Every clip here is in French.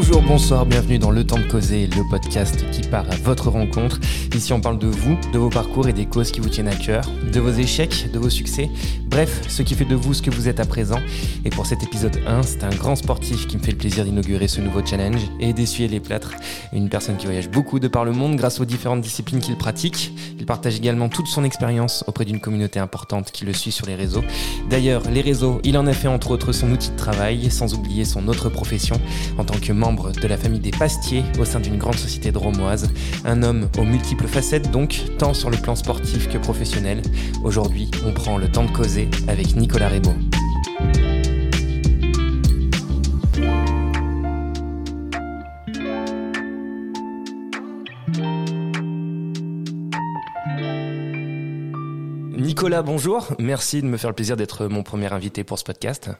Bonjour, bonsoir, bienvenue dans Le Temps de Causer, le podcast qui part à votre rencontre. Ici, on parle de vous, de vos parcours et des causes qui vous tiennent à cœur, de vos échecs, de vos succès, bref, ce qui fait de vous ce que vous êtes à présent. Et pour cet épisode 1, c'est un grand sportif qui me fait le plaisir d'inaugurer ce nouveau challenge et d'essuyer les plâtres. Une personne qui voyage beaucoup de par le monde grâce aux différentes disciplines qu'il pratique. Il partage également toute son expérience auprès d'une communauté importante qui le suit sur les réseaux. D'ailleurs, les réseaux, il en a fait entre autres son outil de travail, sans oublier son autre profession en tant que membre de la famille des Pastiers au sein d'une grande société dromoise. Un homme aux multiples facettes donc, tant sur le plan sportif que professionnel. Aujourd'hui, on prend le temps de causer avec Nicolas Rebaud. Nicolas, bonjour. Merci de me faire le plaisir d'être mon premier invité pour ce podcast.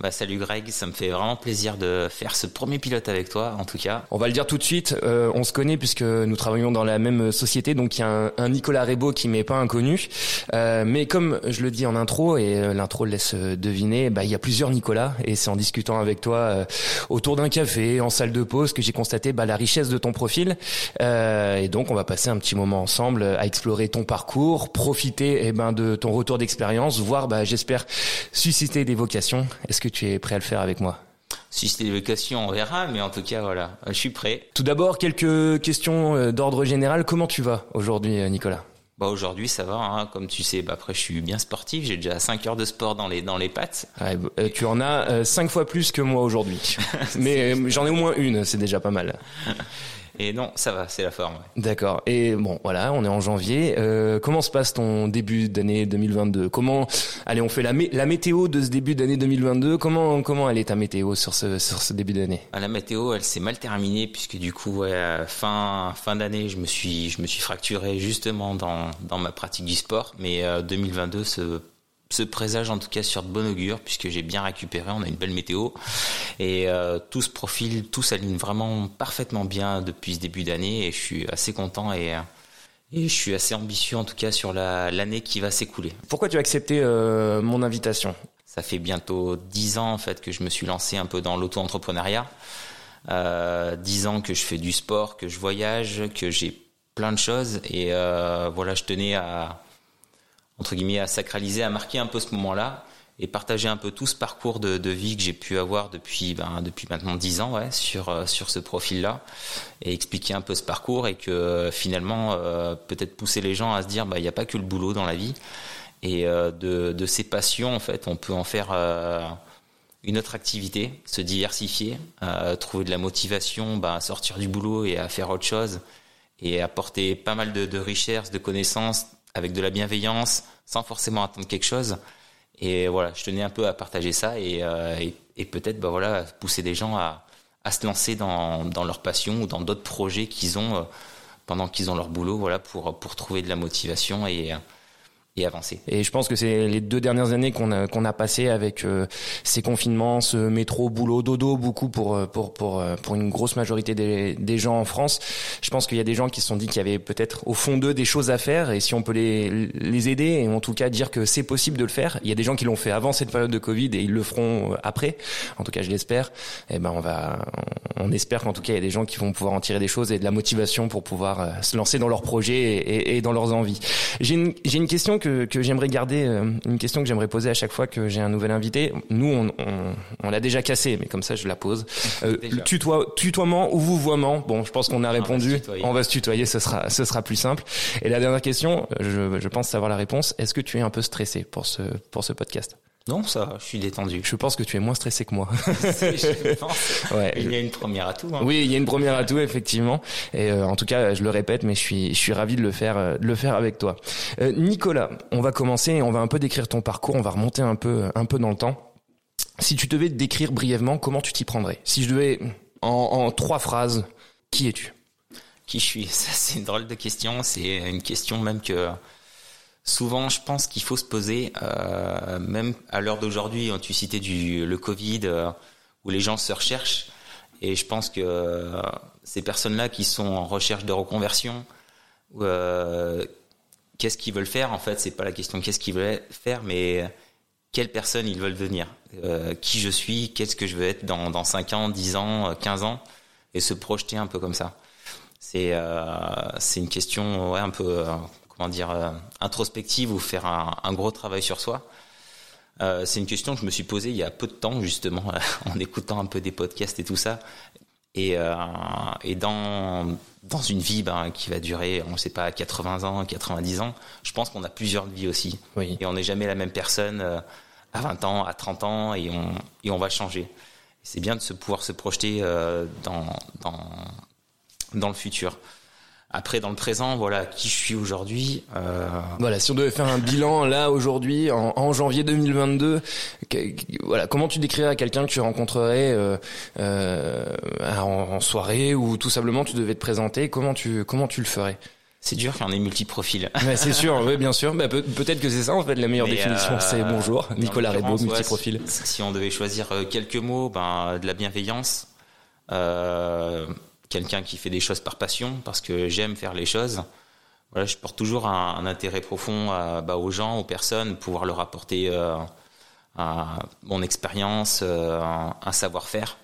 Bah, salut Greg, ça me fait vraiment plaisir de faire ce premier pilote avec toi, en tout cas. On va le dire tout de suite, euh, on se connaît puisque nous travaillons dans la même société, donc il y a un, un Nicolas Rebaud qui m'est pas inconnu. Euh, mais comme je le dis en intro, et euh, l'intro le laisse deviner, bah, il y a plusieurs Nicolas, et c'est en discutant avec toi euh, autour d'un café, en salle de pause, que j'ai constaté bah, la richesse de ton profil. Euh, et donc on va passer un petit moment ensemble à explorer ton parcours, profiter eh ben, de ton retour d'expérience, voire, bah, j'espère, susciter des vocations. Est-ce que tu es prêt à le faire avec moi? Susciter des vocations, on verra, mais en tout cas, voilà, je suis prêt. Tout d'abord, quelques questions euh, d'ordre général. Comment tu vas aujourd'hui, euh, Nicolas? Bah aujourd'hui ça va, hein. comme tu sais. Bah après je suis bien sportif, j'ai déjà 5 heures de sport dans les dans les pattes. Ouais, euh, tu en as 5 fois plus que moi aujourd'hui, mais j'en ai au moins une, c'est déjà pas mal. Et non, ça va, c'est la forme. D'accord. Et bon, voilà, on est en janvier. Euh, comment se passe ton début d'année 2022 Comment, allez, on fait la, la météo de ce début d'année 2022. Comment, comment elle est ta météo sur ce, sur ce début d'année? Ah, La météo, elle s'est mal terminée puisque du coup, ouais, fin, fin d'année, je me suis, je me suis fracturé justement dans, dans ma pratique du sport. Mais euh, 2022 se se présage en tout cas sur de bon augure puisque j'ai bien récupéré, on a une belle météo et euh, tout se profile, tout s'aligne vraiment parfaitement bien depuis ce début d'année et je suis assez content et, et je suis assez ambitieux en tout cas sur l'année qui va s'écouler. Pourquoi tu as accepté euh, mon invitation? Ça fait bientôt dix ans en fait que je me suis lancé un peu dans l'auto-entrepreneuriat. Euh, dix ans que je fais du sport, que je voyage, que j'ai plein de choses et euh, voilà, je tenais à entre guillemets à sacraliser, à marquer un peu ce moment-là et partager un peu tout ce parcours de, de vie que j'ai pu avoir depuis ben, depuis maintenant dix ans ouais, sur euh, sur ce profil-là et expliquer un peu ce parcours et que euh, finalement euh, peut-être pousser les gens à se dire bah il n'y a pas que le boulot dans la vie et de, de ces passions en fait on peut en faire une autre activité, se diversifier, trouver de la motivation, bah, sortir du boulot et à faire autre chose et apporter pas mal de, de richesses, de connaissances, avec de la bienveillance, sans forcément attendre quelque chose. Et voilà, je tenais un peu à partager ça et, euh, et, peut-être bah voilà, pousser des gens à, à se lancer dans, dans leur passion ou dans d'autres projets qu'ils ont euh, pendant qu'ils ont leur boulot, voilà, pour, pour trouver de la motivation et, et avancer. Et je pense que c'est les deux dernières années qu'on a qu'on a passé avec euh, ces confinements, ce métro boulot dodo beaucoup pour euh, pour pour euh, pour une grosse majorité des, des gens en France. Je pense qu'il y a des gens qui se sont dit qu'il y avait peut-être au fond d'eux des choses à faire et si on peut les les aider et en tout cas dire que c'est possible de le faire. Il y a des gens qui l'ont fait avant cette période de Covid et ils le feront après. En tout cas, je l'espère. Et eh ben on va on espère qu'en tout cas il y a des gens qui vont pouvoir en tirer des choses et de la motivation pour pouvoir se lancer dans leurs projets et, et, dans leurs envies. J'ai une j'ai une question que, que j'aimerais garder, euh, une question que j'aimerais poser à chaque fois que j'ai un nouvel invité. Nous, on, on, on l'a déjà cassé, mais comme ça, je la pose. Euh, tutoie, tutoiement ou vouvoiement? Bon, je pense qu'on a répondu. On va, se tutoyer, ce sera, ce sera plus simple. Et la dernière question, je, je pense savoir la réponse. Est-ce que tu es un peu stressé pour ce, pour ce podcast? Non, ça, je suis détendu. Je pense que tu es moins stressé que moi. je pense. Ouais. Il y a une première atout. Hein. Oui, il y a une première atout effectivement. Et euh, en tout cas, je le répète, mais je suis, je suis ravi de le faire, euh, de le faire avec toi. Euh, Nicolas, on va commencer on va un peu décrire ton parcours. On va remonter un peu, un peu dans le temps. Si tu devais te décrire brièvement, comment tu t'y prendrais? Si je devais, en, en trois phrases, qui es-tu? Qui je suis? Ça, c'est une drôle de question. C'est une question même que Souvent, je pense qu'il faut se poser, euh, même à l'heure d'aujourd'hui, tu citais le Covid, euh, où les gens se recherchent. Et je pense que euh, ces personnes-là qui sont en recherche de reconversion, qu'est-ce qu'ils veulent faire En fait, c'est pas la question qu'est-ce qu'ils veulent faire, mais quelle personne ils veulent devenir, qui je suis, qu'est-ce que je veux être dans, dans 5 ans, 10 ans, 15 ans? et se projeter un peu comme ça. C'est une question un peu comment dire introspective ou faire un, un, gros travail sur soi. c'est une question que je me suis posée il y a peu de temps justement en écoutant un peu des podcasts et tout ça. Et, et dans dans une vie ben, qui va durer, on ne sait pas, 80 ans, 90 ans, je pense qu'on a plusieurs vies aussi. Oui. Et on n'est jamais la même personne euh, à 20 ans, à 30 ans, et on, et on va changer. C'est bien de se pouvoir se projeter euh, dans, dans, dans le futur. Après, dans le présent, voilà, qui je suis aujourd'hui. Euh... Voilà, si on devait faire un bilan là aujourd'hui, en, en, janvier 2022, que, voilà, comment tu décrirais à quelqu'un que tu rencontrerais euh, euh, en, en, soirée ou tout simplement tu devais te présenter Comment tu comment tu le ferais? C'est dur qu'il y en ait multi-profil. Ouais, c'est sûr, oui, bien sûr. Bah, peut, être que c'est ça, en fait, la meilleure Mais définition. Euh, c'est bonjour, Nicolas Rebaud, multi-profil. Ouais, si, si, on devait choisir quelques mots, ben, de la bienveillance, euh, quelqu'un qui fait des choses par passion, parce que j'aime faire les choses. Voilà, je porte toujours un, intérêt profond à, bah, aux gens, aux personnes, pouvoir leur apporter euh, mon expérience, euh, un, savoir-faire.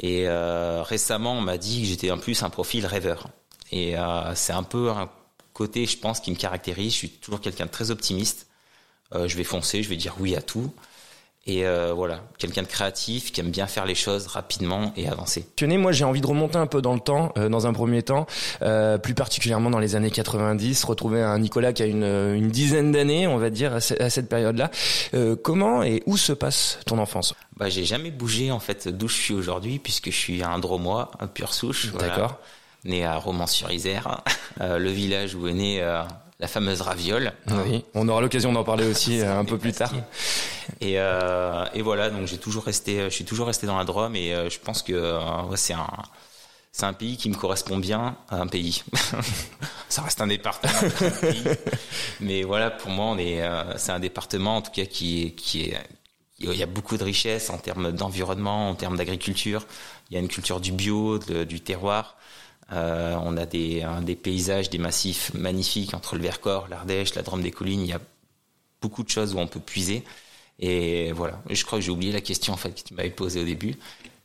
Et euh, récemment, on m'a dit que j'étais en plus un profil rêveur. Et euh, c'est un peu un côté, je pense, qui me caractérise. Je suis toujours quelqu'un de très optimiste. Euh, je vais foncer, je vais dire oui à tout. Et euh, voilà, quelqu'un de créatif qui aime bien faire les choses rapidement et avancer. Moi j'ai envie de remonter un peu dans le temps, euh, dans un premier temps, euh, plus particulièrement dans les années 90, retrouver un Nicolas qui a une, une dizaine d'années, on va dire, à, cette période-là. Euh, comment et où se passe ton enfance? Bah j'ai jamais bougé en fait d'où je suis aujourd'hui, puisque je suis un Dromois, un pur souche. D'accord. Voilà, né à Romans-sur-Isère, le village où est né la fameuse raviole. Oui, on aura l'occasion d'en parler aussi un peu plus tard. Et, euh, et voilà, donc j'ai toujours resté, je suis toujours resté dans la Drôme et euh, je pense que euh, ouais, c'est un, c'est un pays qui me correspond bien à un pays. Ça reste un département, mais voilà, pour moi, on est, euh, c'est un département en tout cas qui, qui est, il y a beaucoup de richesses en termes d'environnement, en termes d'agriculture. Il y a une culture du bio, de, du terroir. Euh, on a des, des, paysages, des massifs magnifiques entre le Vercors, l'Ardèche, la Drôme des Collines. Il y a beaucoup de choses où on peut puiser. Et voilà, je crois que j'ai oublié la question en fait que tu m'avais posée au début.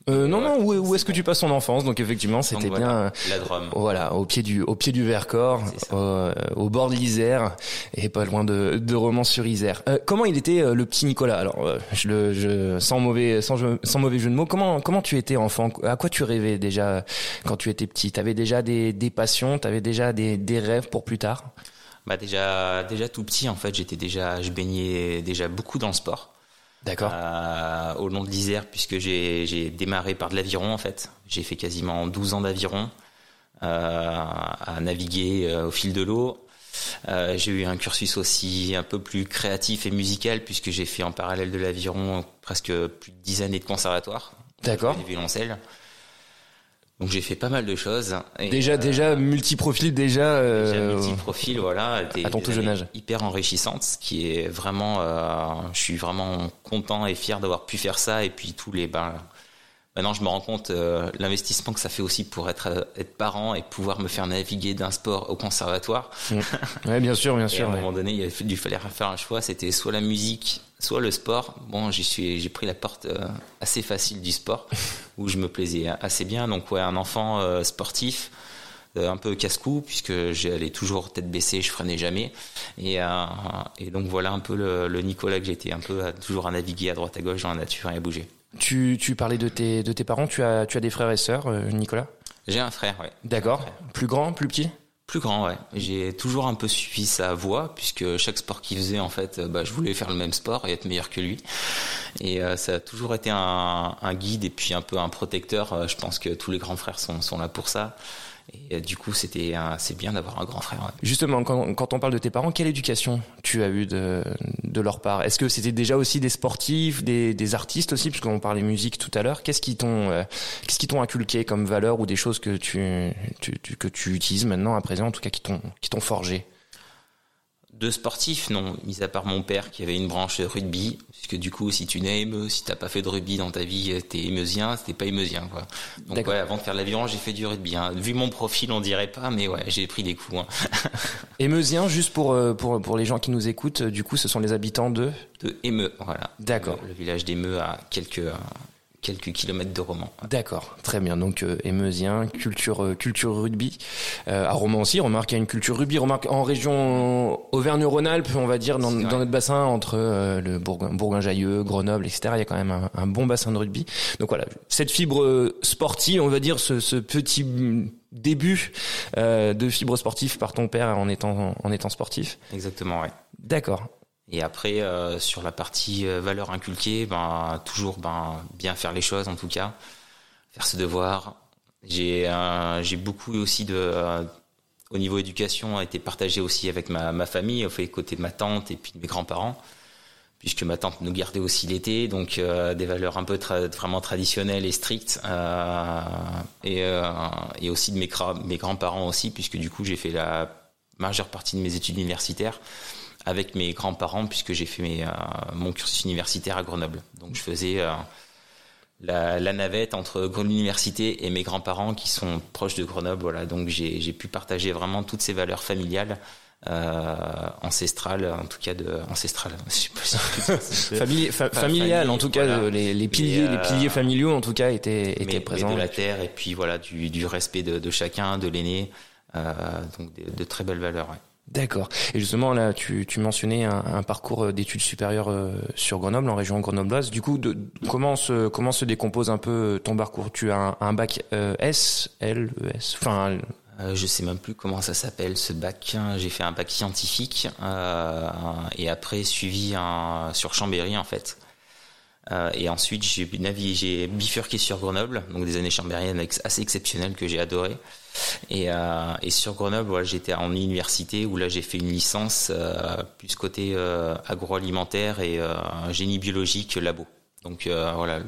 Euh, non, non, où, où est-ce que tu passes ton enfance? Donc effectivement, c'était voilà, bien. La Drôme. Voilà, au pied du, au pied du Vercors, au, au, bord de l'Isère et pas loin de, de Romans-sur-Isère. Euh, comment il était euh, le petit Nicolas? Alors, euh, je le, je, sans mauvais, sans, sans mauvais jeu de mots, comment, comment tu étais enfant? À quoi tu rêvais déjà quand tu étais petit? T'avais déjà des, des passions? T'avais déjà des, des rêves pour plus tard? Bah déjà, déjà tout petit en fait, j'étais déjà, je baignais déjà beaucoup dans le sport. D'accord. Euh, au long de l'Isère, puisque j'ai démarré par de l'aviron en fait. J'ai fait quasiment 12 ans d'aviron, euh, à naviguer euh, au fil de l'eau. Euh, j'ai eu un cursus aussi un peu plus créatif et musical, puisque j'ai fait en parallèle de l'aviron presque plus de 10 années de conservatoire. D'accord. Des violoncelles. Donc j'ai fait pas mal de choses. Et déjà, euh, déjà multi-profil, déjà. Euh, déjà multi-profil, voilà. Des, à ton tout jeune âge. Hyper enrichissante, ce qui est vraiment. Euh, je suis vraiment content et fier d'avoir pu faire ça. Et puis tous les. Ben, maintenant, je me rends compte euh, l'investissement que ça fait aussi pour être être parent et pouvoir me faire naviguer d'un sport au conservatoire. Mmh. Ouais, bien sûr, bien sûr. à un ouais. moment donné, il a fallu faire un choix. C'était soit la musique, soit le sport. Bon, j'y suis, j'ai pris la porte euh, assez facile du sport, où je me plaisais assez bien. Donc ouais, un enfant euh, sportif, euh, un peu casse-cou, puisque j'allais toujours tête baissée, je freinais jamais. Et, euh, et donc voilà un peu le, le Nicolas que j'étais, un peu à, toujours à naviguer à droite à gauche dans la nature et à bouger. Tu, tu parlais de tes, de tes parents, tu as, tu as des frères et sœurs, Nicolas? J'ai un frère, ouais. D'accord. Plus grand, plus petit? Plus grand, ouais. J'ai toujours un peu suivi sa voie, puisque chaque sport qu'il faisait, en fait, bah, je voulais faire le même sport et être meilleur que lui. Et euh, ça a toujours été un, un, guide et puis un peu un protecteur. Je pense que tous les grands frères sont, sont là pour ça. Et euh, du coup, c'était c'est bien d'avoir un grand frère. Justement, quand, quand, on parle de tes parents, quelle éducation tu as eu de, de leur part? Est-ce que c'était déjà aussi des sportifs, des, des artistes aussi, puisqu'on parlait musique tout à l'heure. Qu'est-ce qui t'ont euh, qu'est-ce qui t'ont inculqué comme valeur ou des choses que tu, tu, tu, que tu utilises maintenant à présent, en tout cas qui t'ont qui t'ont forgé? De sportifs, non, mis à part mon père qui avait une branche rugby, puisque du coup, si tu n'es émeu, si t'as pas fait de rugby dans ta vie, t'es émeusien, t'es pas émeusien, quoi. Donc ouais, avant de faire l'avion, j'ai fait du rugby. Hein. Vu mon profil, on dirait pas, mais ouais, j'ai pris des coups. Hein. émeusien, juste pour, pour, pour les gens qui nous écoutent, du coup, ce sont les habitants de De Émeu, voilà. D'accord. Le, le, village d'Émeu à quelques quelques kilomètres de Romans. D'accord, très bien. Donc euh, émeusien, culture euh, culture rugby. Euh, à Romans aussi, remarque il y a une culture rugby. Remarque en région Auvergne-Rhône-Alpes, on va dire dans, dans notre bassin entre euh, le Bourgoin, Bourgoin-Jallieu, Grenoble, etc. Il y a quand même un, un, bon bassin de rugby. Donc voilà, cette fibre sportive, on va dire ce, ce petit début euh, de fibre sportive par ton père en étant en étant sportif. Exactement, ouais. D'accord. Et après, euh, sur la partie euh, valeurs inculquées, ben, toujours ben, bien faire les choses en tout cas, faire ses devoirs. J'ai euh, beaucoup aussi de, euh, au niveau éducation, a été partagé aussi avec ma, ma famille, au fait côté de ma tante et puis de mes grands-parents, puisque ma tante nous gardait aussi l'été, donc euh, des valeurs un peu tra vraiment traditionnelles et strictes, et, et aussi de mes, mes grands-parents aussi, puisque du coup j'ai fait la majeure partie de mes études universitaires avec mes grands-parents puisque j'ai fait mes, euh, mon cursus universitaire à Grenoble. Donc je faisais euh, la, la, navette entre l'université et mes grands-parents qui sont proches de Grenoble. Voilà, donc j'ai pu partager vraiment toutes ces valeurs familiales. Euh, ancestrales, en tout cas de. Famili fa en tout cas, voilà. les, les, piliers, euh, les piliers familiaux, en tout cas, étaient, étaient mais, présents. Mais de la terre et puis voilà du, du respect de, de chacun, de l'aîné, euh, donc de, de, très belles valeurs. Ouais. D'accord. Et justement, là, tu, tu mentionnais un, parcours d'études supérieures euh, sur Grenoble, en région grenobloise. Du coup, comment, se, décompose un peu ton parcours? Tu as un, bac euh, S, L, ES Enfin. Euh, je sais même plus comment ça s'appelle ce bac. J'ai fait un bac scientifique euh, et après suivi un, sur Chambéry en fait. Euh, et ensuite j'ai navigué, bifurqué sur Grenoble, donc des années chambériennes assez exceptionnelles que j'ai adoré. Et, euh, et, sur Grenoble, voilà, j'étais en université où là j'ai fait une licence euh, plus côté euh, agroalimentaire et euh, génie biologique labo. Donc euh, voilà,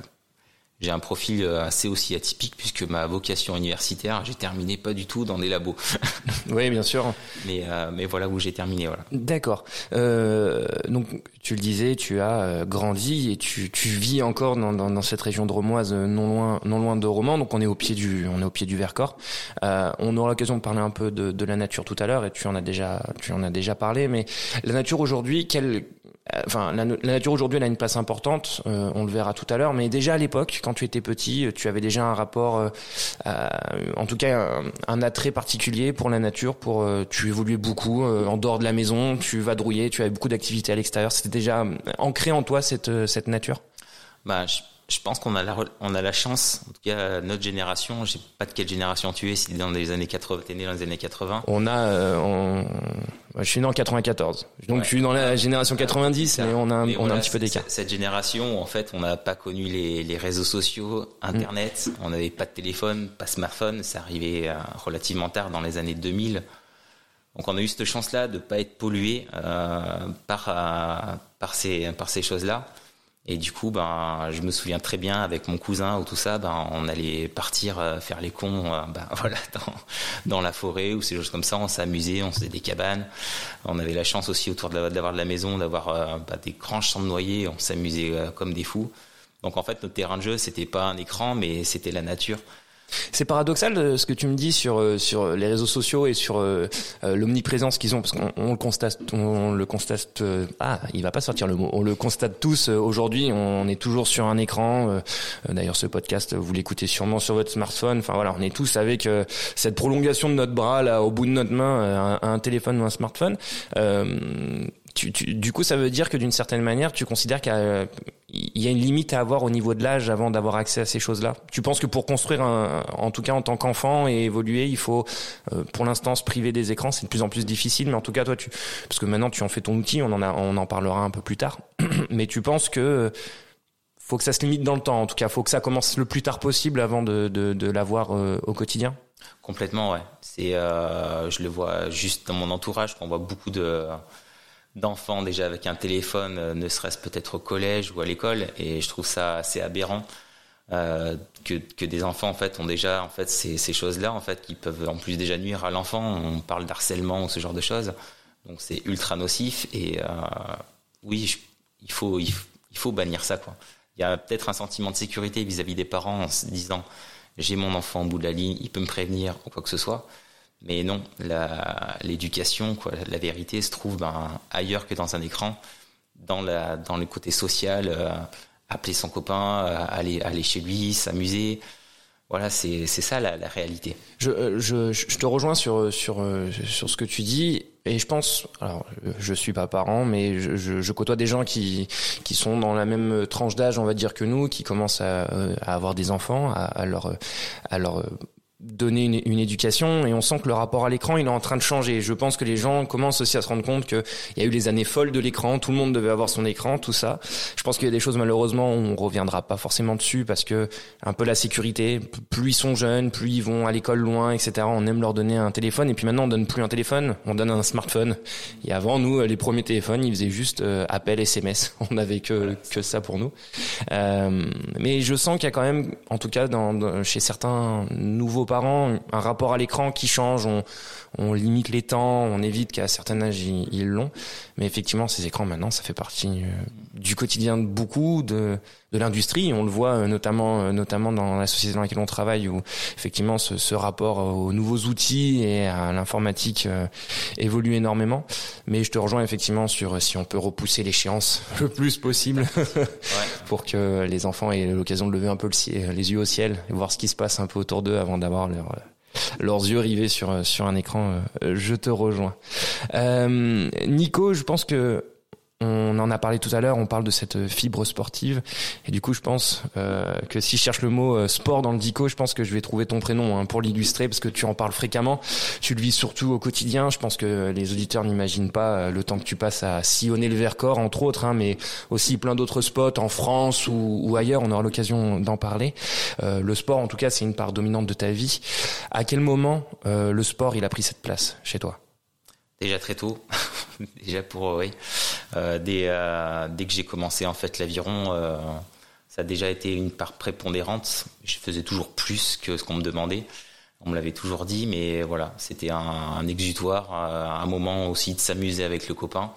j'ai un profil assez aussi atypique puisque ma vocation universitaire, j'ai terminé pas du tout dans des labos. oui, bien sûr. Mais, euh, mais voilà où j'ai terminé. Voilà. D'accord. Euh, donc tu le disais, tu as grandi et tu, tu vis encore dans, dans, dans, cette région de Romoise, non loin, non loin de Romans. Donc on est au pied du, on est au pied du Vercors. Euh, on aura l'occasion de parler un peu de, de la nature tout à l'heure et tu en as déjà, tu en as déjà parlé. Mais la nature aujourd'hui, quelle enfin la, la nature aujourd'hui elle a une place importante euh, on le verra tout à l'heure mais déjà à l'époque quand tu étais petit tu avais déjà un rapport euh, en tout cas un, un, attrait particulier pour la nature pour euh, tu évoluais beaucoup en dehors de la maison tu vadrouillais tu avais beaucoup d'activités à l'extérieur. C'était déjà ancré en toi cette cette nature? Bah je je pense qu'on a la on a la chance en tout cas notre génération je sais pas de quelle génération tu es si dans les années 80 t'es né dans les années 80 on a euh, on... je suis né en 94 donc ouais. je suis dans la génération 90 mais on a mais on voilà, a un petit peu d'écart. cette génération en fait on n'a pas connu les, les réseaux sociaux internet mmh. on n'avait pas de téléphone pas de smartphone. Ça arrivait euh, relativement tard dans les années 2000 donc on a eu cette chance là de pas être pollué euh, par euh, par ces par ces choses là et du coup, ben, je me souviens très bien avec mon cousin ou tout ça, ben, on allait partir faire les cons, ben, voilà, dans, la forêt ou ces choses comme ça. On s'amusait, on faisait des cabanes. On avait la chance aussi autour d'avoir de la maison, d'avoir ben, des grands champs de noyer. On s'amusait comme des fous. Donc en fait, notre terrain de jeu, c'était pas un écran, mais c'était la nature. C'est paradoxal euh, ce que tu me dis sur euh, sur les réseaux sociaux et sur euh, l'omniprésence qu'ils ont parce qu'on on le constate on le constate ah il va pas sortir le mot on le constate tous aujourd'hui on est toujours sur un écran d'ailleurs ce podcast vous l'écoutez sûrement sur votre smartphone enfin voilà on est tous avec cette prolongation de notre bras là au bout de notre main un, un téléphone ou un smartphone du coup, ça veut dire que d'une certaine manière, tu considères qu'il y, a une limite à avoir au niveau de l'âge avant d'avoir accès à ces choses-là. Tu penses que pour construire, un, en tout cas en tant qu'enfant et évoluer, il faut, euh, pour l'instant, se priver des écrans. C'est de plus en plus difficile, mais en tout cas, toi, tu, parce que maintenant, tu en fais ton outil. On en a, on en parlera un peu plus tard. mais tu penses que faut que ça se limite dans le temps. En tout cas, faut que ça commence le plus tard possible avant de, de, de l'avoir euh, au quotidien? Complètement, ouais. C'est, euh, je le vois juste dans mon entourage, qu'on voit beaucoup de d'enfants déjà avec un téléphone, euh, ne serait-ce peut-être au collège ou à l'école, et je trouve ça assez aberrant euh, que, que des enfants en fait ont déjà en fait ces, ces choses-là en fait qui peuvent en plus déjà nuire à l'enfant. On parle d'harcèlement ou ce genre de choses, donc c'est ultra nocif et euh, oui, il faut il, faut bannir ça quoi. Il y a peut-être un sentiment de sécurité vis-à-vis -vis des parents en se disant j'ai mon enfant au bout de la ligne, il peut me prévenir ou quoi que ce soit. Mais non, l'éducation, quoi, la vérité se trouve ben, ailleurs que dans un écran, dans, la, dans le côté social, euh, appeler son copain, aller aller chez lui, s'amuser. Voilà, c'est ça la, la réalité. Je, je je te rejoins sur sur sur ce que tu dis et je pense, alors je suis pas parent, mais je, je, je, côtoie des gens qui qui sont dans la même tranche d'âge, on va dire que nous, qui commencent à, à avoir des enfants, à, à leur à leur donner une, une, éducation et on sent que le rapport à l'écran il est en train de changer. Je pense que les gens commencent aussi à se rendre compte qu'il y a eu les années folles de l'écran, tout le monde devait avoir son écran, tout ça. Je pense qu'il y a des choses malheureusement on reviendra pas forcément dessus parce que un peu la sécurité, plus ils sont jeunes, plus ils vont à l'école loin, etc. On aime leur donner un téléphone et puis maintenant on donne plus un téléphone, on donne un smartphone. Et avant nous les premiers téléphones ils faisaient juste euh, appel, SMS, on n'avait que que ça pour nous. Euh, mais je sens qu'il y a quand même, en tout cas dans chez certains nouveaux parents, un rapport à l'écran qui change, on, on, limite les temps, on évite qu'à certains âges ils l'ont. Mais effectivement, ces écrans maintenant, ça fait partie euh, du quotidien de beaucoup de, de l'industrie. On le voit euh, notamment, euh, notamment dans la société dans laquelle on travaille, où effectivement ce, ce rapport aux nouveaux outils et à l'informatique évolue énormément. Mais je te rejoins effectivement sur si on peut repousser l'échéance le plus possible pour que les enfants aient l'occasion de lever un peu le, les yeux au ciel et voir ce qui se passe un peu autour d'eux avant d'avoir leur leurs yeux rivés sur sur un écran. je te rejoins. Euh, Nico, je pense que on en a parlé tout à l'heure, on parle de cette fibre sportive. Et du coup, je pense euh, que si je cherche le mot euh, sport dans le dico, je pense que je vais trouver ton prénom hein, pour l'illustrer, parce que tu en parles fréquemment. Tu le vis surtout au quotidien. Je pense que les auditeurs n'imaginent pas euh, le temps que tu passes à sillonner le Vercors, entre autres, hein, mais aussi plein d'autres spots en France ou, ailleurs. On aura l'occasion d'en parler. Euh, le sport, en tout cas, c'est une part dominante de ta vie. À quel moment euh, le sport, il a pris cette place chez toi? Déjà très tôt. déjà pour oui. Euh, dès, euh, dès que j'ai commencé en fait l'aviron, euh, ça a déjà été une part prépondérante. Je faisais toujours plus que ce qu'on me demandait. On me l'avait toujours dit, mais voilà, c'était un, exutoire, un moment aussi de s'amuser avec le copain.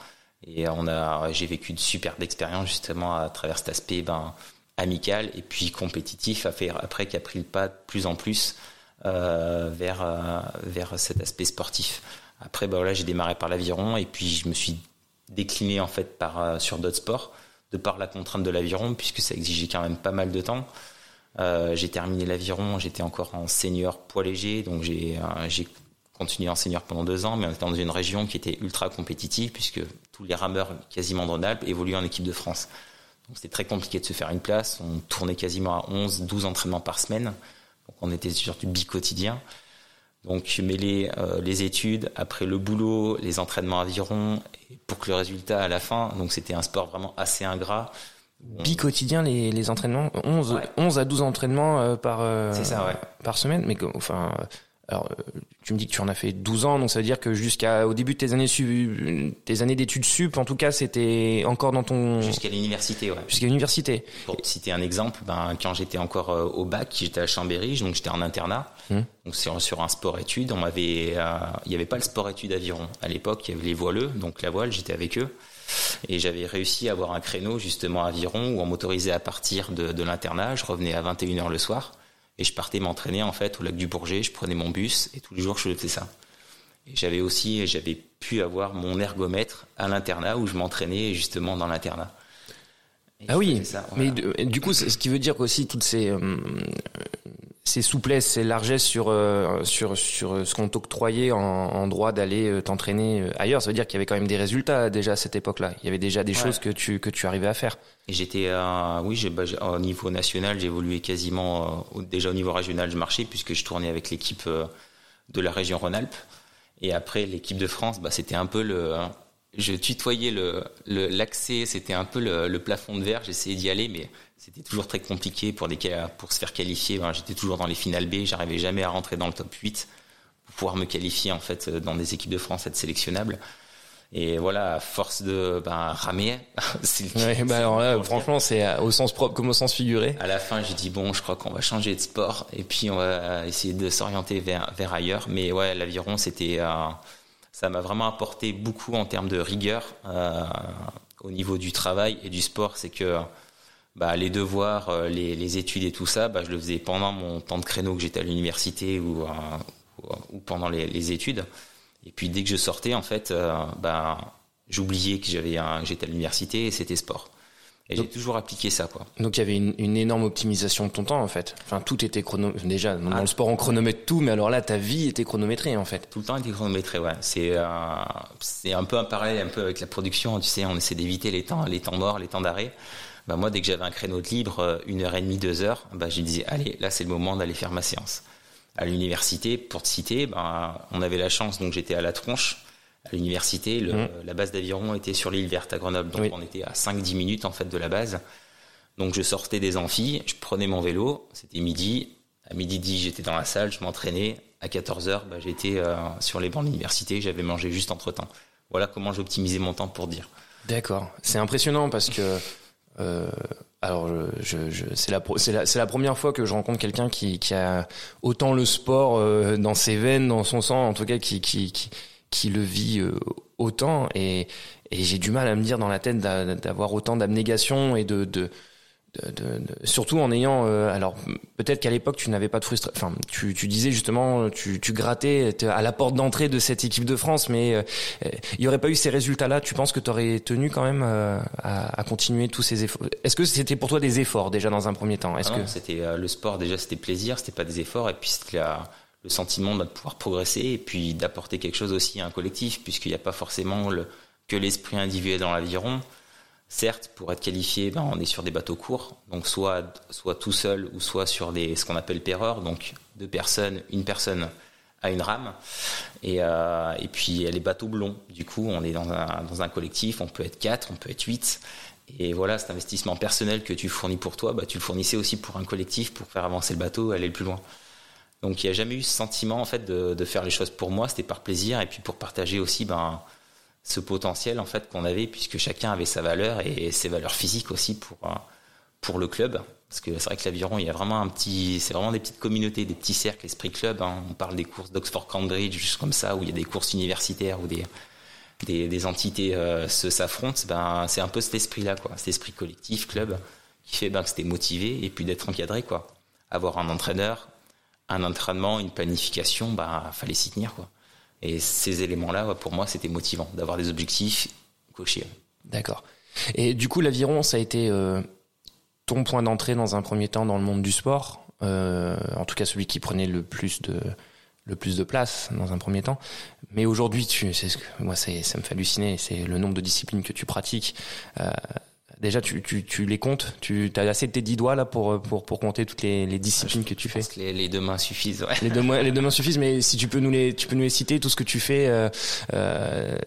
Et on a, j'ai vécu de superbes expériences justement à travers cet aspect ben, amical et puis compétitif après qui a pris le pas de plus en plus euh, vers, euh, vers cet aspect sportif. Après, bah voilà, j'ai démarré par l'aviron et puis je me suis décliné en fait euh, sur d'autres sports de par la contrainte de l'aviron puisque ça exigeait quand même pas mal de temps. Euh, j'ai terminé l'aviron, j'étais encore en senior poids léger, donc j'ai euh, continué en senior pendant deux ans, mais on était dans une région qui était ultra compétitive puisque tous les rameurs quasiment de Rhône-Alpes évoluaient en équipe de France. Donc c'était très compliqué de se faire une place. On tournait quasiment à 11, 12 entraînements par semaine. Donc on était sur du bi-quotidien. Donc mêler euh, les études, après le boulot, les entraînements aviron, pour que le résultat à la fin, donc c'était un sport vraiment assez ingrat. Bi-quotidien les, les entraînements, 11, ouais. 11 à 12 entraînements euh, par, euh, ça, ouais. par semaine, mais enfin alors, euh, tu me dis que tu en as fait 12 ans, donc ça veut dire que jusqu'au début de tes années sup, tes années d'études sup, en tout cas, c'était encore dans ton jusqu'à l'université, ouais. Jusqu'à l'université. Pour te citer un exemple, ben quand j'étais encore euh, au bac, j'étais à Chambéry, donc j'étais en internat, hum. donc sur, sur un sport études, on m'avait, euh, il n'y avait pas le sport études aviron à l'époque, il y avait les voileux, donc la voile, j'étais avec eux. Et j'avais réussi à avoir un créneau justement aviron où on m'autorisait à partir de, de l'internat. Je revenais à 21h le soir. Et je partais m'entraîner en fait au lac du Bourget. Je prenais mon bus et tous les jours je faisais ça. Et j'avais aussi, j'avais pu avoir mon ergomètre à l'internat où je m'entraînais justement dans l'internat. Ah oui, ça, voilà. mais du coup, ce qui veut dire qu'aussi toutes ces euh, ces souplesses, ces largesses sur euh, sur sur ce qu'on t'octroyait en, en, droit d'aller euh, t'entraîner ailleurs, ça veut dire qu'il y avait quand même des résultats déjà à cette époque-là. Il y avait déjà des ouais. choses que tu que tu arrivais à faire. Et j'étais, euh, oui, j'ai, bah, au niveau national, évolué quasiment euh, déjà au niveau régional, je marchais puisque je tournais avec l'équipe euh, de la région Rhône-Alpes. Et après l'équipe de France, bah, c'était un peu le, je tutoyais le l'accès, c'était un peu le, le, plafond de verre. J'essayais d'y aller, mais c'était toujours très compliqué pour des pour se faire qualifier. Ben, j'étais toujours dans les finales B, j'arrivais jamais à rentrer dans le top 8 pour pouvoir me qualifier en fait dans des équipes de France, être sélectionnable. Et voilà, à force de ben, ramer. ouais, bah alors là, franchement, c'est au sens propre comme au sens figuré. À la fin, j'ai dit bon, je crois qu'on va changer de sport et puis on va essayer de s'orienter vers vers ailleurs. Mais ouais, l'aviron, c'était, euh, ça m'a vraiment apporté beaucoup en termes de rigueur euh, au niveau du travail et du sport. C'est que bah, les devoirs, euh, les, les, études et tout ça, bah, je le faisais pendant mon temps de créneau que j'étais à l'université ou, ou, ou pendant les, les études. Et puis dès que je sortais, en fait, euh, ben, j'oubliais que j'avais un, j'étais à l'université et c'était sport. Et j'ai toujours appliqué ça, quoi. Donc il y avait une, une, énorme optimisation de ton temps, en fait. Enfin, tout était chronométré. Déjà, dans ah. le sport, on chronomètre tout, mais alors là, ta vie était chronométrée, en fait. Tout le temps était chronométré, ouais. C'est euh, c'est un peu un parallèle, un peu avec la production. Tu sais, on essaie d'éviter les temps, les temps morts, les temps d'arrêt. Bah, moi, dès que j'avais un créneau de libre, euh, une heure et demie, deux heures, bah, je disais, allez, là, c'est le moment d'aller faire ma séance. À l'université, pour te citer, bah, on avait la chance, donc j'étais à la tronche à l'université. Mmh. La base d'aviron était sur l'île verte à Grenoble, donc on était à 5-10 minutes en fait de la base. Donc je sortais des amphis, je prenais mon vélo, c'était midi. À midi 10, j'étais dans la salle, je m'entraînais. À 14h, bah, j'étais euh, sur les bancs de l'université, j'avais mangé juste entre temps. Voilà comment j'optimisais mon temps pour dire. D'accord. C'est impressionnant parce que. Euh, alors, je, je, c'est la, la, la, première fois que je rencontre quelqu'un qui, qui, a autant le sport euh, dans ses veines, dans son sang, en tout cas qui, qui, qui, qui le vit euh, autant. Et, et j'ai du mal à me dire dans la tête d'avoir autant d'abnégation et de, de de, de, surtout en ayant euh, alors peut-être qu'à l'époque tu n'avais pas de frustration enfin tu, tu disais justement tu, tu grattais à la porte d'entrée de cette équipe de France mais euh, il y aurait pas eu ces résultats là tu penses que tu aurais tenu quand même euh, à, à, continuer tous ces efforts? Est-ce que c'était pour toi des efforts déjà dans un premier temps? Est-ce que c'était le sport déjà c'était plaisir c'était pas des efforts et puis c'était le sentiment de pouvoir progresser et puis d'apporter quelque chose aussi à un collectif puisqu'il n'y a pas forcément le, que l'esprit individuel dans l'aviron Certes, pour être qualifié, ben, on est sur des bateaux courts, donc soit soit tout seul ou soit sur des ce qu'on appelle paireurs, donc deux personnes, une personne à une rame, et, euh, et puis les bateaux blonds. Du coup, on est dans un, dans un collectif, on peut être quatre, on peut être huit, et voilà, cet investissement personnel que tu fournis pour toi, bah, tu le fournissais aussi pour un collectif pour faire avancer le bateau, aller le plus loin. Donc il n'y a jamais eu ce sentiment en fait de, de faire les choses pour moi, c'était par plaisir et puis pour partager aussi ben ce potentiel en fait qu'on avait puisque chacun avait sa valeur et ses valeurs physiques aussi pour euh, pour le club. Parce que c'est vrai que l'aviron il y a vraiment un petit c'est vraiment des petites communautés des petits cercles esprit club hein. on parle des courses d'Oxford Cambridge juste comme ça où il y a des courses universitaires où des des, entités euh, se s'affrontent. Ben c'est un peu cet esprit là quoi. Cet esprit collectif club qui fait ben que c'était motivé et puis d'être encadré quoi. Avoir un entraîneur un entraînement une planification ben fallait s'y tenir quoi et ces éléments-là, pour moi, c'était motivant d'avoir des objectifs cochés. D'accord. Et du coup, l'aviron, ça a été euh, ton point d'entrée dans un premier temps dans le monde du sport, euh, en tout cas celui qui prenait le plus de le plus de place dans un premier temps. Mais aujourd'hui, tu, c'est ce que moi, ça, ça me fait halluciner. C'est le nombre de disciplines que tu pratiques. Euh, Déjà, tu, tu, tu les comptes Tu as assez de tes dix doigts là pour, pour, pour compter toutes les, les disciplines que tu fais que les, les, deux mains suffisent. Ouais. Les, deux, les deux mains suffisent, mais si tu peux nous les, tu peux nous les citer, tout ce que tu fais, euh, euh,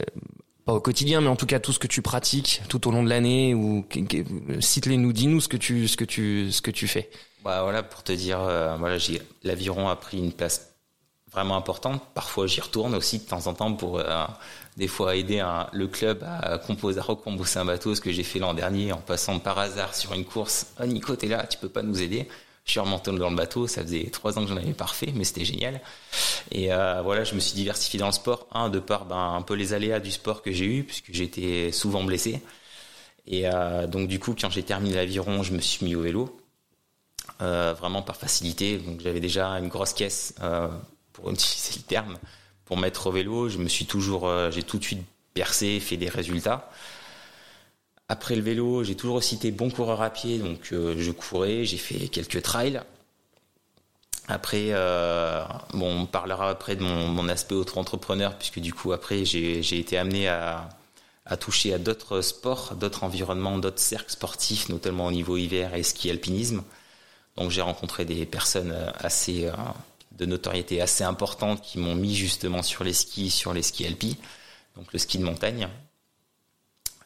pas au quotidien, mais en tout cas tout ce que tu pratiques tout au long de l'année, ou cite-les, nous, dis-nous ce que tu, ce que tu, ce que tu fais. Bah voilà, pour te dire, euh, voilà, j'ai l'aviron a pris une place vraiment importante. Parfois, j'y retourne aussi de temps en temps pour des fois aider un, le club à composer, à recomposer un bateau, ce que j'ai fait l'an dernier en passant par hasard sur une course. Oh Nico, t'es là, tu peux pas nous aider. Je suis remonté dans le bateau, ça faisait trois ans que j'en avais pas refait, mais c'était génial. Et euh, voilà, je me suis diversifié dans le sport, un de par ben, un peu les aléas du sport que j'ai eu, puisque j'étais souvent blessé. Et euh, donc du coup, quand j'ai terminé l'aviron, je me suis mis au vélo, euh, vraiment par facilité. Donc j'avais déjà une grosse caisse, pour utiliser le terme, pour mettre au vélo. Je me suis toujours, euh, j'ai tout de suite percé, fait des résultats. Après le vélo, j'ai toujours été bon coureur à pied, donc euh, je courais, j'ai fait quelques trails. Après, euh, bon, on parlera après de mon, aspect auto-entrepreneur, puisque du coup, après, j'ai été amené à, à toucher à d'autres sports, d'autres environnements, d'autres cercles sportifs, notamment au niveau hiver et ski alpinisme. Donc j'ai rencontré des personnes assez de notoriété assez importante qui m'ont mis justement sur les skis, sur les skis alpi, donc le ski de montagne.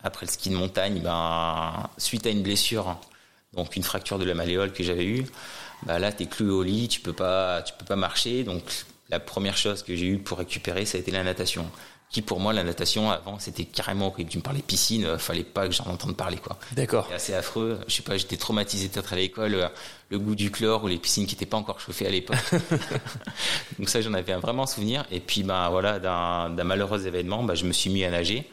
Après le ski de montagne, ben, suite à une blessure, donc une fracture de la malléole que j'avais eue, ben là, tu es cloué au lit, tu peux pas, peux pas marcher. Donc, la première chose que j'ai eue pour récupérer, ça a été la natation qui pour moi la natation avant c'était carrément horrible. Tu me parlais piscine, euh, fallait pas que j'en entende parler quoi. D'accord. C'est assez affreux. Je sais pas, j'étais traumatisé peut-être à l'école, euh, le goût du chlore ou les piscines qui étaient pas encore chauffées à l'époque. Donc ça j'en avais un vraiment souvenir. Et puis ben voilà d'un malheureux événement, ben, je me suis mis à nager.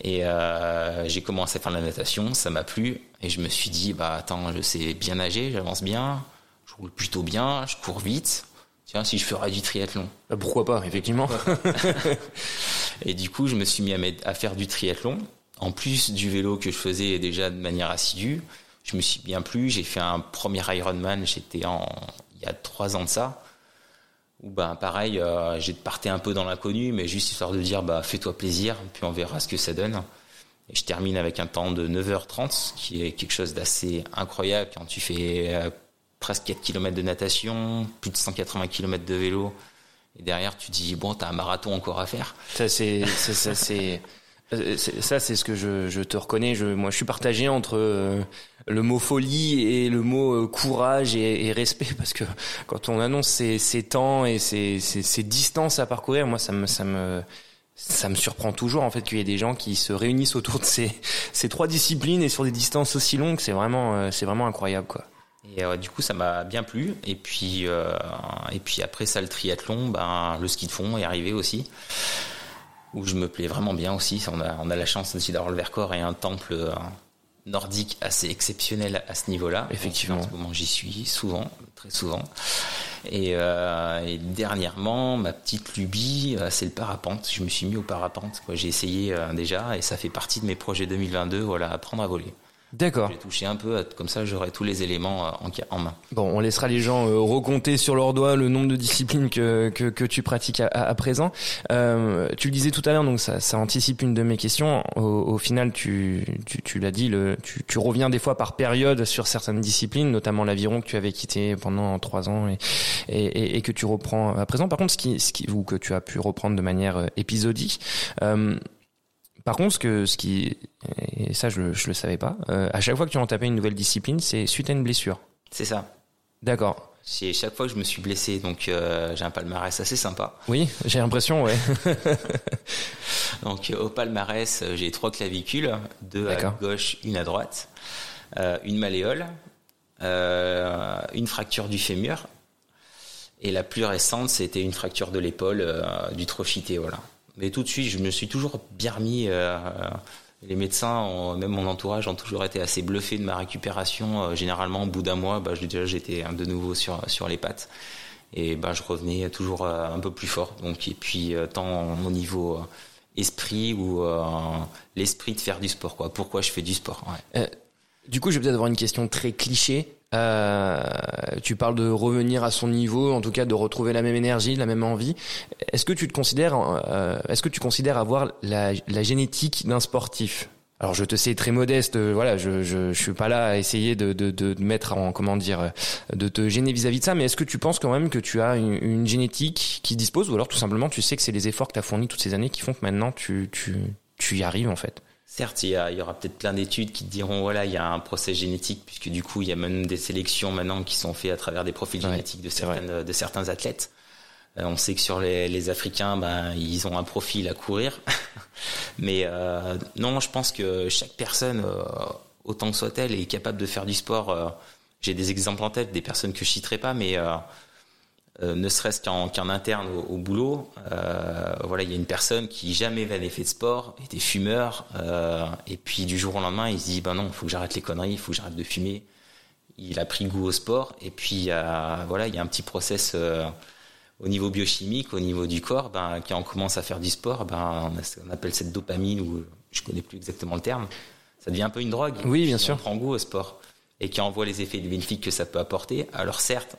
Et euh, j'ai commencé à faire de la natation, ça m'a plu. Et je me suis dit, bah attends, je sais bien nager, j'avance bien, je roule plutôt bien, je cours vite Tiens, si je ferais du triathlon. Bah, pourquoi pas, effectivement. et du coup, je me suis mis à, à faire du triathlon en plus du vélo que je faisais déjà de manière assidue, je me suis bien plu. J'ai fait un premier Ironman, j'étais en il y a trois ans de ça. Où ben pareil, euh, j'ai parté un peu dans l'inconnu, mais juste histoire de dire bah fais-toi plaisir, puis on verra ce que ça donne. Et je termine avec un temps de 9h30, qui est quelque chose d'assez incroyable quand tu fais euh, presque 4 km de natation, plus de 180 km de vélo. Et derrière, tu dis, bon, t'as un marathon encore à faire. Ça, c'est, ça, c'est, euh, ça, c'est ce que je, te reconnais. Je, moi, je suis partagé entre euh, le mot folie et le mot euh, courage et, respect, parce que quand on annonce ces, temps et ces, ces, ces, distances à parcourir, moi, ça me, ça me, ça me surprend toujours en fait qu'il y ait des gens qui se réunissent autour de ces, ces trois disciplines et sur des distances aussi longues. C'est vraiment, c'est vraiment incroyable, quoi. Et euh, du coup, ça m'a bien plu. Et puis, euh, et puis après ça, le triathlon, ben, le ski de fond est arrivé aussi, où je me plais vraiment bien aussi. On a, on a la chance aussi d'avoir le Vercors et un temple euh, nordique assez exceptionnel à ce niveau-là. Effectivement. En ce moment, j'y suis souvent, très souvent. Et, euh, et, dernièrement, ma petite lubie, c'est le parapente. Je me suis mis au parapente. J'ai essayé déjà et ça fait partie de mes projets 2022. Voilà, apprendre à voler. D'accord. J'ai touché un peu, comme ça j'aurai tous les éléments euh, en, main. Bon, on laissera les gens euh, recompter sur leurs doigts le nombre de disciplines que, que, que tu pratiques à, à présent. Euh, tu le disais tout à l'heure, donc ça, ça anticipe une de mes questions. Au, au final, tu, tu, tu l'as dit, le, tu, tu reviens des fois par période sur certaines disciplines, notamment l'aviron que tu avais quitté pendant trois ans et, et, et, que tu reprends à présent. Par contre, ce qui, ce qui, ou que tu as pu reprendre de manière euh, épisodique. Euh, par contre, ce, que, ce qui, et ça je, je le savais pas, euh, à chaque fois que tu tapé une nouvelle discipline, c'est suite à une blessure. C'est ça. D'accord. C'est chaque fois que je me suis blessé, donc euh, j'ai un palmarès assez sympa. Oui, j'ai l'impression, ouais. donc au palmarès, j'ai trois clavicules, deux à gauche, une à droite, euh, une malléole, euh, une fracture du fémur, et la plus récente, c'était une fracture de l'épaule du voilà. Mais tout de suite, je me suis toujours bien remis. Euh, les médecins, même mon entourage, ont toujours été assez bluffés de ma récupération. Euh, généralement, au bout d'un mois, bah, déjà j'étais de nouveau sur sur les pattes et bah, je revenais toujours euh, un peu plus fort. Donc et puis tant au niveau esprit ou l'esprit de faire du sport. Quoi. Pourquoi je fais du sport ouais. Du coup, je vais peut-être avoir une question très cliché. Euh, tu parles de revenir à son niveau, en tout cas de retrouver la même énergie, la même envie. Est-ce que tu te considères, euh, est-ce que tu considères avoir la, la génétique d'un sportif? Alors je te sais très modeste, euh, voilà, je, je, je suis pas là à essayer de, de, de mettre en comment dire, de te gêner vis-à-vis de ça, mais est-ce que tu penses quand même que tu as une, une génétique qui dispose, ou alors tout simplement tu sais que c'est les efforts que tu as fournis toutes ces années qui font que maintenant tu, tu, tu y arrives en fait? Certes, il y, il y aura peut-être plein d'études qui te diront voilà, il y a un procès génétique puisque du coup, il y a même des sélections maintenant qui sont faites à travers des profils génétiques de, certaines, de certains athlètes. Euh, on sait que sur les, les, Africains, ben, ils ont un profil à courir. Mais euh, non, je pense que chaque personne, euh, autant que soit-elle, est capable de faire du sport. J'ai des exemples en tête, des personnes que je citerai pas, mais euh, ne serait-ce qu'en interne au, boulot, euh, voilà, il y a une personne qui jamais n'avait fait de sport, était fumeur, euh, et puis du jour au lendemain, il se dit, ben non, il faut que j'arrête les conneries, il faut que j'arrête de fumer. Il a pris goût au sport, et puis voilà, il y a un petit process au niveau biochimique, au niveau du corps, ben, quand on commence à faire du sport, ben, on, appelle cette dopamine, ou je connais plus exactement le terme, ça devient un peu une drogue. Oui, bien sûr. On prend goût au sport. Et qui on voit les effets bénéfiques que ça peut apporter, alors certes,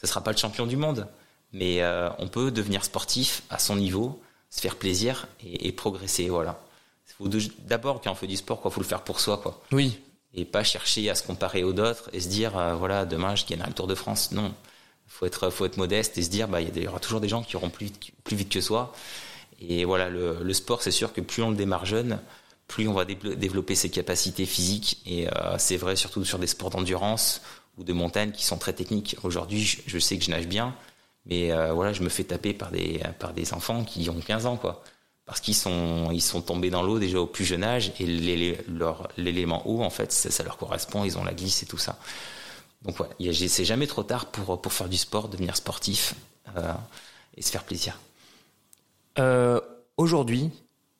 ce sera pas le champion du monde, mais euh, on peut devenir sportif à son niveau, se faire plaisir et, et progresser. Voilà. D'abord, quand on fait du sport, quoi, faut le faire pour soi, quoi. Oui. Et pas chercher à se comparer aux autres et se dire, euh, voilà, demain je gagnerai le Tour de France. Non. Faut être, faut être modeste et se dire, bah, il y, aura toujours des gens qui auront plus vite, plus vite que soi. Et voilà, le, le sport, c'est sûr que plus on le démarre jeune, plus on va développer ses capacités physiques. Et euh, c'est vrai surtout sur des sports d'endurance ou de montagne qui sont très techniques. Aujourd'hui, je, sais que je nage bien, mais euh, voilà, je me fais taper par des par des enfants qui ont 15 ans, quoi, parce qu'ils sont ils sont tombés dans l'eau déjà au plus jeune âge et l'élément eau, en fait, ça, ça, leur correspond. Ils ont la glisse et tout ça. Donc voilà, c'est jamais trop tard pour pour faire du sport, devenir sportif euh, et se faire plaisir. Euh, Aujourd'hui,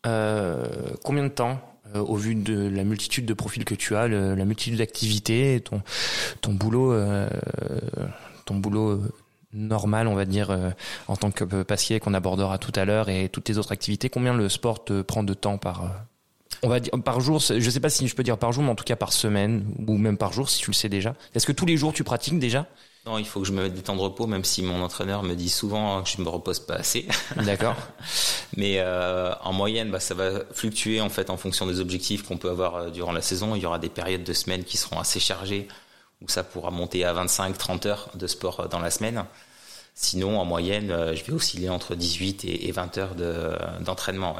combien de temps euh, au vu de la multitude de profils que tu as, le, la multitude d'activités, ton ton boulot, euh, ton boulot euh, normal, on va dire, euh, en tant que passier qu'on abordera tout à l'heure, et toutes tes autres activités. Combien le sport te prend de temps par On va dire par jour, je sais pas si je peux dire par jour, mais en tout cas par semaine ou même par jour si tu le sais déjà. Est-ce que tous les jours tu pratiques déjà? Non, il faut que je me mette des temps de repos, même si mon entraîneur me dit souvent que je me repose pas assez. D'accord. Mais euh, en moyenne, bah, ça va fluctuer en fait en fonction des objectifs qu'on peut avoir euh, durant la saison. Il y aura des périodes de semaines qui seront assez chargées, où ça pourra monter à 25-30 heures de sport euh, dans la semaine. Sinon, en moyenne, je vais osciller entre 18 et 20 heures d'entraînement.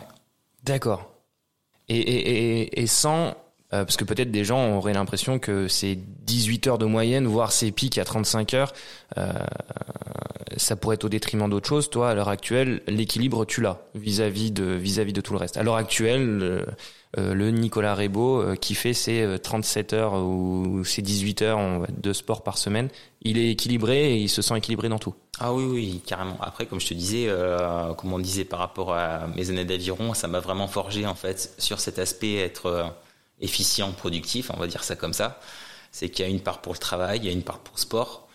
D'accord. Et, et, et, sans euh, parce que peut-être des gens auraient l'impression que c'est 18 heures de moyenne, voire ces pics à 35 heures, euh, ça pourrait être au détriment d'autres choses. Toi, à l'heure actuelle, l'équilibre, tu l'as vis-à-vis de vis-à-vis de tout le reste. À l'heure actuelle, euh, le Nicolas Rebaud qui fait ses 37 heures ou ses 18 heures de sport par semaine, il est équilibré et il se sent équilibré dans tout. Ah oui, oui, carrément. Après, comme je te disais, comme on disait par rapport à mes années d'aviron, ça m'a vraiment forgé en fait sur cet aspect être efficient, productif, on va dire ça comme ça. C'est qu'il y a une part pour le travail, il y a une part pour le sport,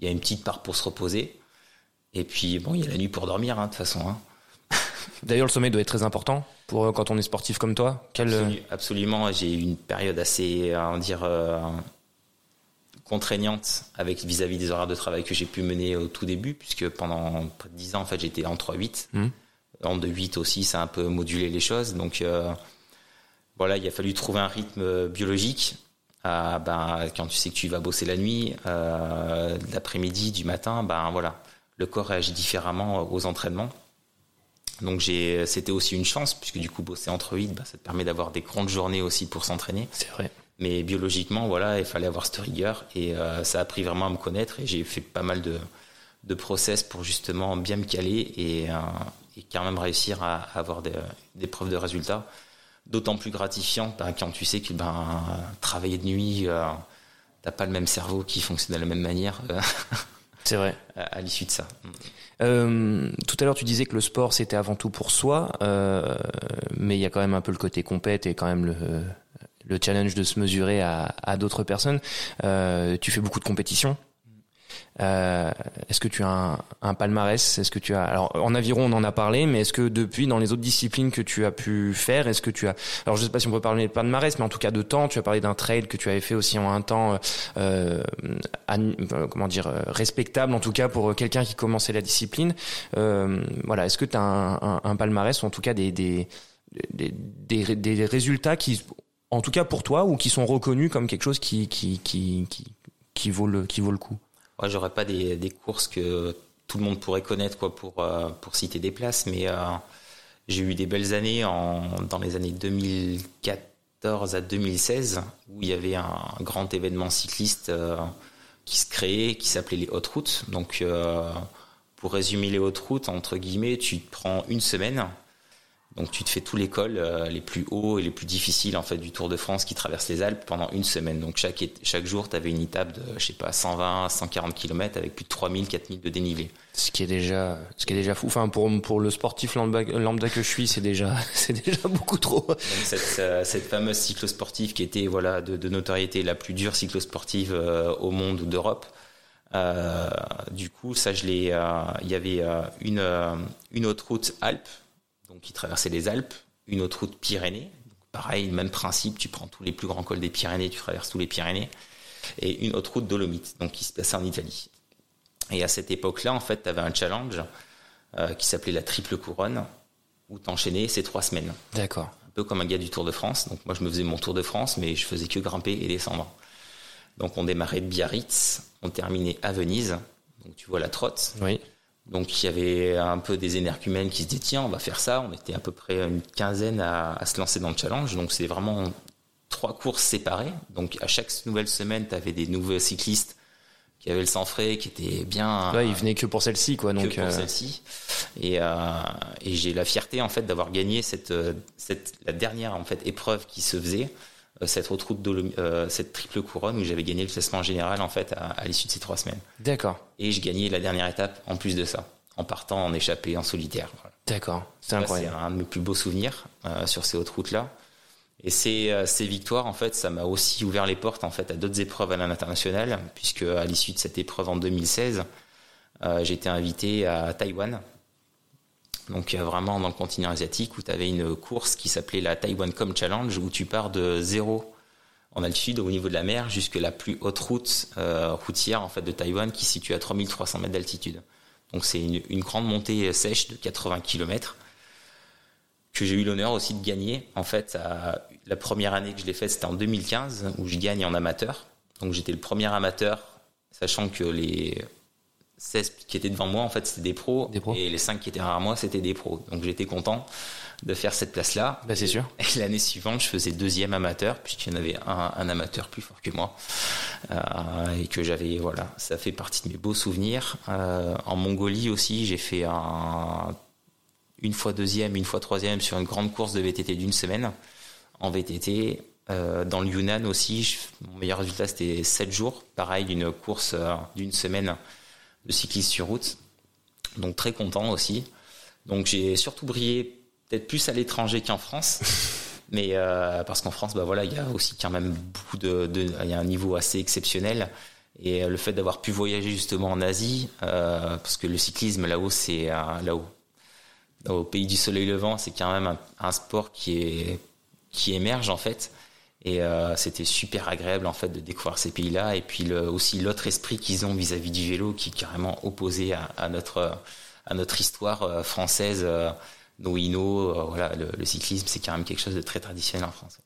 il y a une petite part pour se reposer. Et puis, bon, il y a la nuit pour dormir, hein, de toute façon. Hein. D'ailleurs, le sommeil doit être très important pour euh, quand on est sportif comme toi. Euh, absolument. J'ai eu une période assez, on dire, euh, contraignante avec vis-à-vis des horaires de travail que j'ai pu mener au tout début, puisque pendant près de 10 ans, en fait, j'étais en 3-8. Mmh. En 2-8 aussi, ça a un peu modulé les choses. Donc, voilà, il a fallu trouver un rythme euh, biologique. Euh, ben, quand tu sais que tu vas bosser la nuit, euh, l'après-midi, du matin, ben voilà, le corps réagit différemment aux entraînements. Donc j'ai, c'était aussi une chance puisque du coup bosser entre 8, ben, ça te permet d'avoir des grandes journées aussi pour s'entraîner. C'est vrai. Mais biologiquement, voilà, il fallait avoir cette rigueur et ça a pris vraiment à me connaître et j'ai fait pas mal de, de process pour justement bien me caler et, et quand même réussir à, avoir des, des preuves de résultats d'autant plus gratifiant ben, quand tu sais que ben, travailler de nuit, euh, t'as pas le même cerveau qui fonctionne de la même manière. Euh, c'est vrai. À, l'issue de ça. Euh, tout à l'heure, tu disais que le sport c'était avant tout pour soi, mais il y a quand même un peu le côté compète et quand même le, le challenge de se mesurer à, à d'autres personnes. tu fais beaucoup de compétitions. Euh, est-ce que tu as un, palmarès? Est-ce que tu as alors en aviron on en a parlé, mais est-ce que depuis dans les autres disciplines que tu as pu faire, est-ce que tu as alors je sais pas si on peut parler de palmarès, mais en tout cas de temps, tu as parlé d'un trade que tu avais fait aussi en un temps euh, euh comment dire respectable en tout cas pour quelqu'un qui commençait la discipline. Voilà, est-ce que tu as un, palmarès ou en tout cas des des, des résultats qui en tout cas pour toi ou qui sont reconnus comme quelque chose qui qui qui, qui vaut le qui vaut le coup? Moi, j'aurais pas des, des, courses que tout le monde pourrait connaître quoi pour euh, pour citer des places, mais euh, j'ai eu des belles années en, dans les années 2014 à 2016 où il y avait un grand événement cycliste euh, qui se créait, qui s'appelait les hautes routes. Donc, pour résumer les hautes routes entre guillemets, tu te prends une semaine donc tu te fais tous les cols euh, les plus hauts et les plus difficiles en fait du Tour de France qui traverse les Alpes pendant une semaine. Donc chaque chaque jour, tu avais une étape de je sais pas 120 140 km avec plus de 3000 4000 de dénivelé. Ce qui est déjà ce qui est déjà fou. Enfin pour pour le sportif lambda, que je suis, c'est déjà c'est déjà beaucoup trop. Donc cette euh, cette fameuse cyclosportive qui était voilà de, de notoriété la plus dure cyclosportive euh, au monde ou d'Europe. Euh, du coup, ça, je l'ai. Il y avait une une autre route Alpes donc qui traversait les Alpes, une autre route Pyrénées. pareil, même principe, tu prends tous les plus grands cols des Pyrénées, tu traverses tous les Pyrénées, et une autre route Dolomites, donc qui se passait en Italie. Et à cette époque-là, en fait, tu avais un challenge euh, qui s'appelait la triple couronne, où t'enchaînais ces trois semaines. D'accord. Un peu comme un gars du Tour de France. Donc moi, je me faisais mon Tour de France, mais je faisais que grimper et descendre. Donc on démarrait de Biarritz, on terminait à Venise. Donc tu vois la trotte. Oui. Donc il y avait un peu des énergumènes qui se disaient tiens on va faire ça. On était à peu près une quinzaine à, se lancer dans le challenge. Donc c'est vraiment trois courses séparées. Donc à chaque nouvelle semaine tu avais des nouveaux cyclistes qui avaient le sang frais, qui étaient bien. Ouais, ils venaient que pour celle-ci quoi. Donc que pour euh, celle-ci. Et, euh, et j'ai la fierté en fait d'avoir gagné cette, cette la dernière en fait épreuve qui se faisait euh, cette route euh, cette triple couronne où j'avais gagné le classement général en fait à, l'issue de ces trois semaines. D'accord. Et je gagnais la dernière étape en plus de ça, en partant en échappée en solitaire. D'accord, c'est incroyable. C'est un de mes plus beaux souvenirs euh, sur ces hautes routes là. Et ces, ces victoires, en fait, ça m'a aussi ouvert les portes en fait à d'autres épreuves à l'international, puisque à l'issue de cette épreuve en 2016, j'ai été invité à Taïwan donc vraiment dans le continent asiatique, où tu avais une course qui s'appelait la Taiwan Com Challenge, où tu pars de zéro en altitude au niveau de la mer jusque la plus haute route routière en fait de Taïwan qui se situe à 3300 mètres d'altitude. Donc c'est une, une, grande montée sèche de 80 km que j'ai eu l'honneur aussi de gagner. En fait, la première année que je l'ai faite, c'était en 2015, où je gagne en amateur. Donc j'étais le premier amateur, sachant que les 16 qui étaient devant moi, en fait, c'était des pros, et les 5 qui étaient derrière moi, c'était des pros. Donc j'étais content de faire cette place-là. Bah, c'est sûr. Et l'année suivante, je faisais deuxième amateur, puisqu'il y en avait un, amateur plus fort que moi, euh, et que j'avais, voilà, ça fait partie de mes beaux souvenirs. Euh, en Mongolie aussi, j'ai fait un une fois deuxième, une fois troisième sur une grande course de VTT d'une semaine. En VTT, euh, dans le Yunnan aussi, mon meilleur résultat c'était 7 jours. Pareil, une course d'une semaine de cyclisme sur route. Donc très content aussi. Donc j'ai surtout brillé peut-être plus à l'étranger qu'en France. Mais euh, parce qu'en France, bah voilà, il y a aussi quand même beaucoup de, il y a un niveau assez exceptionnel. Et le fait d'avoir pu voyager justement en Asie, parce que le cyclisme là-haut, c'est là-haut, au pays du soleil levant, c'est quand même un, sport qui est qui émerge en fait. Et euh, c'était super agréable en fait de découvrir ces pays-là et puis aussi l'autre esprit qu'ils ont vis-à-vis du vélo qui est carrément opposé à, notre à notre histoire euh, française. Euh, nos euh, voilà, le, cyclisme c'est quand même quelque chose de très traditionnel en France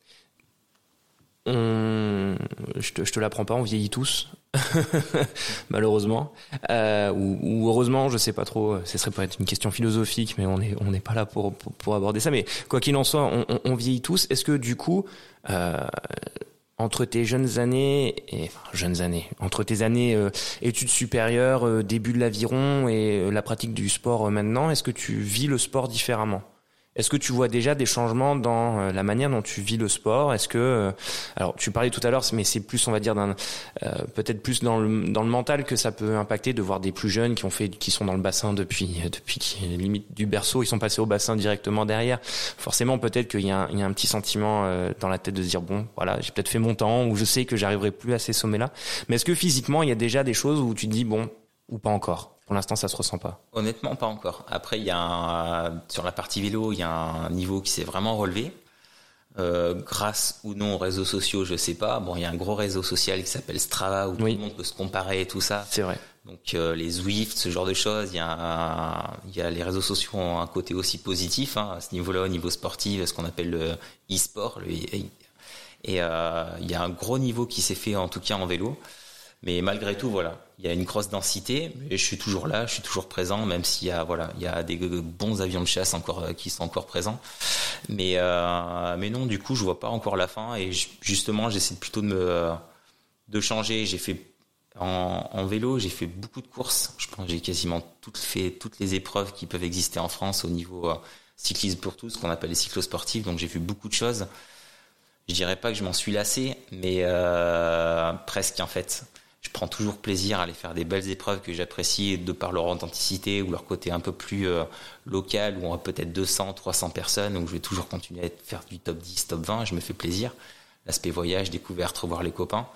on, je te, je te l'apprends pas, on vieillit tous, malheureusement, euh, ou, heureusement, je sais pas trop. Ce serait peut-être une question philosophique, mais on est on n'est pas là pour, pour, aborder ça. Mais quoi qu'il en soit, on, vieillit tous. Est-ce que du coup, euh, entre tes jeunes années et jeunes années, entre tes années euh, études supérieures, euh, début de l'aviron et euh, la pratique du sport maintenant, est-ce que tu vis le sport différemment? Est-ce que tu vois déjà des changements dans euh, la manière dont tu vis le sport? Est-ce que, euh, alors tu parlais tout à l'heure, mais c'est plus, on va dire, d'un, euh, peut-être plus dans le, dans le mental que ça peut impacter de voir des plus jeunes qui ont fait, qui sont dans le bassin depuis, depuis limite du berceau, ils sont passés au bassin directement derrière. Forcément, peut-être qu'il y, a un, il y a un petit sentiment dans la tête de se dire bon, voilà, j'ai peut-être fait mon temps ou je sais que j'arriverai plus à ces sommets-là. Mais est-ce que physiquement, il y a déjà des choses où tu te dis bon, ou pas encore? Pour l'instant, ça se ressent pas. Honnêtement, pas encore. Après, il y a un, sur la partie vélo, il y a un niveau qui s'est vraiment relevé. Euh, grâce ou non aux réseaux sociaux, je sais pas. Bon, il y a un gros réseau social qui s'appelle Strava où tout le monde peut se comparer et tout ça. C'est vrai. Donc euh, les Zwift, ce genre de choses. Il y a, il y a les réseaux sociaux ont un côté aussi positif hein, à ce niveau-là, au niveau sportif, ce qu'on appelle le e-sport. Le, et euh, il y a un gros niveau qui s'est fait en tout cas en vélo. Mais malgré tout, voilà, il y a une grosse densité, mais je suis toujours là, je suis toujours présent, même s'il y a voilà, il y a des bons avions de chasse encore euh, qui sont encore présents. Mais euh, mais non, du coup, je vois pas encore la fin et justement, j'essaie plutôt de me de changer. J'ai fait en, vélo, j'ai fait beaucoup de courses. Je pense j'ai quasiment toutes fait toutes les épreuves qui peuvent exister en France au niveau euh, cyclisme pour tous, qu'on appelle les cyclosportifs. Donc j'ai vu beaucoup de choses. Je dirais pas que je m'en suis lassé, mais euh, presque en fait je prends toujours plaisir à aller faire des belles épreuves que j'apprécie de par leur authenticité ou leur côté un peu plus euh, local où on a peut-être 200, 300 personnes où je vais toujours continuer à faire du top 10, top 20, je me fais plaisir. L'aspect voyage, découverte, revoir les copains.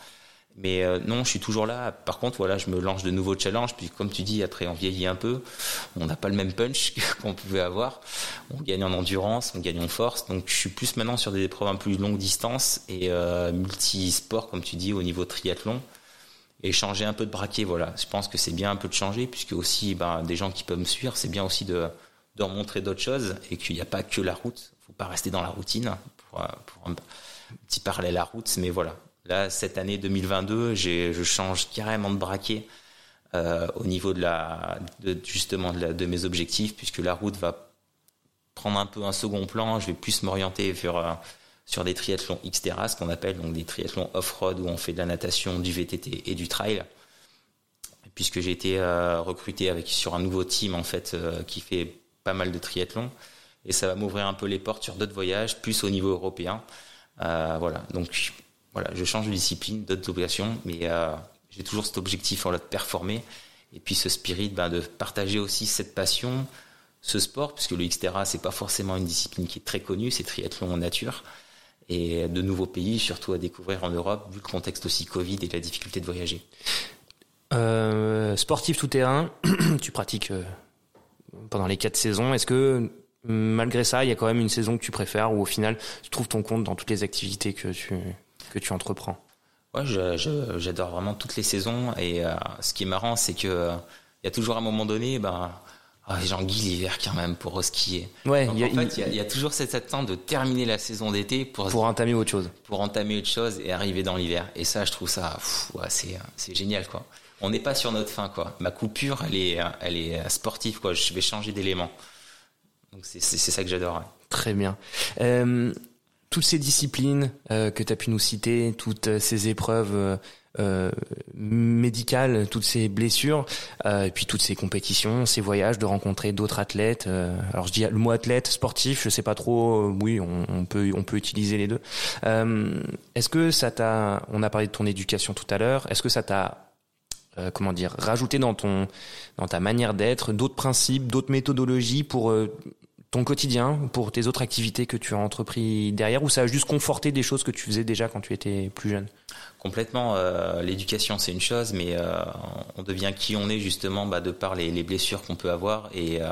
Mais euh, non, je suis toujours là. Par contre, voilà, je me lance de nouveaux challenges. Puis comme tu dis, après on vieillit un peu. On n'a pas le même punch qu'on pouvait avoir. On gagne en endurance, on gagne en force. Donc je suis plus maintenant sur des épreuves un plus longue distance et euh, multi-sport, comme tu dis, au niveau triathlon et changer un peu de braquet. Voilà, je pense que c'est bien un peu de changer, puisque aussi ben, des gens qui peuvent me suivre, c'est bien aussi de, de montrer d'autres choses et qu'il n'y a pas que la route. Faut pas rester dans la routine pour, pour un petit parallèle à la route. Mais voilà, là cette année 2022, je change carrément de braquet euh, au niveau de la, de, justement de mes objectifs, puisque la route va prendre un peu un second plan. Je vais plus m'orienter vers euh, sur des triathlons Xterra, ce qu'on appelle donc des triathlons off-road où on fait de la natation, du VTT et du trail. Puisque j'ai été euh, recruté avec sur un nouveau team en fait euh, qui fait pas mal de triathlons. Et ça va m'ouvrir un peu les portes sur d'autres voyages, plus au niveau européen. Euh, voilà, donc voilà, je change de discipline, d'autres obligations, mais j'ai toujours cet objectif en de performer. Et puis ce spirit ben, de partager aussi cette passion, ce sport, puisque le Xterra c'est pas forcément une discipline qui est très connue, c'est triathlon en nature et de nouveaux pays, surtout à découvrir en Europe, vu le contexte aussi Covid et la difficulté de voyager. Euh, sportif tout terrain, tu pratiques euh, pendant les quatre saisons. Est-ce que malgré ça, il y a quand même une saison que tu préfères ou au final, tu trouves ton compte dans toutes les activités que tu que tu entreprends? Ouais, j'adore vraiment toutes les saisons et euh, ce qui est marrant, c'est que euh, il y a toujours un moment donné, ben oh, j'enguille l'hiver quand même pour skier. Ouais, en fait, il y, a, toujours cette attente de terminer la saison d'été pour pour entamer autre chose. Pour entamer autre chose et arriver dans l'hiver. Et ça, je trouve ça, ouais, c'est génial quoi. On n'est pas sur notre fin quoi. Ma coupure, elle est elle est sportive quoi. Je vais changer d'élément. Donc c'est ça que j'adore. Très bien. Euh, toutes ces disciplines euh, que tu as pu nous citer, toutes euh, ces épreuves euh, euh, médicales, toutes ces blessures, euh, et puis toutes ces compétitions, ces voyages, de rencontrer d'autres athlètes. alors je dis le mot athlète, sportif, je sais pas trop. oui, on, on, peut on peut utiliser les deux. Est-ce que ça t'a On a parlé de ton éducation tout à l'heure. Est-ce que ça t'a comment dire, rajouté dans ton, dans ta manière d'être, d'autres principes, d'autres méthodologies pour ton quotidien, pour tes autres activités que tu as entrepris derrière, ou ça a juste conforté des choses que tu faisais déjà quand tu étais plus jeune? Complètement. Euh, l'éducation, c'est une chose, mais euh, on devient qui on est justement bah, de par les, blessures qu'on peut avoir. Et euh,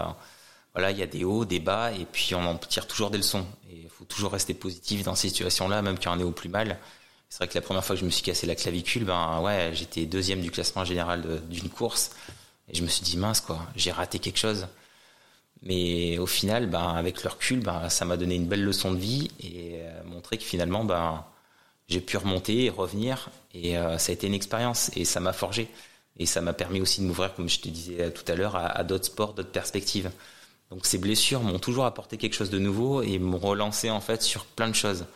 voilà, il y a des hauts, des bas, et puis on en tire toujours des leçons. Et il faut toujours rester positif dans ces situations-là, même quand on est au plus mal. C'est vrai que la première fois que je me suis cassé la clavicule, ben ouais, j'étais deuxième du classement général d'une course, et je me suis dit mince quoi, j'ai raté quelque chose. Mais au final, ben, avec le recul, ben, ça m'a donné une belle leçon de vie et montré que finalement, ben, j'ai pu remonter et revenir. Et euh, ça a été une expérience et ça m'a forgé. Et ça m'a permis aussi de m'ouvrir, comme je te disais tout à l'heure, à, d'autres sports, d'autres perspectives. Donc ces blessures m'ont toujours apporté quelque chose de nouveau et m'ont relancé en fait sur plein de choses.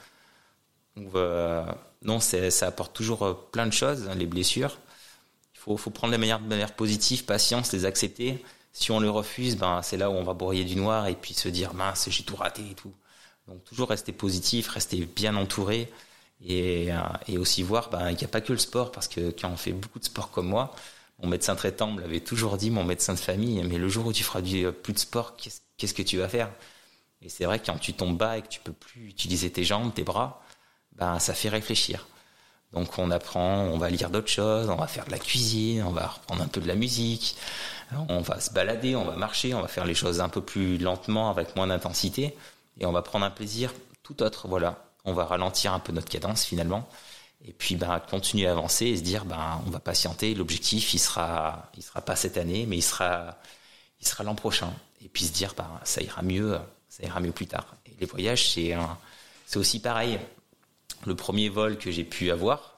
Donc, euh, non, ça apporte toujours plein de choses, les blessures. Il faut, prendre les manière, de manière positive, patience, les accepter si on le refuse, ben, c'est là où on va broyer du noir et puis se dire mince, j'ai tout raté et tout. Donc toujours rester positif, rester bien entouré et, euh, et aussi voir ben, qu'il n'y a pas que le sport parce que quand on fait beaucoup de sport comme moi, mon médecin traitant me l'avait toujours dit, mon médecin de famille, mais le jour où tu feras euh, plus de sport, qu'est-ce que tu vas faire? Et c'est vrai que quand tu tombes bas et que tu peux plus utiliser tes jambes, tes bras, ben ça fait réfléchir. Donc on apprend, on va lire d'autres choses, on va faire de la cuisine, on va reprendre un peu de la musique, on va se balader, on va marcher, on va faire les choses un peu plus lentement, avec moins d'intensité, et on va prendre un plaisir tout autre. Voilà, on va ralentir un peu notre cadence finalement, et puis ben continuer à avancer et se dire ben on va patienter. L'objectif il sera il sera pas cette année, mais il sera il sera l'an prochain. Et puis se dire ben ça ira mieux, ça ira mieux plus tard. Et les voyages c'est c'est aussi pareil. Le premier vol que j'ai pu avoir,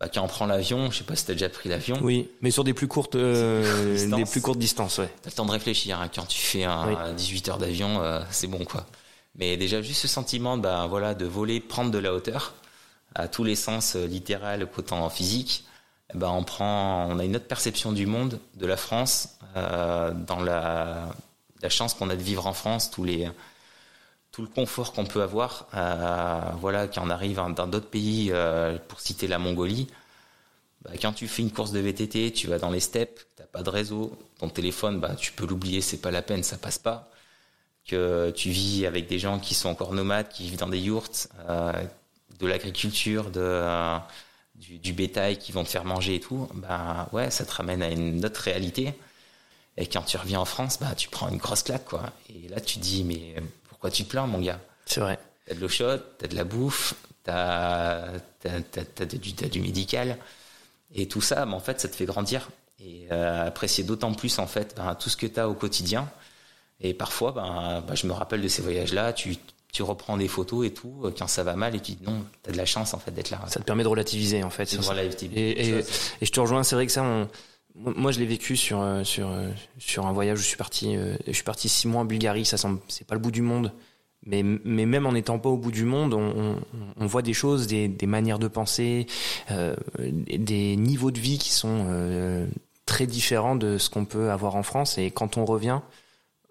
bah, quand on prend l'avion, je sais pas si tu as déjà pris l'avion. Oui, mais sur des plus courtes, euh, des plus courtes distances, ouais. T'as le temps de réfléchir. Hein. Quand tu fais un 18 heures d'avion, euh, c'est bon, quoi. Mais déjà juste ce sentiment, bah voilà, de voler, prendre de la hauteur, à tous les sens, euh, littéral qu'autant physique. Bah on prend, on a une autre perception du monde, de la France, euh, dans la, la chance qu'on a de vivre en France, tous les tout le confort qu'on peut avoir. Euh, voilà, quand on arrive dans d'autres pays, euh, pour citer la Mongolie, bah, quand tu fais une course de VTT, tu vas dans les steppes, t'as pas de réseau, ton téléphone, bah, tu peux l'oublier, c'est pas la peine, ça passe pas. Que tu vis avec des gens qui sont encore nomades, qui vivent dans des yurts, euh, de l'agriculture, de euh, du, du, bétail qui vont te faire manger et tout, bah ouais, ça te ramène à une autre réalité. Et quand tu reviens en France, bah tu prends une grosse claque quoi. Et là tu te dis mais pourquoi tu te plains, mon gars? C'est vrai. T'as de l'eau chaude, t'as de la bouffe, t'as as, du, du médical. Et tout ça, en fait, ça te fait grandir et euh, apprécier d'autant plus, en fait, ben, tout ce que t'as au quotidien. Et parfois, ben, ben, je me rappelle de ces voyages-là, tu, tu reprends des photos et tout, quand ça va mal, et tu dis non, t'as de la chance, en fait, d'être là. Ça te permet de relativiser, en fait. Et, et, et, je te rejoins, c'est vrai que ça, on, moi, je l'ai vécu sur euh, sur euh, sur un voyage où je suis parti. Euh, je suis parti six mois en Bulgarie. Ça semble, c'est pas le bout du monde, mais mais même en n'étant pas au bout du monde, on, on, voit des choses, des, des manières de penser, euh, des niveaux de vie qui sont très différents de ce qu'on peut avoir en France. Et quand on revient,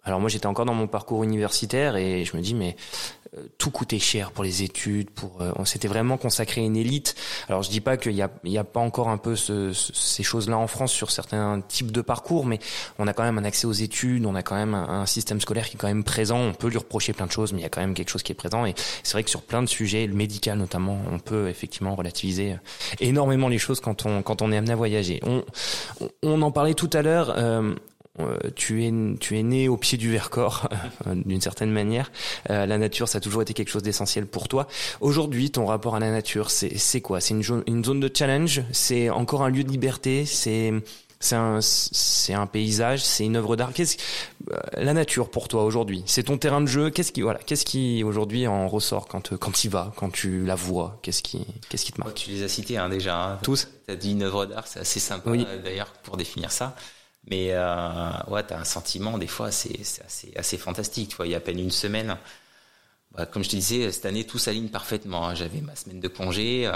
alors moi j'étais encore dans mon parcours universitaire et je me dis mais euh, tout coûtait cher pour les études, pour euh, on s'était vraiment consacré à une élite. Alors je dis pas qu'il y a, il y a pas encore un peu ce, ces choses-là en France sur certains types de parcours, mais on a quand même un accès aux études, on a quand même un, système scolaire qui est quand même présent. On peut lui reprocher plein de choses, mais il y a quand même quelque chose qui est présent. Et c'est vrai que sur plein de sujets, le médical notamment, on peut effectivement relativiser énormément les choses quand on quand on est amené à voyager. On on, en parlait tout à l'heure. Euh, tu es tu es né au pied du Vercors d'une certaine manière. la nature, ça a toujours été quelque chose d'essentiel pour toi. Aujourd'hui, ton rapport à la nature, c'est c'est quoi? C'est une, une zone de challenge? C'est encore un lieu de liberté? C'est c'est un, c'est un paysage, c'est une œuvre d'art? Qu'est-ce euh, la nature pour toi aujourd'hui? C'est ton terrain de jeu? Qu'est-ce qui voilà, qu'est-ce qui aujourd'hui en ressort quand quand tu y vas, quand tu la vois? Qu'est-ce qui qu'est-ce qui te marque? Tu les as cités hein, déjà. Hein. Tous. Tu as dit une œuvre d'art, c'est assez sympa oui. Euh, d'ailleurs pour définir ça. Mais euh, ouais, tu as un sentiment des fois, c'est, assez, assez fantastique. Tu vois, il y a à peine une semaine. Bah, comme je te disais, cette année tout s'aligne parfaitement. Hein. J'avais ma semaine de congé, euh,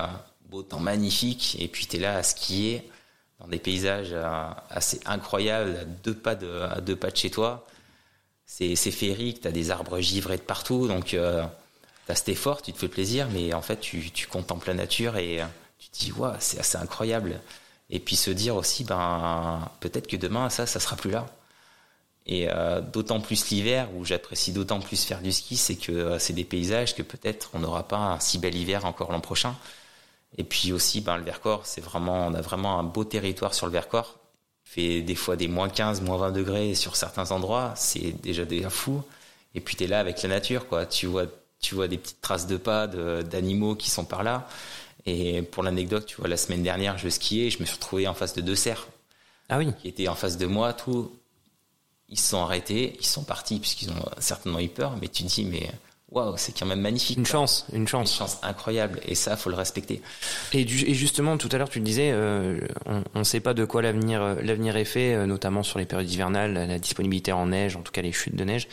beau temps magnifique, et puis tu es là à skier dans des paysages euh, assez incroyables, à deux pas de, chez toi. C'est, féerique, tu as des arbres givrés de partout, donc euh, tu as cet effort, tu te fais plaisir, mais en fait, tu, contemples la nature et euh, tu te dis, waouh, c'est assez incroyable. Et puis se dire aussi, ben, peut-être que demain, ça, ça sera plus là. Et euh, d'autant plus l'hiver, où j'apprécie d'autant plus faire du ski, c'est que euh, c'est des paysages que peut-être on n'aura pas un si bel hiver encore l'an prochain. Et puis aussi, ben, le Vercors, c'est vraiment, on a vraiment un beau territoire sur le Vercors. Il fait des fois des moins 15, moins 20 degrés sur certains endroits. C'est déjà déjà fou. Et puis tu es là avec la nature, quoi. Tu vois, tu vois des petites traces de pas d'animaux qui sont par là. Et pour l'anecdote, tu vois, la semaine dernière, je skiais, je me suis retrouvé en face de deux cerfs. Ah oui. Qui étaient en face de moi, tout. Ils se sont arrêtés, ils sont partis puisqu'ils ont certainement eu peur. Mais tu te dis, mais waouh, c'est quand même magnifique. Une chance, une chance. Une chance incroyable. Et ça, faut le respecter. Et, du, et justement, tout à l'heure, tu le disais, euh, on ne sait pas de quoi l'avenir euh, l'avenir est fait, euh, notamment sur les périodes hivernales, la, disponibilité en neige, en tout cas les chutes de neige.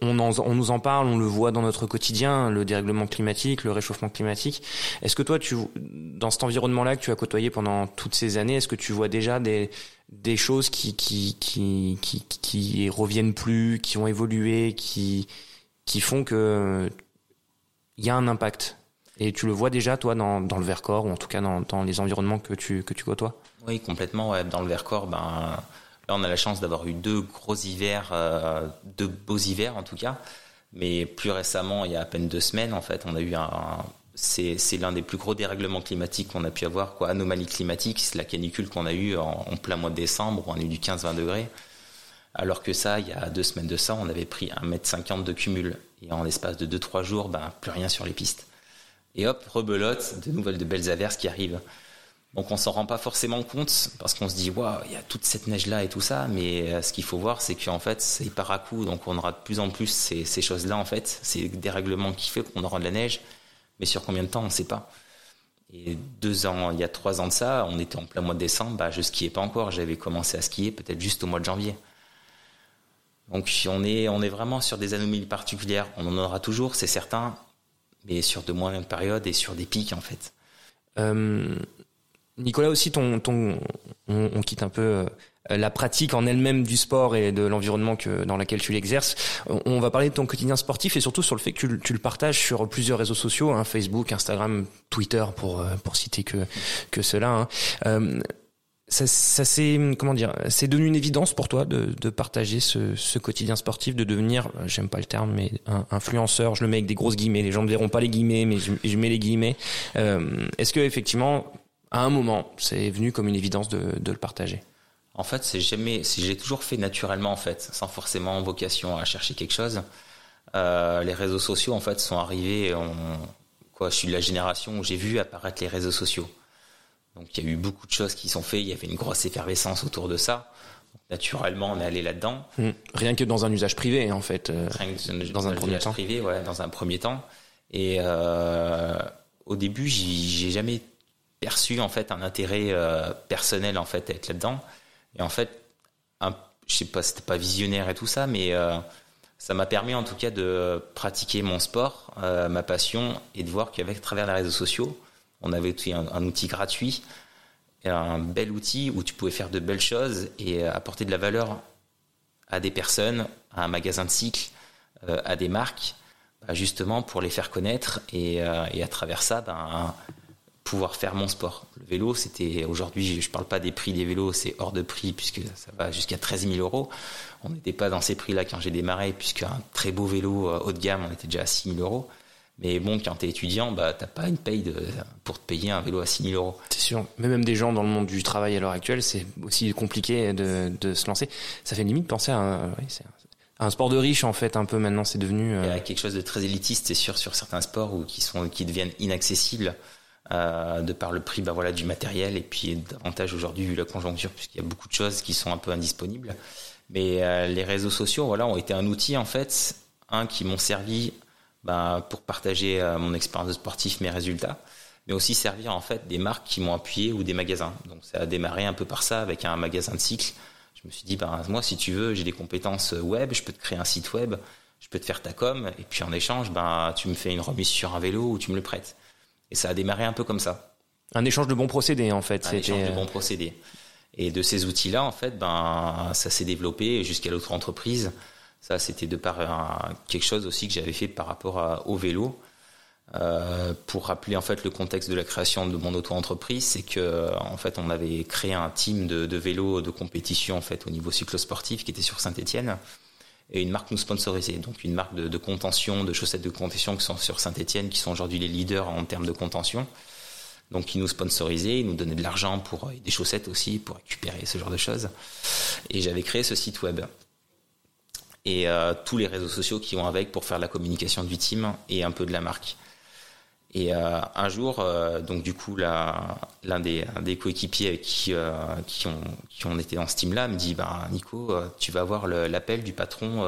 On, on, nous en parle, on le voit dans notre quotidien, le dérèglement climatique, le réchauffement climatique. Est-ce que toi, tu, dans cet environnement-là que tu as côtoyé pendant toutes ces années, est-ce que tu vois déjà des, des choses qui, qui, qui, qui, qui reviennent plus, qui ont évolué, qui, qui font que il y a un impact? Et tu le vois déjà, toi, dans, dans le Vercors, ou en tout cas dans, dans, les environnements que tu, que tu côtoies? Oui, complètement. Ouais. Dans le Vercors, ben, là, on a la chance d'avoir eu deux gros hivers, euh, deux beaux hivers en tout cas. Mais plus récemment, il y a à peine deux semaines, en fait, on a eu un. C'est, l'un des plus gros dérèglements climatiques qu'on a pu avoir. Anomalie climatique, c'est la canicule qu'on a eue en, en, plein mois de décembre, où on a eu du 15-20 degrés. Alors que ça, il y a deux semaines de ça, on avait pris 1m50 de cumul. Et en l'espace de 2-3 jours, ben, plus rien sur les pistes. Et hop, rebelote, de nouvelles de belles averses qui arrivent. Donc on s'en rend pas forcément compte parce qu'on se dit waouh il y a toute cette neige là et tout ça. Mais euh, ce qu'il faut voir c'est qu'en fait c'est par à coup donc on aura de plus en plus ces, ces choses là en fait. C'est des règlements qui fait qu'on aura de la neige. Mais sur combien de temps on ne sait pas. Et deux ans il y a trois ans de ça on était en plein mois de décembre. Bah je skiais pas encore. J'avais commencé à skier peut-être juste au mois de janvier. Donc on est, on est vraiment sur des anomalies particulières. On en aura toujours, c'est certain, mais sur de moyennes périodes et sur des pics en fait. Euh, Nicolas aussi, ton, ton, on, on, quitte un peu euh, la pratique en elle-même du sport et de l'environnement que dans lequel tu l'exerces. On va parler de ton quotidien sportif et surtout sur le fait que tu, tu le partages sur plusieurs réseaux sociaux, hein, Facebook, Instagram, Twitter pour euh, pour citer que que cela. Hein. Euh, ça, ça c'est comment dire, c'est devenu une évidence pour toi de, de partager ce, ce, quotidien sportif, de devenir, j'aime pas le terme, mais un influenceur. Je le mets avec des grosses guillemets. Les gens ne verront pas les guillemets, mais je, je mets les guillemets. Euh, Est-ce que effectivement, à un moment, c'est venu comme une évidence de, de le partager En fait, c'est jamais, j'ai toujours fait naturellement en fait, sans forcément vocation à chercher quelque chose. Euh, les réseaux sociaux en fait sont arrivés. On, quoi, je suis de la génération où j'ai vu apparaître les réseaux sociaux. Donc il y a eu beaucoup de choses qui sont faites, il y avait une grosse effervescence autour de ça. Donc, naturellement, on est allé là-dedans. Mmh. Rien que dans un usage privé, en fait. Euh, Rien que dans, dans un, un premier temps. privé, ouais, dans un premier temps. Et euh, au début, j'ai jamais perçu en fait un intérêt euh, personnel en fait à être là-dedans. Et en fait, un, je sais pas, c'était pas visionnaire et tout ça, mais euh, ça m'a permis en tout cas de pratiquer mon sport, euh, ma passion, et de voir qu'avec travers les réseaux sociaux, on avait un, un, outil gratuit, un bel outil où tu pouvais faire de belles choses et apporter de la valeur à des personnes, à un magasin de cycle, à des marques, bah justement pour les faire connaître et, à travers ça, ben, pouvoir faire mon sport. Le vélo, c'était aujourd'hui, je parle pas des prix des vélos, c'est hors de prix puisque ça va jusqu'à 13 000 euros. On n'était pas dans ces prix-là quand j'ai démarré, puisqu'un très beau vélo euh, haut de gamme, on était déjà à 6 000 euros. Mais bon, quand tu es étudiant, bah, t'as pas une paye de, pour te payer un vélo à 6000 euros. C'est sûr. Mais même des gens dans le monde du travail à l'heure actuelle, c'est aussi compliqué de, de, se lancer. Ça fait limite penser à un, oui, un sport de riche en fait un peu maintenant c'est devenu euh... il y a quelque chose de très élitiste c'est sûr sur certains sports ou qui sont qui deviennent inaccessibles euh, de par le prix bah voilà du matériel et puis davantage aujourd'hui vu la conjoncture puisqu'il y a beaucoup de choses qui sont un peu indisponibles. Mais euh, les réseaux sociaux voilà ont été un outil en fait un qui m'ont servi bah, pour partager euh, mon expérience de sportif mes résultats mais aussi servir en fait des marques qui m'ont appuyé ou des magasins. Donc ça a démarré un peu par ça avec un magasin de cycle je me suis dit, ben, moi, si tu veux, j'ai des compétences web, je peux te créer un site web, je peux te faire ta com, et puis en échange, ben, tu me fais une remise sur un vélo ou tu me le prêtes. Et ça a démarré un peu comme ça. Un échange de bons procédés, en fait. Un échange de bons procédés. Et de ces outils-là, en fait, ben, ça s'est développé jusqu'à l'autre entreprise. Ça, c'était de par quelque chose aussi que j'avais fait par rapport au vélo. Euh, pour rappeler en fait le contexte de la création de mon auto-entreprise, c'est que en fait on avait créé un team de, de vélos de compétition en fait au niveau cyclosportif qui était sur Saint-Étienne et une marque nous sponsorisait, donc une marque de, contention, de chaussettes de contention qui sont sur Saint-Étienne, qui sont aujourd'hui les leaders en termes de contention. Donc qui nous sponsorisaient, ils nous donnaient de l'argent pour des chaussettes aussi pour récupérer ce genre de choses. Et j'avais créé ce site web et euh, tous les réseaux sociaux qui vont avec pour faire la communication du team et un peu de la marque. Et euh, un jour, euh, donc du coup, l'un des, coéquipiers qui, euh, qui, ont, qui ont été dans ce team-là me dit, bah, Nico, tu vas avoir l'appel du patron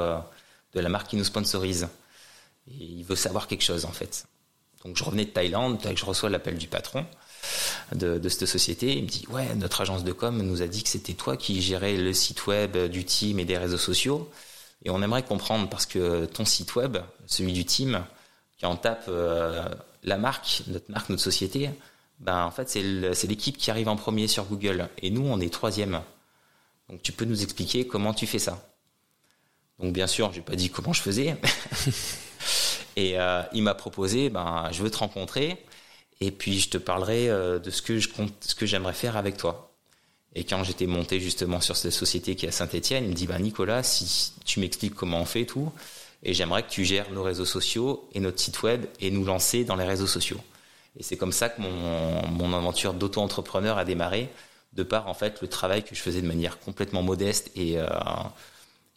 de la marque qui nous sponsorise. Et il veut savoir quelque chose en fait. Donc je revenais de Thaïlande, je reçois l'appel du patron de, de, cette société. Il me dit, ouais, notre agence de com nous a dit que c'était toi qui gérais le site web du team et des réseaux sociaux. Et on aimerait comprendre parce que ton site web, celui du team, quand on tape la marque, notre marque, notre société, ben en fait c'est l'équipe qui arrive en premier sur Google et nous on est troisième. Donc tu peux nous expliquer comment tu fais ça Donc bien sûr, j'ai pas dit comment je faisais. et euh, il m'a proposé, ben je veux te rencontrer et puis je te parlerai euh, de ce que je compte, ce que j'aimerais faire avec toi. Et quand j'étais monté justement sur cette société qui est à Saint-Étienne, il me dit ben Nicolas, si tu m'expliques comment on fait tout, et j'aimerais que tu gères nos réseaux sociaux et notre site web et nous lancer dans les réseaux sociaux. Et c'est comme ça que mon, mon aventure d'auto-entrepreneur a démarré, de par en fait le travail que je faisais de manière complètement modeste et, euh,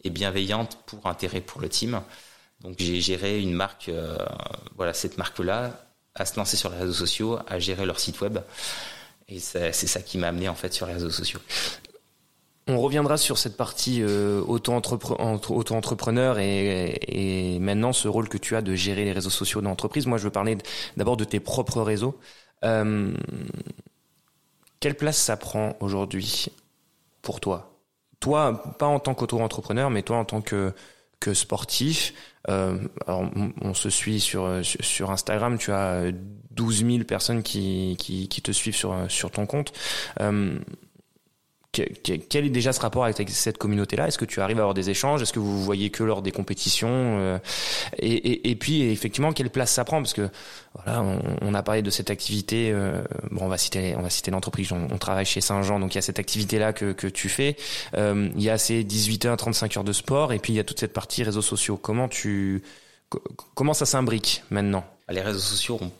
et bienveillante pour intérêt pour le team. Donc j'ai géré une marque, euh, voilà cette marque-là, à se lancer sur les réseaux sociaux, à gérer leur site web. Et c'est ça qui m'a amené en fait sur les réseaux sociaux. On reviendra sur cette partie euh, auto-entrepreneur et, maintenant ce rôle que tu as de gérer les réseaux sociaux dans l'entreprise. Moi, je veux parler d'abord de tes propres réseaux. Euh, quelle place ça prend aujourd'hui pour toi? Toi, pas en tant qu'auto-entrepreneur, mais toi en tant que que sportif. Euh, alors, on se suit sur sur Instagram. Tu as 12 000 personnes qui, qui, te suivent sur sur ton compte. Quel est déjà ce rapport avec cette communauté-là? Est-ce que tu arrives à avoir des échanges? Est-ce que vous vous voyez que lors des compétitions euh, et, puis effectivement, quelle place ça prend? Parce que voilà, on, a parlé de cette activité. Euh, bon, on va citer, on va citer l'entreprise. On, on, travaille chez Saint-Jean, donc il y a cette activité-là que, que tu fais. Euh, il y a ces 18 heures, 35 heures de sport, et puis il y a toute cette partie réseaux sociaux. Comment tu, comment ça s'imbrique maintenant? Les réseaux sociaux ont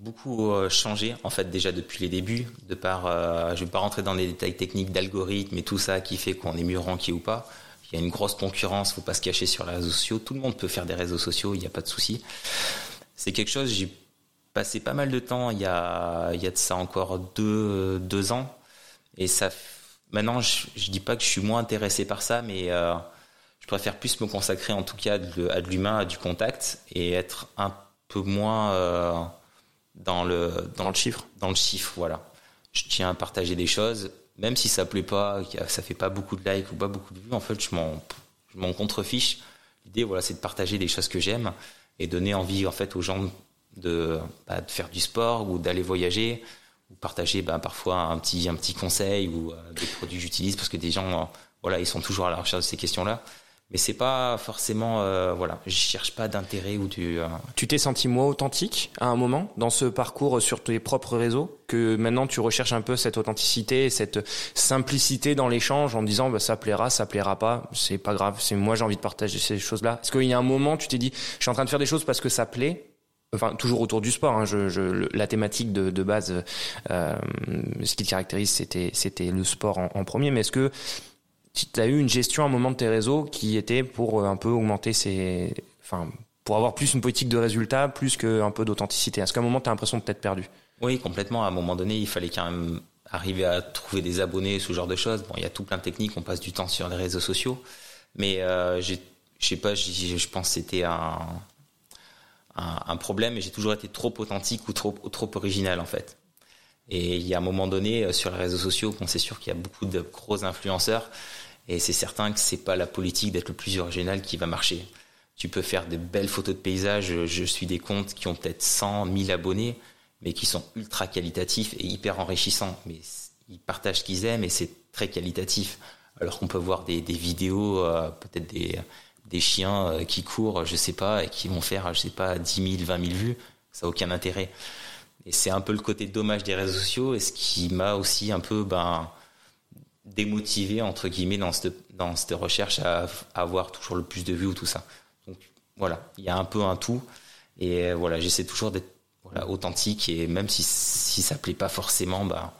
beaucoup euh, changé en fait déjà depuis les débuts de par euh, je vais pas rentrer dans les détails techniques d'algorithmes et tout ça qui fait qu'on est mieux ranké ou pas. Il y a une grosse concurrence faut pas se cacher sur les réseaux sociaux. Tout le monde peut faire des réseaux sociaux il n'y a pas de souci. C'est quelque chose j'ai passé pas mal de temps il y a il y a de ça encore deux deux ans. Et ça maintenant je, dis pas que je suis moins intéressé par ça mais euh, je préfère plus me consacrer en tout cas à de l'humain à du contact et être un peu moins dans le dans le chiffre. Dans le chiffre, voilà. Je tiens à partager des choses, même si ça plaît pas, ça fait pas beaucoup de likes ou pas beaucoup de vues. En fait, je m'en je m'en contrefiche. L'idée, voilà, c'est de partager des choses que j'aime et donner envie en fait aux gens de, bah, de faire du sport ou d'aller voyager ou partager bah, parfois un petit un petit conseil ou euh, des produits que j'utilise parce que des gens euh, voilà ils sont toujours à la recherche de ces questions là mais c'est pas forcément euh, voilà je cherche pas d'intérêt ou du euh, tu t'es senti moins authentique à un moment dans ce parcours sur tes propres réseaux que maintenant tu recherches un peu cette authenticité cette simplicité dans l'échange en disant bah, ça plaira ça plaira pas c'est pas grave c'est moi j'ai envie de partager ces choses là est-ce qu'il y a un moment tu t'es dit je suis en train de faire des choses parce que ça plaît? Enfin toujours autour du sport. Hein, je, je, la thématique de, de base, euh, ce qui te caractérise, c'était c'était le sport en, en premier. Mais est-ce que tu as eu une gestion à un moment de tes réseaux qui était pour un peu augmenter ses, enfin pour avoir plus une politique de résultat, plus qu'un peu d'authenticité Est-ce qu'à un moment, tu as l'impression de t'être perdu? Oui, complètement. À un moment donné, il fallait quand même arriver à trouver des abonnés, ce genre de choses. Bon, il y a tout plein de techniques, on passe du temps sur les réseaux sociaux. Mais euh, je sais pas, je pense que c'était un, un, problème et j'ai toujours été trop authentique ou trop, trop original en fait. Et il y a un moment donné, euh, sur les réseaux sociaux, on sait sûr qu'il y a beaucoup de gros influenceurs et c'est certain que c'est pas la politique d'être le plus original qui va marcher. Tu peux faire de belles photos de paysages. Je suis des comptes qui ont peut-être 100, 1000 abonnés, mais qui sont ultra qualitatifs et hyper enrichissants. Mais ils partagent ce qu'ils aiment et c'est très qualitatif. Alors qu'on peut voir des, vidéos, euh, peut-être des, des chiens euh, qui courent, je sais pas, et qui vont faire, je sais pas, 10 000, 20 000 vues. Ça n'a aucun intérêt. Et c'est un peu le côté dommage des réseaux sociaux et ce qui m'a aussi un peu ben, démotivé, entre guillemets, dans cette, dans cette recherche à, avoir toujours le plus de vues ou tout ça. Donc voilà, il y a un peu un tout. Et euh, voilà, j'essaie toujours d'être authentique et même si, si ça plaît pas forcément, bah,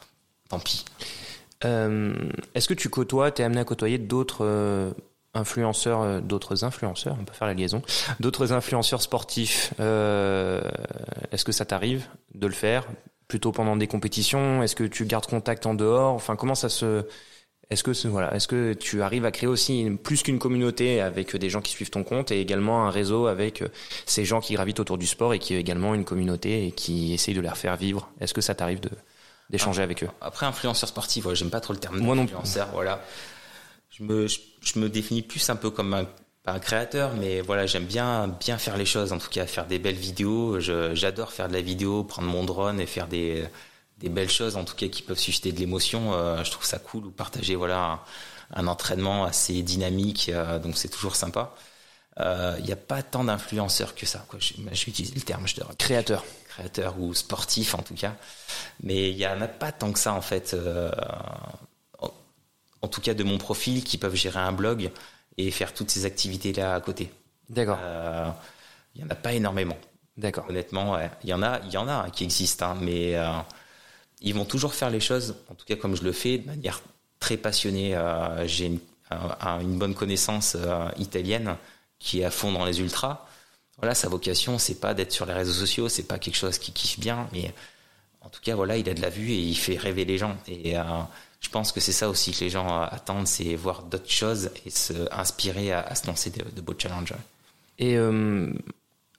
tant pis. Euh, Est-ce que tu côtoies, tu es amené à côtoyer d'autres euh, influenceurs, euh, d'autres influenceurs, on peut faire la liaison, d'autres influenceurs sportifs Est-ce que ça t'arrive de le faire plutôt pendant des compétitions Est-ce que tu gardes contact en dehors Enfin, comment ça se est-ce que voilà, est-ce que tu arrives à créer aussi plus qu'une communauté avec des gens qui suivent ton compte et également un réseau avec euh, ces gens qui gravitent autour du sport et qui ont également une communauté et qui essayent de les faire vivre? Est-ce que ça t'arrive de d'échanger avec eux? Après influenceur sportif, ouais, j'aime pas trop le terme Moi non influenceur, voilà. Je me je, me définis plus un peu comme un pas un créateur, mais voilà, j'aime bien bien faire les choses, en tout cas faire des belles vidéos. J'adore faire de la vidéo, prendre mon drone et faire des des belles choses, en tout cas qui peuvent susciter de l'émotion. Euh, je trouve ça cool ou partager voilà un, entraînement assez dynamique, euh, donc c'est toujours sympa. Il euh, n'y a pas tant d'influenceurs que ça. Quoi. Je, bah, vais utiliser le terme, je dirais. Créateur. Créateur ou sportif en tout cas. Mais il n'y en a pas tant que ça en fait. En, en, tout cas de mon profil, qui peuvent gérer un blog et faire toutes ces activités-là à côté. D'accord. Il n'y en a pas énormément. D'accord. Honnêtement, il y en a, il y en a qui existent, hein, mais ils vont toujours faire les choses, en tout cas comme je le fais, de manière très passionnée. Euh, j'ai une, une, bonne connaissance euh, italienne qui est à fond dans les ultras. Voilà, sa vocation, c'est pas d'être sur les réseaux sociaux, c'est pas quelque chose qui kiffe bien, mais en tout cas, voilà, il a de la vue et il fait rêver les gens. Et euh, je pense que c'est ça aussi que les gens attendent, c'est voir d'autres choses et se inspirer à, se lancer de, beaux challenges. Et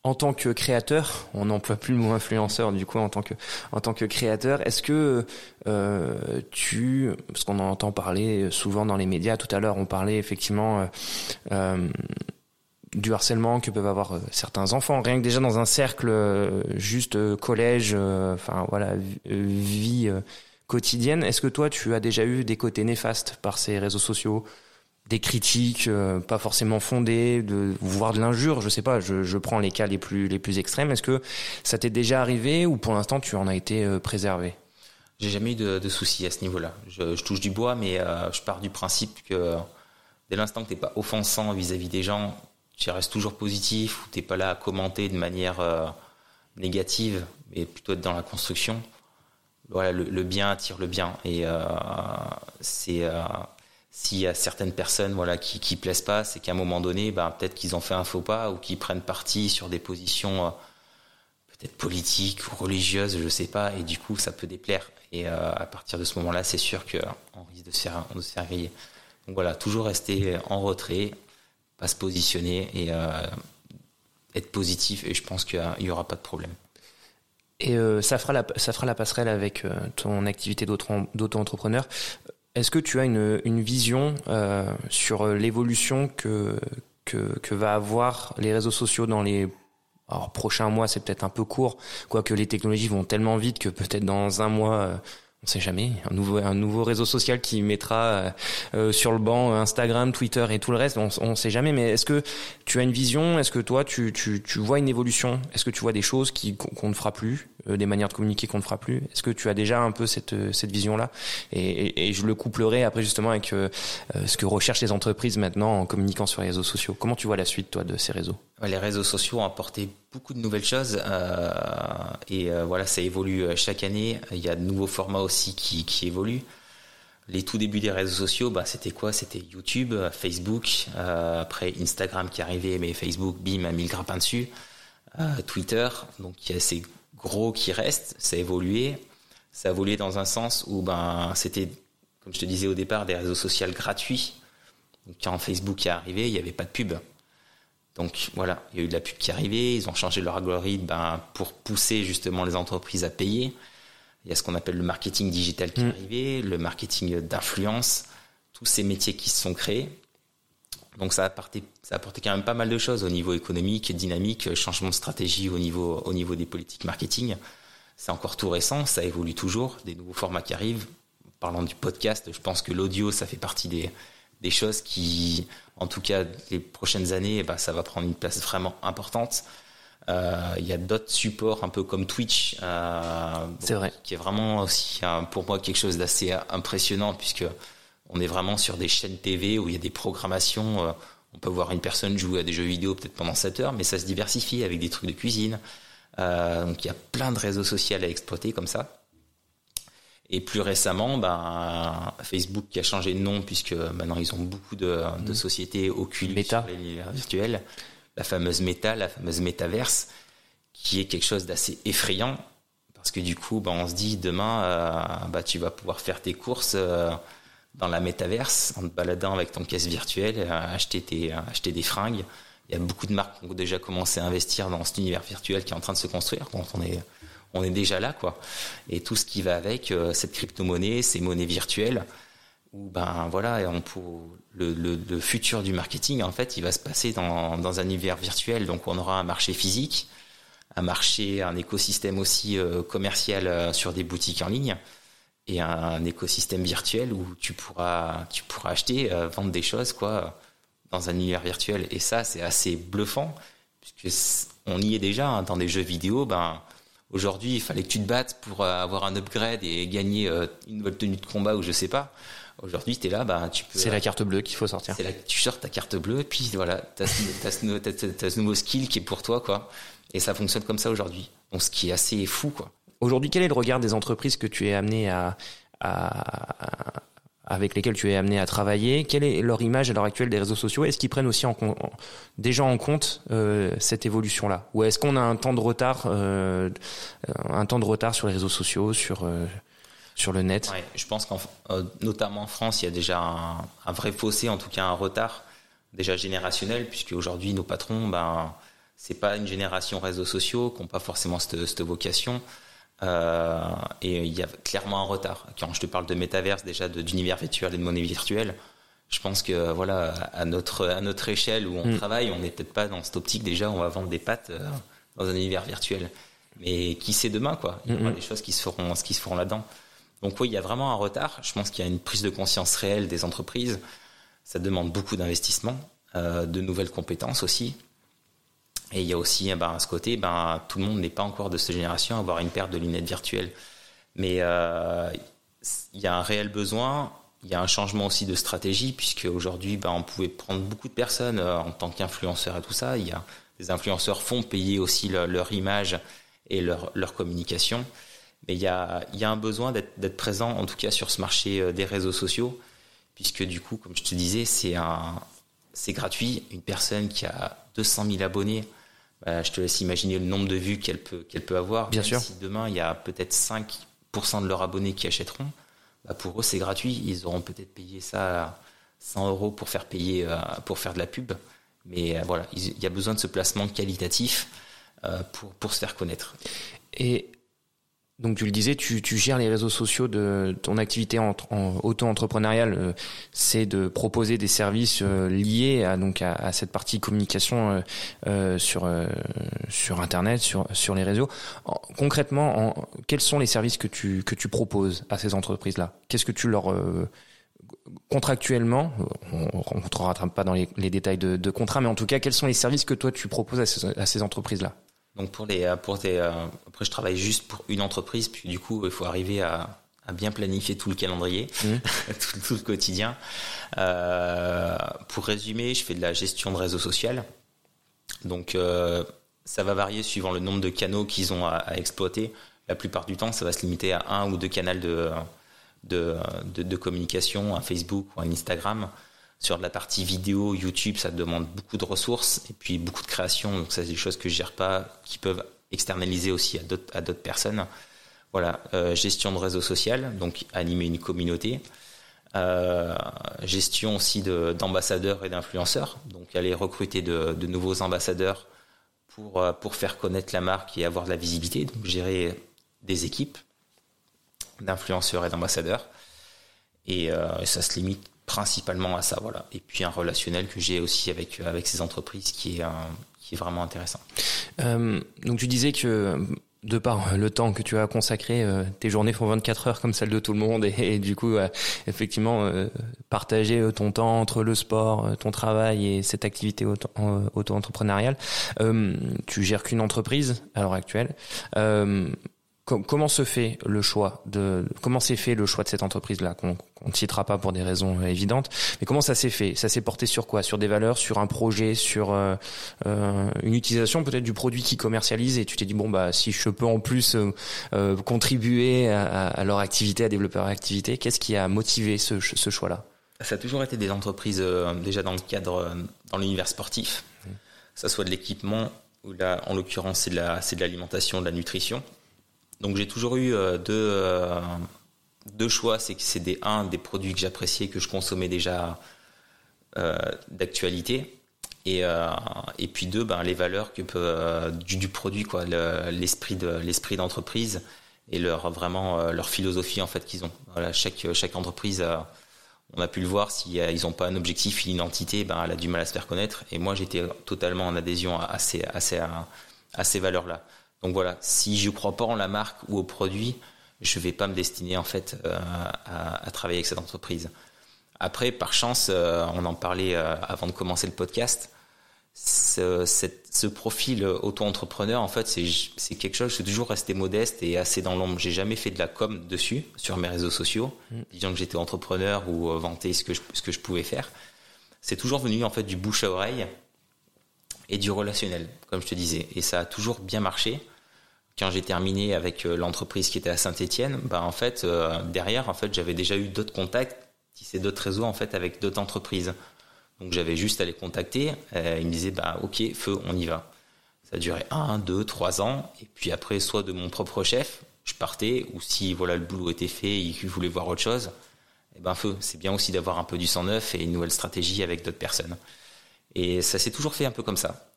en tant que créateur, on n'emploie plus le mot influenceur du coup en tant que créateur, est-ce que euh, tu parce qu'on en entend parler souvent dans les médias tout à l'heure on parlait effectivement euh, euh du harcèlement que peuvent avoir certains enfants rien que déjà dans un cercle juste collège enfin voilà vie quotidienne, est-ce que toi tu as déjà eu des côtés néfastes par ces réseaux sociaux? Des critiques euh, pas forcément fondées, de voire de l'injure, je sais pas, je, prends les cas les plus les plus extrêmes. Est-ce que ça t'est déjà arrivé ou pour l'instant tu en as été euh, préservé? J'ai jamais eu de, soucis à ce niveau-là. Je, je, touche du bois, mais euh, je pars du principe que dès l'instant que t'es pas offensant vis-à-vis des gens, tu restes toujours positif ou t'es pas là à commenter de manière négative, mais plutôt être dans la construction. Voilà, le, le bien attire le bien et c'est s'il y a certaines personnes voilà qui qui plaisent pas, c'est qu'à un moment donné, ben, peut-être qu'ils ont fait un faux pas ou qu'ils prennent parti sur des positions euh, peut-être politiques ou religieuses, je sais pas, et du coup ça peut déplaire. Et euh, à partir de ce moment-là, c'est sûr qu'on risque de se faire griller. Donc voilà, toujours rester en retrait, pas se positionner et euh, être positif. Et je pense qu'il y aura pas de problème. Et ça fera la ça fera la passerelle avec ton activité d'auto-entrepreneur. Est-ce que tu as une, vision euh, sur l'évolution que, que, va avoir les réseaux sociaux dans les prochains mois C'est peut-être un peu court, quoique les technologies vont tellement vite que peut-être dans un mois, euh, on sait jamais, un nouveau un nouveau réseau social qui mettra euh, euh, sur le banc Instagram, Twitter et tout le reste, on, on sait jamais. Mais est-ce que tu as une vision? Est-ce que toi tu, tu, tu vois une évolution? Est-ce que tu vois des choses qui qu'on ne fera plus, euh, des manières de communiquer qu'on ne fera plus? Est-ce que tu as déjà un peu cette cette vision là et, et, et, je le couplerai après justement avec ce que recherchent les entreprises maintenant en communiquant sur les réseaux sociaux. Comment tu vois la suite toi de ces réseaux? Les réseaux sociaux ont apporté beaucoup de nouvelles choses euh, et euh, voilà, ça évolue chaque année. Il y a de nouveaux formats aussi qui, évoluent. Les tout débuts des réseaux sociaux, bah, c'était quoi? C'était YouTube, Facebook, euh, après Instagram qui arrivait, mais Facebook, bim, a mis le grappin dessus. Twitter, donc il y a ces gros qui restent. Ça a évolué. Ça a évolué dans un sens où ben c'était, comme je te disais au départ, des réseaux sociaux gratuits. Quand Facebook est arrivé, il n'y avait pas de pub. Donc voilà, il y a eu de la pub qui est arrivée, ils ont changé leur algorithme ben, pour pousser justement les entreprises à payer. Il y a ce qu'on appelle le marketing digital qui est mm. arrivé, le marketing d'influence, tous ces métiers qui se sont créés. Donc ça a, apporté, ça a apporté quand même pas mal de choses au niveau économique, dynamique, changement de stratégie au niveau, au niveau des politiques marketing. C'est encore tout récent, ça évolue toujours, des nouveaux formats qui arrivent. Parlant du podcast, je pense que l'audio, ça fait partie des, des choses qui, en tout cas, les prochaines années, bah, ça va prendre une place vraiment importante. Euh, il y a d'autres supports un peu comme Twitch, euh, vrai. qui est vraiment aussi pour moi quelque chose d'assez impressionnant puisque on est vraiment sur des chaînes TV où il y a des programmations. Euh, on peut voir une personne jouer à des jeux vidéo peut-être pendant 7 heures, mais ça se diversifie avec des trucs de cuisine. Euh, donc il y a plein de réseaux sociaux à exploiter comme ça. Et plus récemment, ben, Facebook qui a changé de nom puisque maintenant ils ont beaucoup de, de mmh. sociétés occultes Meta. sur l'univers virtuel. La fameuse Meta, la fameuse métaverse, qui est quelque chose d'assez effrayant parce que du coup, ben, on se dit demain, euh, bah, tu vas pouvoir faire tes courses euh, dans la métaverse en te baladant avec ton caisse virtuelle, euh, acheter, tes, acheter des fringues. Il y a beaucoup de marques qui ont déjà commencé à investir dans cet univers virtuel qui est en train de se construire. Donc on est on est déjà là, quoi. Et tout ce qui va avec euh, cette crypto-monnaie, ces monnaies virtuelles, où ben voilà, on le, le, futur du marketing, en fait, il va se passer dans, dans un univers virtuel. Donc, on aura un marché physique, un marché, un écosystème aussi euh, commercial euh, sur des boutiques en ligne, et un, écosystème virtuel où tu pourras, tu pourras acheter, vendre des choses, quoi, dans un univers virtuel. Et ça, c'est assez bluffant, puisque on y est déjà hein, dans des jeux vidéo. Ben Aujourd'hui, il fallait que tu te battes pour euh, avoir un upgrade et gagner euh, une nouvelle tenue de combat ou je sais pas. Aujourd'hui, tu es là, bah, tu peux. C'est la carte bleue qu'il faut sortir. C'est là tu sors ta carte bleue, et puis voilà, tu as, ce nouveau skill qui est pour toi, quoi. Et ça fonctionne comme ça aujourd'hui. Donc, ce qui est assez fou, quoi. Aujourd'hui, quel est le regard des entreprises que tu es amené à, à, avec lesquels tu es amené à travailler. Quelle est leur image à l'heure actuelle des réseaux sociaux? Est-ce qu'ils prennent aussi déjà en compte euh, cette évolution-là? Ou est-ce qu'on a un temps de retard, euh, un temps de retard sur les réseaux sociaux, sur euh, sur le net? Je pense qu'en notamment en France, il y a déjà un, vrai fossé, en tout cas un retard déjà générationnel, puisque aujourd'hui nos patrons, ben c'est pas une génération réseaux sociaux qui n'ont pas forcément cette vocation. Euh, et il y a clairement un retard. Quand je te parle de métaverse, déjà d'univers virtuel et de monnaie virtuelle, je pense que voilà, à notre à notre échelle où on mm. travaille, on n'est peut-être pas dans cette optique déjà. On va vendre des pâtes euh, dans un univers virtuel. Mais qui sait demain quoi? Il y aura des choses qui se feront, qui se feront là-dedans. Donc oui, il y a vraiment un retard. Je pense qu'il y a une prise de conscience réelle des entreprises. Ça demande beaucoup d'investissement, euh, de nouvelles compétences aussi. Et il y a aussi ben, à ce côté, ben, tout le monde n'est pas encore de cette génération à avoir une paire de lunettes virtuelles. Mais euh, il y a un réel besoin, il y a un changement aussi de stratégie, puisque aujourd'hui, ben, on pouvait prendre beaucoup de personnes euh, en tant qu'influenceurs et tout ça. Il y a, les influenceurs font payer aussi leur, image et leur, leur, communication. Mais il y a, y a un besoin d'être présent, en tout cas sur ce marché euh, des réseaux sociaux, puisque du coup, comme je te disais, c'est gratuit. Une personne qui a 200 000 abonnés, bah, je te laisse imaginer le nombre de vues qu'elle peut, qu'elle peut avoir. Bien sûr. Si demain, il y a peut-être 5% de leurs abonnés qui achèteront, bah, pour eux, c'est gratuit. Ils auront peut-être payé ça 100 euros pour faire payer, euh, pour faire de la pub. Mais euh, voilà, il y a besoin de ce placement qualitatif euh, pour, pour se faire connaître. Et donc tu le disais, tu, gères les réseaux sociaux de ton activité en, auto-entrepreneuriale, euh, c'est de proposer des services euh, liés à donc à, cette partie communication euh, sur sur internet, sur sur les réseaux. concrètement, quels sont les services que tu que tu proposes à ces entreprises-là? Qu'est-ce que tu leur contractuellement, on ne rentrera pas dans les, détails de, contrat, mais en tout cas, quels sont les services que toi tu proposes à ces, à ces entreprises-là? Donc pour les, pour euh, après je travaille juste pour une entreprise, puis du coup il faut arriver à, à bien planifier tout le calendrier, mmh. tout, le quotidien. Euh, pour résumer, je fais de la gestion de réseau social. Donc euh, ça va varier suivant le nombre de canaux qu'ils ont à, exploiter. La plupart du temps, ça va se limiter à un ou deux canaux de, de, de, communication, un Facebook ou un Instagram. Sur la partie vidéo, YouTube, ça demande beaucoup de ressources et puis beaucoup de création. Donc ça, c'est des choses que je gère pas, qui peuvent externaliser aussi à d'autres personnes. Voilà, euh, gestion de réseau social, donc animer une communauté. Euh, gestion aussi d'ambassadeurs et d'influenceurs, donc aller recruter de, nouveaux ambassadeurs pour, euh, pour faire connaître la marque et avoir de la visibilité, donc gérer des équipes d'influenceurs et d'ambassadeurs. Et ça se limite principalement à ça, voilà. Et puis un relationnel que j'ai aussi avec avec ces entreprises qui est qui est vraiment intéressant. Euh, donc tu disais que de par le temps que tu as consacré, euh, tes journées font 24 heures comme celle de tout le monde et, du coup, euh, effectivement, euh, partager ton temps entre le sport, ton travail et cette activité auto-entrepreneuriale. tu gères qu'une entreprise à l'heure actuelle comment se fait le choix de comment s'est fait le choix de cette entreprise là qu'on ne citera pas pour des raisons évidentes mais comment ça s'est fait? Ça s'est porté sur quoi? Sur des valeurs sur un projet sur euh, euh, une utilisation peut-être du produit qui commercialise et tu t'es dit bon bah si je peux en plus euh, contribuer à, leur activité à développer leur activité qu'est-ce qui a motivé ce, choix là ça a toujours été des entreprises déjà dans le cadre dans l'univers sportif. Mmh. ça soit de l'équipement ou là en l'occurrence c'est de la c'est de l'alimentation de la nutrition donc j'ai toujours eu euh, deux, euh, deux choix. C'est que c'est des un des produits que j'appréciais que je consommais déjà euh, d'actualité. Et, et puis deux, ben, les valeurs que peut, du, du produit, quoi, l'esprit de l'esprit d'entreprise et leur vraiment leur philosophie en fait qu'ils ont. Chaque chaque entreprise, on a pu le voir, si ils n'ont pas un objectif, une identité, ben elle a du mal à se faire connaître. Et moi, j'étais totalement en adhésion à ces à ces, à ces valeurs-là. Donc voilà, si je crois pas en la marque ou au produit, je vais pas me destiner en fait euh, à, travailler avec cette entreprise. Après, par chance, euh, on en parlait euh, avant de commencer le podcast. Ce, ce profil auto-entrepreneur, en fait, c'est quelque chose. Je suis toujours resté modeste et assez dans l'ombre. J'ai jamais fait de la com dessus sur mes réseaux sociaux, mm. disant que j'étais entrepreneur ou vanter ce que je, ce que je pouvais faire. C'est toujours venu en fait du bouche à oreille et du relationnel, comme je te disais. Et ça a toujours bien marché. Quand j'ai terminé avec euh, l'entreprise qui était à Saint-Étienne, bah en fait euh, derrière en fait j'avais déjà eu d'autres contacts, tissé d'autres réseaux en fait avec d'autres entreprises. Donc j'avais juste à les contacter. Euh, ils me disaient bah ok feu on y va. Ça duré un, deux, trois ans. Et puis après soit de mon propre chef, je partais, ou si voilà le boulot était fait, et qu'ils voulaient voir autre chose, et eh ben feu. C'est bien aussi d'avoir un peu du sang neuf et une nouvelle stratégie avec d'autres personnes. Et ça s'est toujours fait un peu comme ça.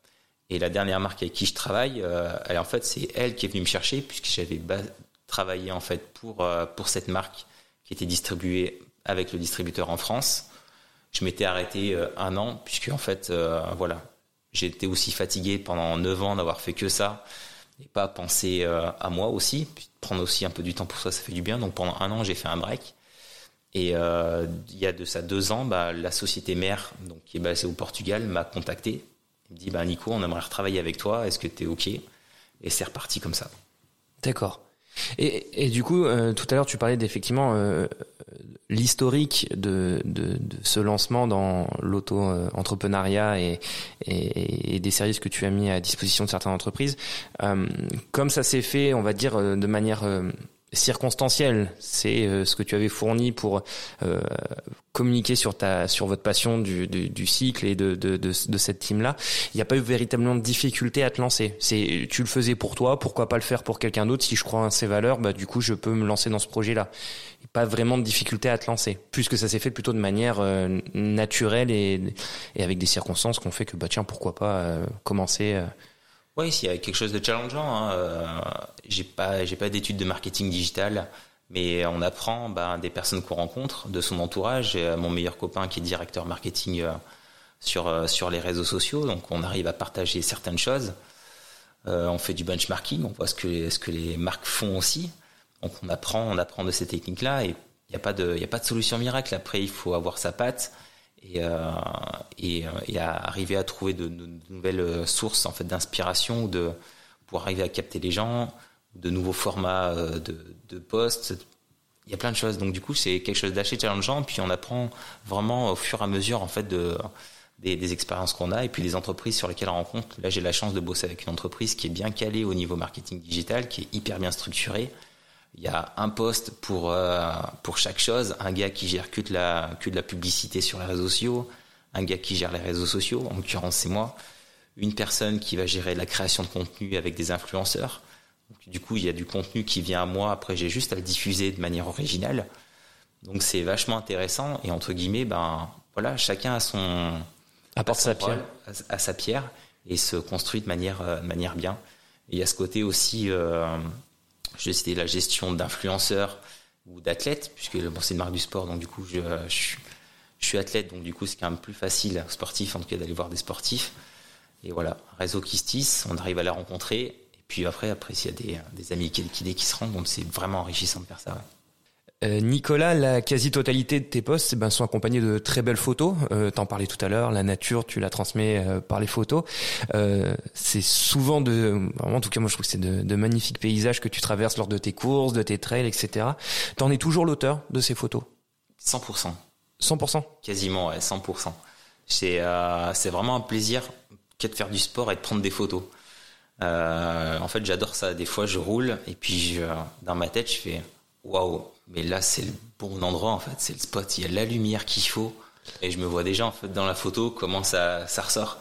Et la dernière marque avec qui je travaille, euh, en fait, c'est elle qui est venue me chercher puisque j'avais travaillé en fait pour euh, pour cette marque qui était distribuée avec le distributeur en France. Je m'étais arrêté euh, un an puisque en fait, voilà, j'étais aussi fatigué pendant neuf ans d'avoir fait que ça et pas penser à moi aussi, puis prendre aussi un peu du temps pour ça, ça fait du bien. Donc pendant un an, j'ai fait un break. Et il y a de ça deux ans, bah, la société mère, donc qui est basée au Portugal, m'a contacté. Il dit bah, Nico, on aimerait retravailler avec toi. Est-ce que tu es ok? Et c'est reparti comme ça. D'accord. Et, et, du coup, euh, tout à l'heure, tu parlais d'effectivement euh, l'historique de, ce lancement dans l'auto-entrepreneuriat et, des services que tu as mis à disposition de certaines entreprises. Euh, comme ça s'est fait, on va dire, de manière circonstanciel. C'est euh, ce que tu avais fourni pour euh, communiquer sur ta sur votre passion du, du, du cycle et de, de, de, de cette team là. Il n'y a pas eu véritablement de difficulté à te lancer. C'est tu le faisais pour toi, pourquoi pas le faire pour quelqu'un d'autre? Si je crois en ses valeurs, bah du coup je peux me lancer dans ce projet là. Pas vraiment de difficulté à te lancer, puisque ça s'est fait plutôt de manière euh, naturelle et, et avec des circonstances qu'on fait que bah tiens pourquoi pas commencer oui, s'il y a quelque chose de challengeant, hein, euh, j'ai pas, j'ai pas d'études de marketing digital, mais on apprend ben, des personnes qu'on rencontre, de son entourage. J'ai mon meilleur copain qui est directeur marketing euh, sur euh, sur les réseaux sociaux, donc on arrive à partager certaines choses. On fait du benchmarking, on voit ce que ce que les marques font aussi. Donc on apprend, on apprend de ces techniques-là et il n'y a pas de, y a pas de solution miracle. Après, il faut avoir sa patte et, euh, euh, et, à arriver à trouver de, nouvelles sources en fait d'inspiration de pour arriver à capter les gens, de nouveaux formats euh, de, de posts. Il y a plein de choses. Donc du coup, c'est quelque chose d'assez challengeant. Puis on apprend vraiment au fur et à mesure en fait de des, expériences qu'on a et puis des entreprises sur lesquelles on rencontre. Là, j'ai la chance de bosser avec une entreprise qui est bien calée au niveau marketing digital, qui est hyper bien structurée. Il y a un poste pour euh, pour chaque chose, un gars qui gère que de la que de la publicité sur les réseaux sociaux, un gars qui gère les réseaux sociaux, en l'occurrence c'est moi, une personne qui va gérer la création de contenu avec des influenceurs. du coup, il y a du contenu qui vient à moi, après j'ai juste à le diffuser de manière originale. Donc c'est vachement intéressant et entre guillemets, ben voilà, chacun a son apporte sa pierre, à, sa pierre et se construit de manière euh, manière bien. Et il y a ce côté aussi, euh, je vais la gestion d'influenceurs ou d'athlètes, puisque bon, c'est une marque du sport, donc du coup je, je, suis athlète, donc du coup c'est quand même plus facile sportif en tout cas d'aller voir des sportifs. Et voilà, réseau qui se tisse, on arrive à la rencontrer. Et puis après, après s'il y a des, des amis qui, qui se rendent, donc c'est vraiment enrichissant de faire ça. Euh, Nicolas, la quasi-totalité de tes posts eh ben, sont accompagnés de très belles photos. Euh, T'en parlais tout à l'heure, la nature, tu la transmets euh, par les photos. Euh, c'est souvent de, en tout cas moi je trouve que c'est de, de, magnifiques paysages que tu traverses lors de tes courses, de tes trails, etc. T'en es toujours l'auteur de ces photos? 100%. 100% Quasiment, ouais, 100%. C'est vraiment un plaisir qu'à de faire du sport et de prendre des photos. en fait, j'adore ça. Des fois, je roule et puis dans ma tête, je fais waouh, mais là c'est le bon endroit en fait, c'est le spot, il y a la lumière qu'il faut. Et je me vois déjà en fait dans la photo comment ça ça ressort.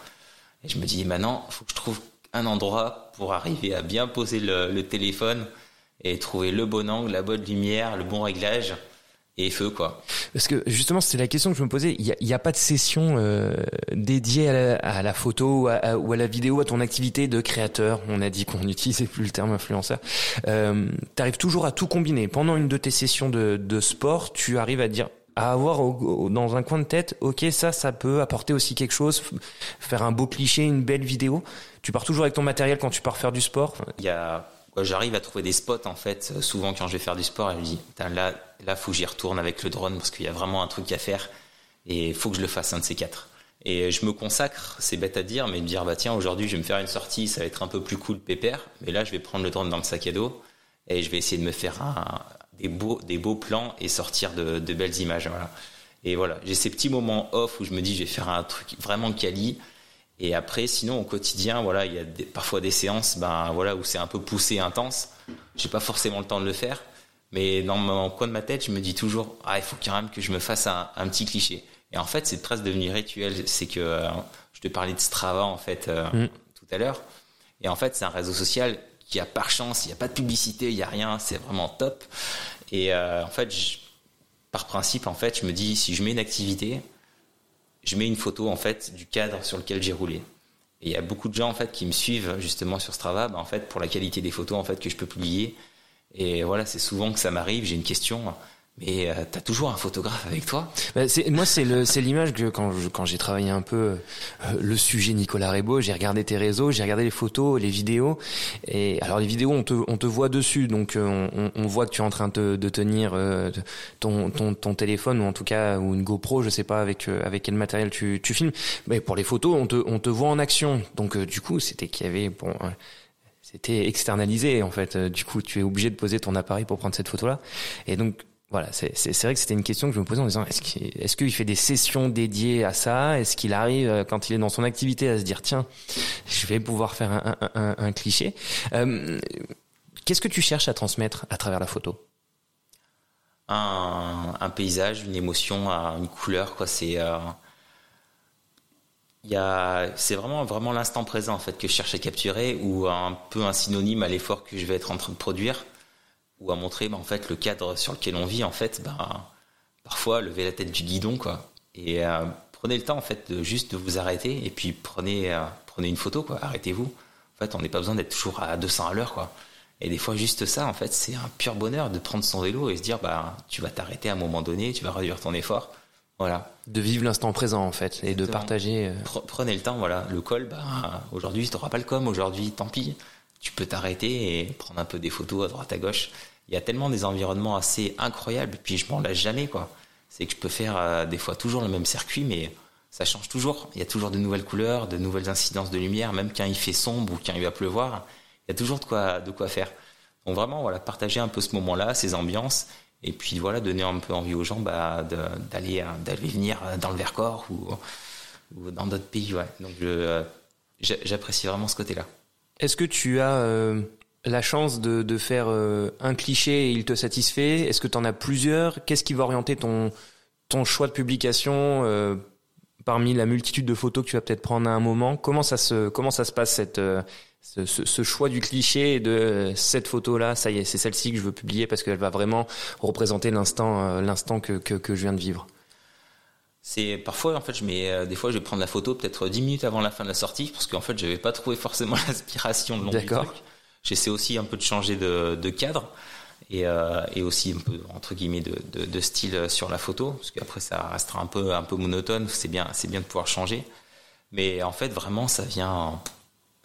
Et je me dis maintenant il faut que je trouve un endroit pour arriver à bien poser le téléphone et trouver le bon angle, la bonne lumière, le bon réglage et feu quoi. Parce que justement c'est la question que je me posais. Il n'y a, a, pas de session euh, dédiée à la, à la photo ou à, ou à, la vidéo, à ton activité de créateur. On a dit qu'on n'utilisait plus le terme influenceur. Euh, tu arrives toujours à tout combiner. Pendant une de tes sessions de, de sport, tu arrives à dire à avoir dans un coin de tête, ok, ça, ça peut apporter aussi quelque chose, faire un beau cliché, une belle vidéo. Tu pars toujours avec ton matériel quand tu pars faire du sport. Il y a j'arrive à trouver des spots en fait. Souvent quand je vais faire du sport, je me dis là, là faut que j'y retourne avec le drone parce qu'il y a vraiment un truc à faire et faut que je le fasse un de ces quatre. Et je me consacre, c'est bête à dire, mais me dire bah tiens aujourd'hui je vais me faire une sortie, ça va être un peu plus cool pépère. Mais là je vais prendre le drone dans le sac à dos et je vais essayer de me faire un, des beaux des beaux plans et sortir de, de belles images. Voilà. Et voilà, j'ai ces petits moments off où je me dis je vais faire un truc vraiment quali et après, sinon, au quotidien, voilà, il y a parfois des séances, ben voilà, où c'est un peu poussé, intense. J'ai pas forcément le temps de le faire, mais dans mon coin de ma tête, je me dis toujours, ah, il faut quand même que je me fasse un, petit cliché. Et en fait, c'est presque devenu rituel. C'est que euh, je te parlais de Strava en fait euh, mm. tout à l'heure. Et en fait, c'est un réseau social qui a par chance, il n'y a pas de publicité, il n'y a rien, c'est vraiment top. Et euh, en fait, par principe, en fait, je me dis, si je mets une activité, je mets une photo en fait du cadre sur lequel j'ai roulé. Et il y a beaucoup de gens en fait qui me suivent justement sur Strava, bah, en fait pour la qualité des photos en fait que je peux publier. Et voilà, c'est souvent que ça m'arrive. J'ai une question mais euh, t'as toujours un photographe avec toi? Bah, Moi, c'est le, c'est l'image que quand quand j'ai travaillé un peu euh, le sujet Nicolas Rebaud, j'ai regardé tes réseaux, j'ai regardé les photos, les vidéos. Et alors les vidéos, on te on te voit dessus, donc euh, on, on voit que tu es en train de, de tenir ton, ton ton téléphone ou en tout cas ou une GoPro, je sais pas avec avec quel matériel tu tu filmes. Mais pour les photos, on te on te voit en action. Donc du coup, c'était qu'il y avait bon c'était externalisé en fait. Du coup, tu es obligé de poser ton appareil pour prendre cette photo-là. Et donc, voilà, c'est vrai que c'était une question que je me posais en disant est-ce qu'il fait des sessions dédiées à ça? Est-ce qu'il arrive euh, quand il est dans son activité à se dire tiens, je vais pouvoir faire un, cliché. Euh, Qu'est-ce que tu cherches à transmettre à travers la photo? Un, paysage, une émotion, une couleur, quoi. C'est euh, c'est vraiment vraiment l'instant présent en fait que je cherche à capturer ou un peu un synonyme à l'effort que je vais être en train de produire ou à montrer bah, en fait le cadre sur lequel on vit en fait bah, parfois lever la tête du guidon quoi. Et euh, prenez le temps en fait de juste de vous arrêter et puis prenez euh, prenez une photo quoi. Arrêtez-vous. En fait on n'est pas besoin d'être toujours à 200 à l'heure quoi. Et des fois juste ça en fait c'est un pur bonheur de prendre son vélo et se dire bah tu vas t'arrêter à un moment donné tu vas réduire ton effort. Voilà. De vivre l'instant présent en fait et de partager euh, prenez le temps voilà. Le col bah aujourd'hui tu n'auras pas le com aujourd'hui tant pis. Tu peux t'arrêter et prendre un peu des photos à droite à gauche il y a tellement des environnements assez incroyables, puis je m'en lasse jamais, quoi. C'est que je peux faire euh, des fois toujours le même circuit, mais ça change toujours. Il y a toujours de nouvelles couleurs, de nouvelles incidences de lumière, même quand il fait sombre ou quand il va pleuvoir, il y a toujours de quoi, de quoi faire. Donc vraiment, voilà, partager un peu ce moment-là, ces ambiances, et puis voilà, donner un peu envie aux gens bah, d'aller d'aller venir dans le Vercors ou ou dans d'autres pays, ouais. Donc j'apprécie vraiment ce côté-là. Est-ce que tu as la chance de, de faire un cliché et il te satisfait? Est-ce que tu en as plusieurs? Qu'est-ce qui va orienter ton, ton choix de publication parmi la multitude de photos que tu vas peut-être prendre à un moment? Comment ça se, comment ça se passe cette ce, ce, choix du cliché de cette photo-là, ça y est, c'est celle-ci que je veux publier parce qu'elle va vraiment représenter l'instant, euh, l'instant que, que, que, je viens de vivre. C'est parfois en fait je mets euh, des fois je vais prendre la photo peut-être 10 minutes avant la fin de la sortie parce qu'en fait je n'avais pas trouvé forcément l'inspiration de long D'accord. J'essaie aussi un peu de changer de, de cadre et, euh, et, aussi un peu entre guillemets de, de, de, style sur la photo parce qu'après ça restera un peu un peu monotone. C'est bien c'est bien de pouvoir changer. Mais en fait vraiment ça vient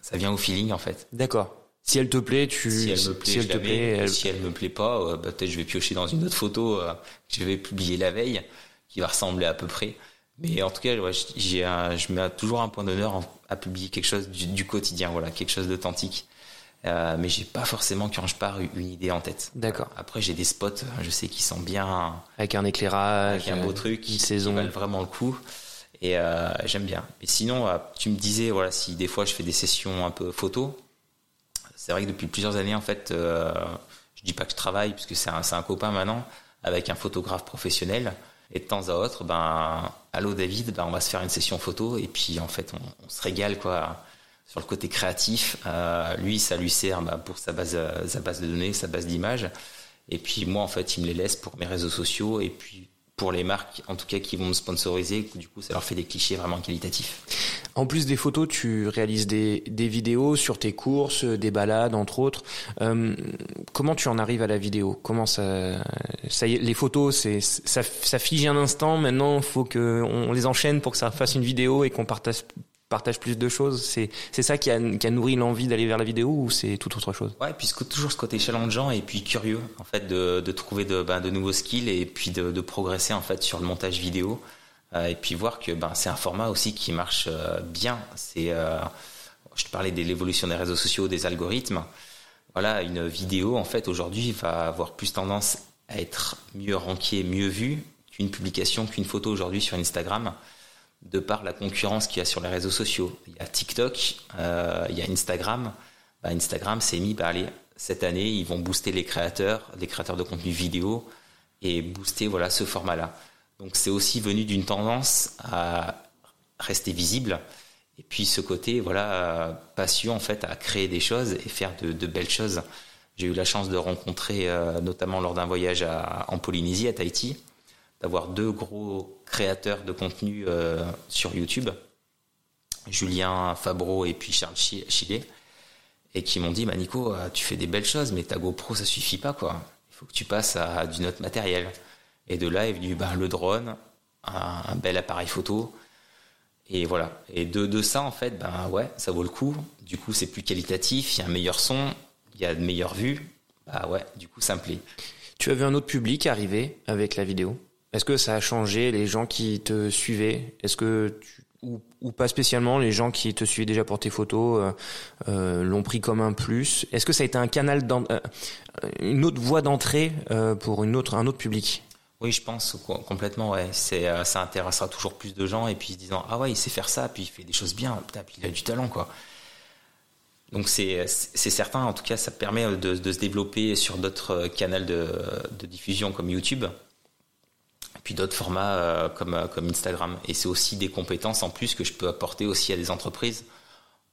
ça vient au feeling en fait. D'accord. Si elle te plaît, tu. Si elle me plaît, si elle te plaît, elle... si elle me plaît pas, euh, bah, peut-être je vais piocher dans une autre photo euh, que je vais publier la veille, qui va ressembler à peu près. Mais en tout cas, ouais, j'ai je mets toujours un point d'honneur à publier quelque chose du, du quotidien, voilà, quelque chose d'authentique. Euh, mais j'ai pas forcément quand je pars une idée en tête. D'accord. Après j'ai des spots, je sais qui sont bien avec un éclairage, avec un beau truc, une saison, qui valent vraiment le coup. Et euh, j'aime bien. Mais sinon, euh, tu me disais, voilà, si des fois je fais des sessions un peu photo, c'est vrai que depuis plusieurs années, en fait, euh, je dis pas que je travaille, puisque c'est un, un, copain maintenant, avec un photographe professionnel. Et de temps à autre, ben, allô David, ben, on va se faire une session photo. Et puis, en fait, on, on se régale, quoi, sur le côté créatif. Euh, lui, ça lui sert ben, pour sa base, sa base de données, sa base d'images. Et puis, moi, en fait, il me les laisse pour mes réseaux sociaux. Et puis, pour les marques, en tout cas, qui vont me sponsoriser. Du coup, ça leur fait des clichés vraiment qualitatifs. En plus des photos, tu réalises des, des vidéos sur tes courses, des balades, entre autres. Euh, comment tu en arrives à la vidéo? Comment ça, ça y est, les photos, c'est ça, ça fige un instant. Maintenant, faut que on les enchaîne pour que ça fasse une vidéo et qu'on partage partage plus de choses C'est c'est ça qui a, qui a nourri l'envie d'aller vers la vidéo ou c'est tout autre chose? Ouais, puisque toujours ce côté challengeant et puis curieux en fait de, de trouver de, ben, de nouveaux skills et puis de, de progresser en fait sur le montage vidéo euh, et puis voir que ben c'est un format aussi qui marche euh, bien. C'est euh, je te parlais de l'évolution des réseaux sociaux, des algorithmes. Voilà, une vidéo en fait aujourd'hui va avoir plus tendance à être mieux rankée, mieux vue qu'une publication, qu'une photo aujourd'hui sur Instagram de par la concurrence qu'il y a sur les réseaux sociaux. Il y a TikTok, euh, il y a Instagram. Bah, Instagram s'est mis, bah, allez, cette année, ils vont booster les créateurs, les créateurs de contenu vidéo et booster voilà ce format-là. Donc c'est aussi venu d'une tendance à rester visible et puis ce côté voilà passion en fait à créer des choses et faire de, belles choses. J'ai eu la chance de rencontrer euh, notamment lors d'un voyage en Polynésie à Tahiti d'avoir deux gros créateurs de contenu euh, sur YouTube, Julien Fabreau et puis Charles Chilé, et qui m'ont dit bah Nico, euh, tu fais des belles choses, mais ta GoPro ça suffit pas quoi. Il faut que tu passes à du autre matériel. Et de là est venu bah, le drone, un, bel appareil photo. Et voilà. Et de, ça, en fait, ben ouais, ça vaut le coup. Du coup, c'est plus qualitatif, il y a un meilleur son, il y a de meilleures vues. Bah ouais, du coup, ça me plaît. Tu avais un autre public arrivé avec la vidéo? Est-ce que ça a changé les gens qui te suivaient? Est-ce que ou, ou, pas spécialement les gens qui te suivaient déjà pour tes photos euh, euh l'ont pris comme un plus? Est-ce que ça a été un canal, euh, une autre voie d'entrée pour une autre, un autre public? Oui, je pense complètement. Ouais, ça intéressera toujours plus de gens et puis se disant ah ouais il sait faire ça puis il fait des choses bien, putain, puis il a du talent quoi. Donc c'est c'est certain. En tout cas, ça permet de, se développer sur d'autres canaux de diffusion comme YouTube puis d'autres formats euh, comme, euh, comme Instagram. Et c'est aussi des compétences en plus que je peux apporter aussi à des entreprises.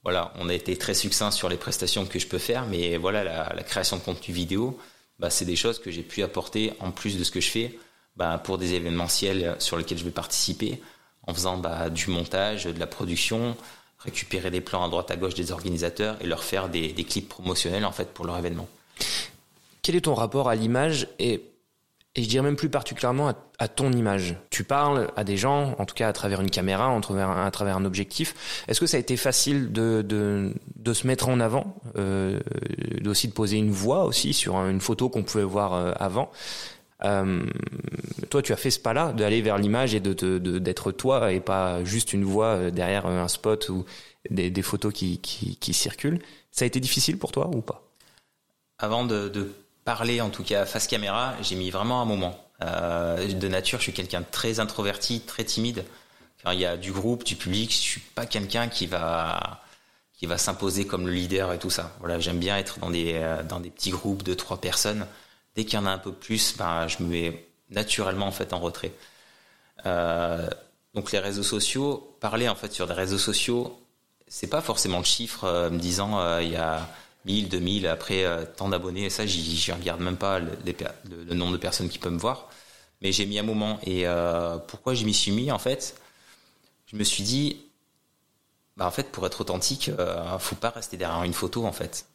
Voilà, on a été très succinct sur les prestations que je peux faire, mais voilà, la, création de contenu vidéo, bah, c'est des choses que j'ai pu apporter en plus de ce que je fais bah, pour des événementiels sur lesquels je vais participer, en faisant bah, du montage, de la production, récupérer des plans à droite à gauche des organisateurs et leur faire des, des clips promotionnels en fait pour leur événement. Quel est ton rapport à l'image et et je dirais même plus particulièrement à, ton image. Tu parles à des gens, en tout cas à travers une caméra, à travers, un objectif. Est-ce que ça a été facile de, de, de se mettre en avant, euh, aussi de poser une voix aussi sur une photo qu'on pouvait voir euh, avant? Euh, toi, tu as fait ce pas-là, d'aller vers l'image et de, d'être toi et pas juste une voix euh, derrière un spot ou des, photos qui, circulent. Ça a été difficile pour toi ou pas? Avant de, de parler, en tout cas face caméra, j'ai mis vraiment un moment. Euh, de nature, je suis quelqu'un de très introverti, très timide. il y a du groupe, du public. Je suis pas quelqu'un qui va qui va s'imposer comme le leader et tout ça. Voilà, j'aime bien être dans des dans des petits groupes de trois personnes. Dès qu'il y en a un peu plus, ben je me mets naturellement en fait en retrait. Euh, donc les réseaux sociaux, parler en fait sur des réseaux sociaux, c'est pas forcément le chiffre euh, me disant euh, il y a 1000, 2000, après tant d'abonnés, ça j'y regarde même pas le, nombre de personnes qui peuvent me voir. Mais j'ai mis un moment et pourquoi je m'y suis mis en fait? Je me suis dit, bah en fait pour être authentique, faut pas rester derrière une photo en fait.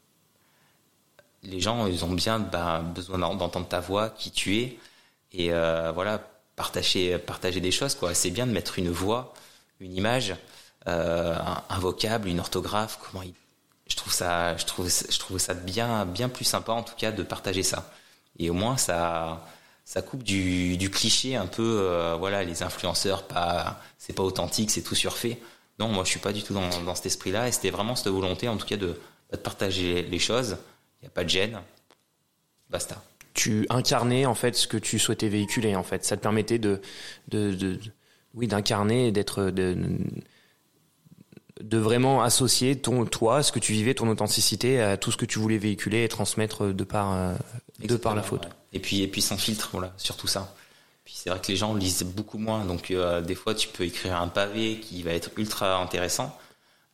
Les gens ils ont bien bah, besoin d'entendre ta voix, qui tu es et voilà partager, partager des choses. C'est bien de mettre une voix, une image, euh, un, vocable, une orthographe. Comment je trouve ça, je trouve, je trouve ça bien, bien plus sympa en tout cas de partager ça. Et au moins ça, ça coupe du, cliché un peu. Euh, voilà, les influenceurs, pas, c'est pas authentique, c'est tout surfait. Non, moi je suis pas du tout dans, cet esprit-là. Et c'était vraiment cette volonté en tout cas de, de partager les choses. Il n'y a pas de gêne. Basta tu incarnais en fait ce que tu souhaitais véhiculer en fait ça te permettait de de, oui d'incarner d'être de, de vraiment associer ton toi ce que tu vivais ton authenticité à tout ce que tu voulais véhiculer et transmettre de par euh, de par la faute. et puis et puis sans filtre voilà surtout ça. Puis c'est vrai que les gens lisent beaucoup moins donc euh, des fois tu peux écrire un pavé qui va être ultra intéressant.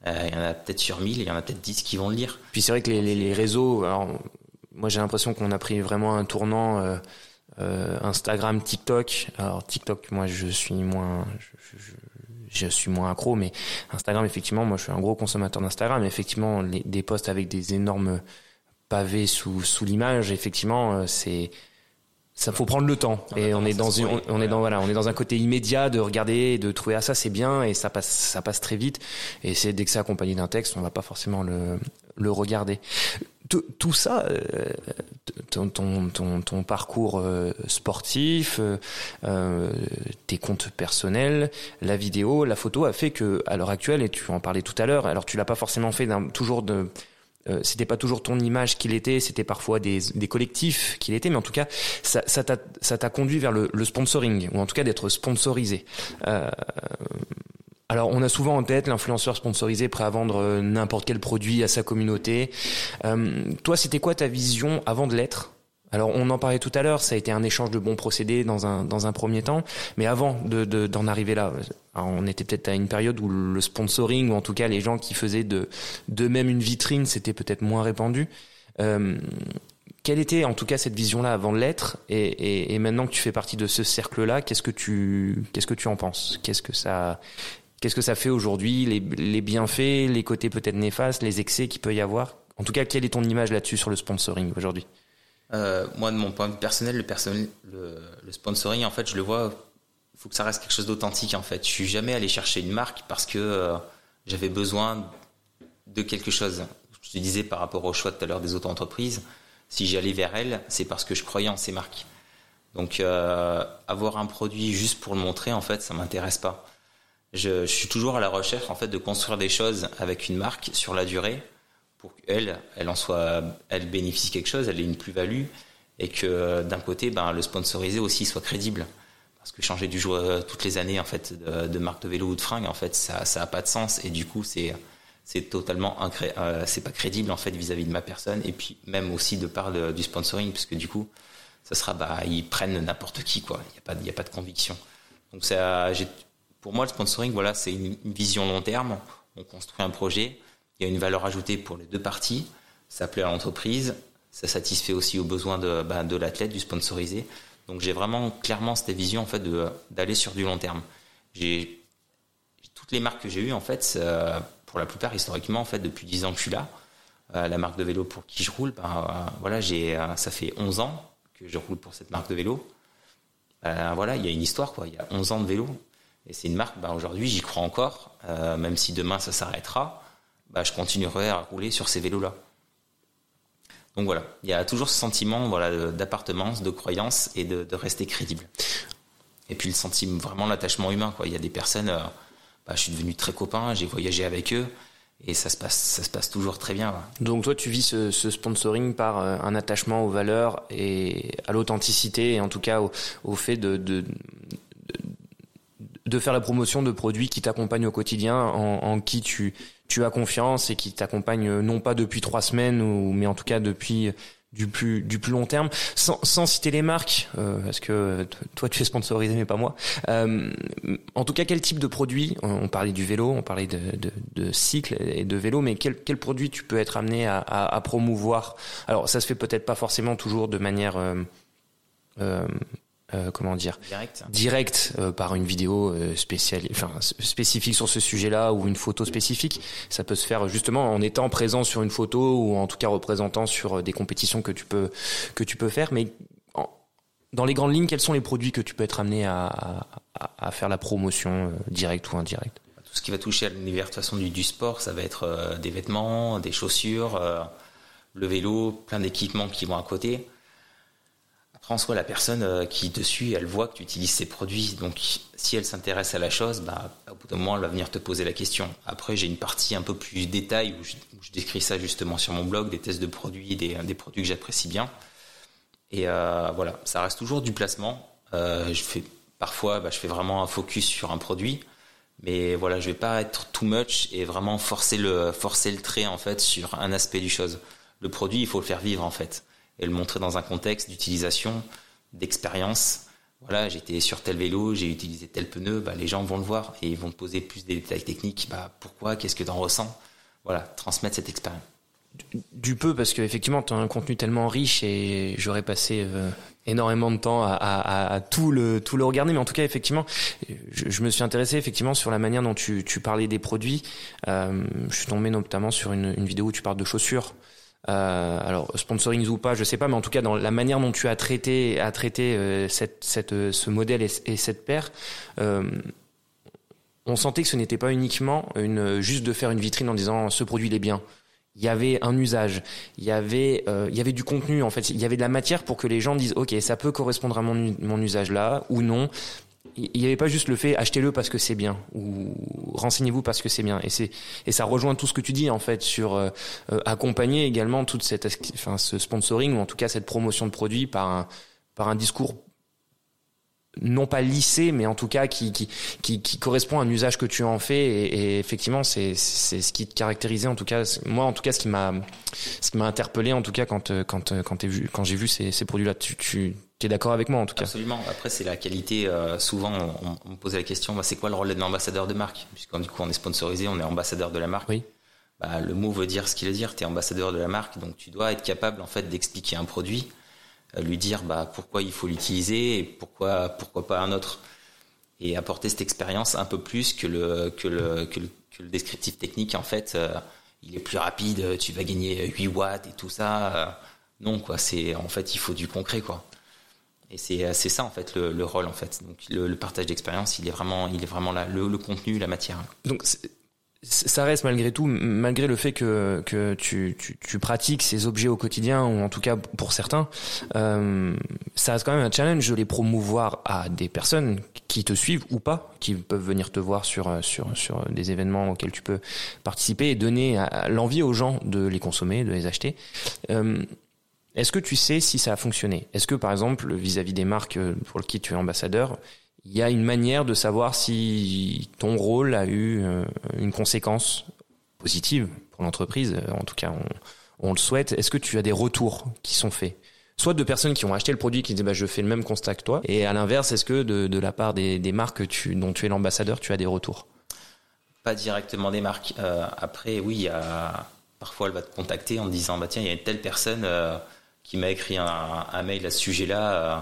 Euh, il y en a peut-être sur 1000 il y en a peut-être 10 qui vont le lire. Puis c'est vrai que les, les, les réseaux alors moi j'ai l'impression qu'on a pris vraiment un tournant Instagram, TikTok. Alors TikTok, moi je suis moins, je, je, je, suis moins accro, mais Instagram effectivement, moi je suis un gros consommateur d'Instagram. Effectivement, les, des posts avec des énormes pavés sous sous l'image, effectivement, euh, c'est ça faut prendre le temps. Et on est dans une, on, est dans voilà on est dans un côté immédiat de regarder de trouver ah ça c'est bien et ça passe ça passe très vite. Et c'est dès que c'est accompagné d'un texte on va pas forcément le le regarder tout, ça euh, ton, ton, ton, parcours euh, sportif euh, tes comptes personnels la vidéo la photo a fait que à l'heure actuelle et tu en parlais tout à l'heure alors tu l'as pas forcément fait toujours de c'était pas toujours ton image qu'il était, c'était parfois des, des collectifs qu'il était, mais en tout cas, ça, t'a, ça conduit vers le, sponsoring, ou en tout cas d'être sponsorisé. Alors, on a souvent en tête l'influenceur sponsorisé prêt à vendre euh, n'importe quel produit à sa communauté. Euh, toi, c'était quoi ta vision avant de l'être? Alors on en parlait tout à l'heure, ça a été un échange de bons procédés dans un dans un premier temps, mais avant de d'en arriver là, on était peut-être à une période où le sponsoring ou en tout cas les gens qui faisaient de de même une vitrine, c'était peut-être moins répandu. Euh, quelle était en tout cas cette vision-là avant de l'être? Et, et, et, maintenant que tu fais partie de ce cercle-là, qu'est-ce que tu qu'est-ce que tu en penses? Qu'est-ce que ça qu'est-ce que ça fait aujourd'hui les, bienfaits, les côtés peut-être néfastes, les excès qu'il peut y avoir? En tout cas, quelle est ton image là-dessus sur le sponsoring aujourd'hui? Euh, moi, de mon point de vue personnel, le, sponsoring, en fait, je le vois, il faut que ça reste quelque chose d'authentique, en fait. Je suis jamais allé chercher une marque parce que euh, j'avais besoin de quelque chose. Je te disais par rapport au choix tout à l'heure des auto-entreprises, si j'allais vers elles, c'est parce que je croyais en ces marques. Donc, euh, avoir un produit juste pour le montrer, en fait, ça m'intéresse pas. Je, suis toujours à la recherche, en fait, de construire des choses avec une marque sur la durée pour qu'elle, elle en soit, elle bénéficie quelque chose, elle ait une plus-value et que d'un côté, ben, le sponsorisé aussi soit crédible. Parce que changer du jour toutes les années en fait de, marque de vélo ou de fringue, en fait, ça, ça a pas de sens et du coup, c'est c'est totalement incré euh, c'est pas crédible en fait vis-à-vis -vis de ma personne et puis même aussi de part du sponsoring puisque du coup, ça sera bah ils prennent n'importe qui quoi. Il y a pas il a pas de conviction. Donc ça, pour moi, le sponsoring, voilà, c'est une, vision long terme. On construit un projet il y a une valeur ajoutée pour les deux parties. Ça plaît à l'entreprise. Ça satisfait aussi aux besoins de, bah, l'athlète, du sponsorisé. Donc j'ai vraiment clairement cette vision en fait d'aller sur du long terme. J'ai toutes les marques que j'ai eues en fait, pour la plupart historiquement en fait depuis 10 ans que je suis là. Euh, la marque de vélo pour qui je roule, ben, voilà, j'ai euh, ça fait 11 ans que je roule pour cette marque de vélo. Euh, voilà, il y a une histoire quoi. Il y a 11 ans de vélo et c'est une marque. Ben, aujourd'hui, j'y crois encore, même si demain ça s'arrêtera bah, je continuerai à rouler sur ces vélos-là. Donc voilà, il y a toujours ce sentiment voilà, d'appartenance, de croyance et de, rester crédible. Et puis le sentiment, vraiment l'attachement humain. Quoi. Il y a des personnes, euh, bah, je suis devenu très copain, j'ai voyagé avec eux et ça se passe, ça se passe toujours très bien. Donc toi, tu vis ce, sponsoring par euh, un attachement aux valeurs et à l'authenticité et en tout cas au, fait de, de faire la promotion de produits qui t'accompagnent au quotidien, en, en, qui tu, tu as confiance et qui t'accompagnent non pas depuis trois semaines, ou, mais en tout cas depuis du plus du plus long terme, sans, sans citer les marques, euh, parce que toi tu es sponsorisé mais pas moi. Euh, en tout cas, quel type de produit On parlait du vélo, on parlait de, de, de cycle et de vélo, mais quel, quel produit tu peux être amené à, à, à promouvoir? Alors, ça se fait peut-être pas forcément toujours de manière euh, euh comment dire direct, direct euh, par une vidéo euh, spéciale, enfin spécifique sur ce sujet-là ou une photo spécifique. Ça peut se faire justement en étant présent sur une photo ou en tout cas représentant sur des compétitions que tu peux que tu peux faire. Mais en, dans les grandes lignes, quels sont les produits que tu peux être amené à, à, à faire la promotion directe ou indirecte? Tout ce qui va toucher à l'univers de façon du, du, sport, ça va être des vêtements, des chaussures, le vélo, plein d'équipements qui vont à côté soi, la personne euh, qui te suit, elle voit que tu utilises ces produits. Donc, si elle s'intéresse à la chose, bah, au bout d'un moment, elle va venir te poser la question. Après, j'ai une partie un peu plus détail où je, décris ça justement sur mon blog, des tests de produits, des, des produits que j'apprécie bien. Et euh, voilà, ça reste toujours du placement. Euh, je fais parfois, bah, je fais vraiment un focus sur un produit, mais voilà, je vais pas être too much et vraiment forcer le forcer le trait en fait sur un aspect du chose. Le produit, il faut le faire vivre en fait et le montrer dans un contexte d'utilisation, d'expérience. Voilà, j'étais sur tel vélo, j'ai utilisé tel pneu, bah, les gens vont le voir et ils vont te poser plus des détails techniques. Bah, pourquoi? Qu'est-ce que tu en ressens? Voilà, transmettre cette expérience. Du peu, parce qu'effectivement, tu as un contenu tellement riche et j'aurais passé euh, énormément de temps à, tout, le, tout le regarder. Mais en tout cas, effectivement, je, me suis intéressé effectivement sur la manière dont tu, parlais des produits. Euh, je suis tombé notamment sur une vidéo où tu parles de chaussures. Euh, alors sponsoring ou pas, je sais pas, mais en tout cas dans la manière dont tu as traité, à traité euh, cette, cette, euh, ce modèle et, et cette paire, euh, on sentait que ce n'était pas uniquement une juste de faire une vitrine en disant ce produit il est bien. Il y avait un usage, il y avait euh, il y avait du contenu en fait, il y avait de la matière pour que les gens disent ok ça peut correspondre à mon, mon usage là ou non il n'y avait pas juste le fait achetez-le parce que c'est bien ou renseignez-vous parce que c'est bien et c'est et ça rejoint tout ce que tu dis en fait sur euh, accompagner également toute cette enfin ce sponsoring ou en tout cas cette promotion de produits par un par un discours non pas lissé, mais en tout cas qui, qui, qui, correspond à un usage que tu en fais. Et, effectivement, c'est, c'est ce qui te caractérisait, en tout cas, moi, en tout cas, ce qui m'a, ce qui m'a interpellé, en tout cas, quand, quand, quand, vu, quand j'ai vu ces, ces produits-là, tu, tu es d'accord avec moi, en tout cas Absolument. Après, c'est la qualité. Euh, souvent, on, on, me posait la question, bah, c'est quoi le rôle d'un ambassadeur de marque? Puisqu'on du coup, on est sponsorisé, on est ambassadeur de la marque. Oui. Bah, le mot veut dire ce qu'il veut dire. Tu es ambassadeur de la marque, donc tu dois être capable, en fait, d'expliquer un produit lui dire bah, pourquoi il faut l'utiliser et pourquoi, pourquoi pas un autre. Et apporter cette expérience un peu plus que le, que le, que le, que le descriptif technique. En fait, euh, il est plus rapide, tu vas gagner 8 watts et tout ça. Euh, non, quoi. C'est, en fait, il faut du concret, quoi. Et c'est, c'est ça, en fait, le, le rôle, en fait. Donc, le, le partage d'expérience, il est vraiment, il est vraiment là. Le, le contenu, la matière. Donc, ça reste malgré tout, malgré le fait que, que tu, tu, tu, pratiques ces objets au quotidien, ou en tout cas pour certains, euh, ça reste quand même un challenge de les promouvoir à des personnes qui te suivent ou pas, qui peuvent venir te voir sur, sur, sur des événements auxquels tu peux participer et donner l'envie aux gens de les consommer, de les acheter. Euh, Est-ce que tu sais si ça a fonctionné? Est-ce que par exemple, vis-à-vis -vis des marques pour lesquelles tu es ambassadeur, il y a une manière de savoir si ton rôle a eu euh, une conséquence positive pour l'entreprise? En tout cas, on, le souhaite. Est-ce que tu as des retours qui sont faits? Soit de personnes qui ont acheté le produit qui disent bah, je fais le même constat que toi. Et à l'inverse, est-ce que de, la part des, marques tu, dont tu es l'ambassadeur, tu as des retours? Pas directement des marques. Euh, après, oui, parfois elle va te contacter en te disant bah, tiens, il y a une telle personne euh, qui m'a écrit un, un, mail à ce sujet-là euh,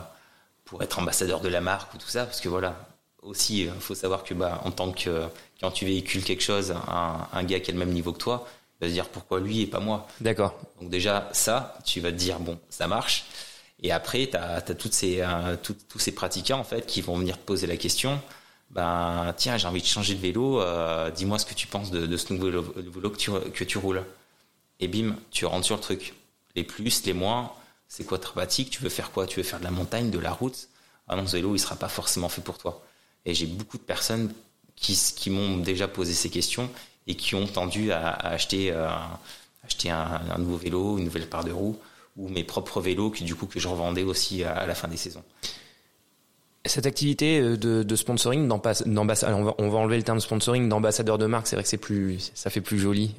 pour être ambassadeur de la marque ou tout ça, parce que voilà, aussi, il faut savoir que bah, en tant que quand tu véhicules quelque chose, un, un gars qui a le même niveau que toi, il va se dire pourquoi lui et pas moi. D'accord. Donc déjà ça, tu vas te dire bon, ça marche. Et après, tu as, as, toutes ces euh, tout, tous ces pratiquants en fait qui vont venir te poser la question. Ben tiens, j'ai envie de changer de vélo. Euh, Dis-moi ce que tu penses de, de ce nouveau vélo que tu, que tu roules. Et bim, tu rentres sur le truc. Les plus, les moins c'est quoi ta pratique Tu veux faire quoi? Tu veux faire de la montagne, de la route? Ah non, ce vélo, il sera pas forcément fait pour toi. Et j'ai beaucoup de personnes qui, m'ont déjà posé ces questions et qui ont tendu à, acheter, euh, un, nouveau vélo, une nouvelle paire de roues ou mes propres vélos qui du coup que je revendais aussi à, la fin des saisons. Cette activité de, de sponsoring, d'ambassadeur, on va, on va enlever le terme sponsoring, d'ambassadeur de marque, c'est vrai que c'est plus, ça fait plus joli.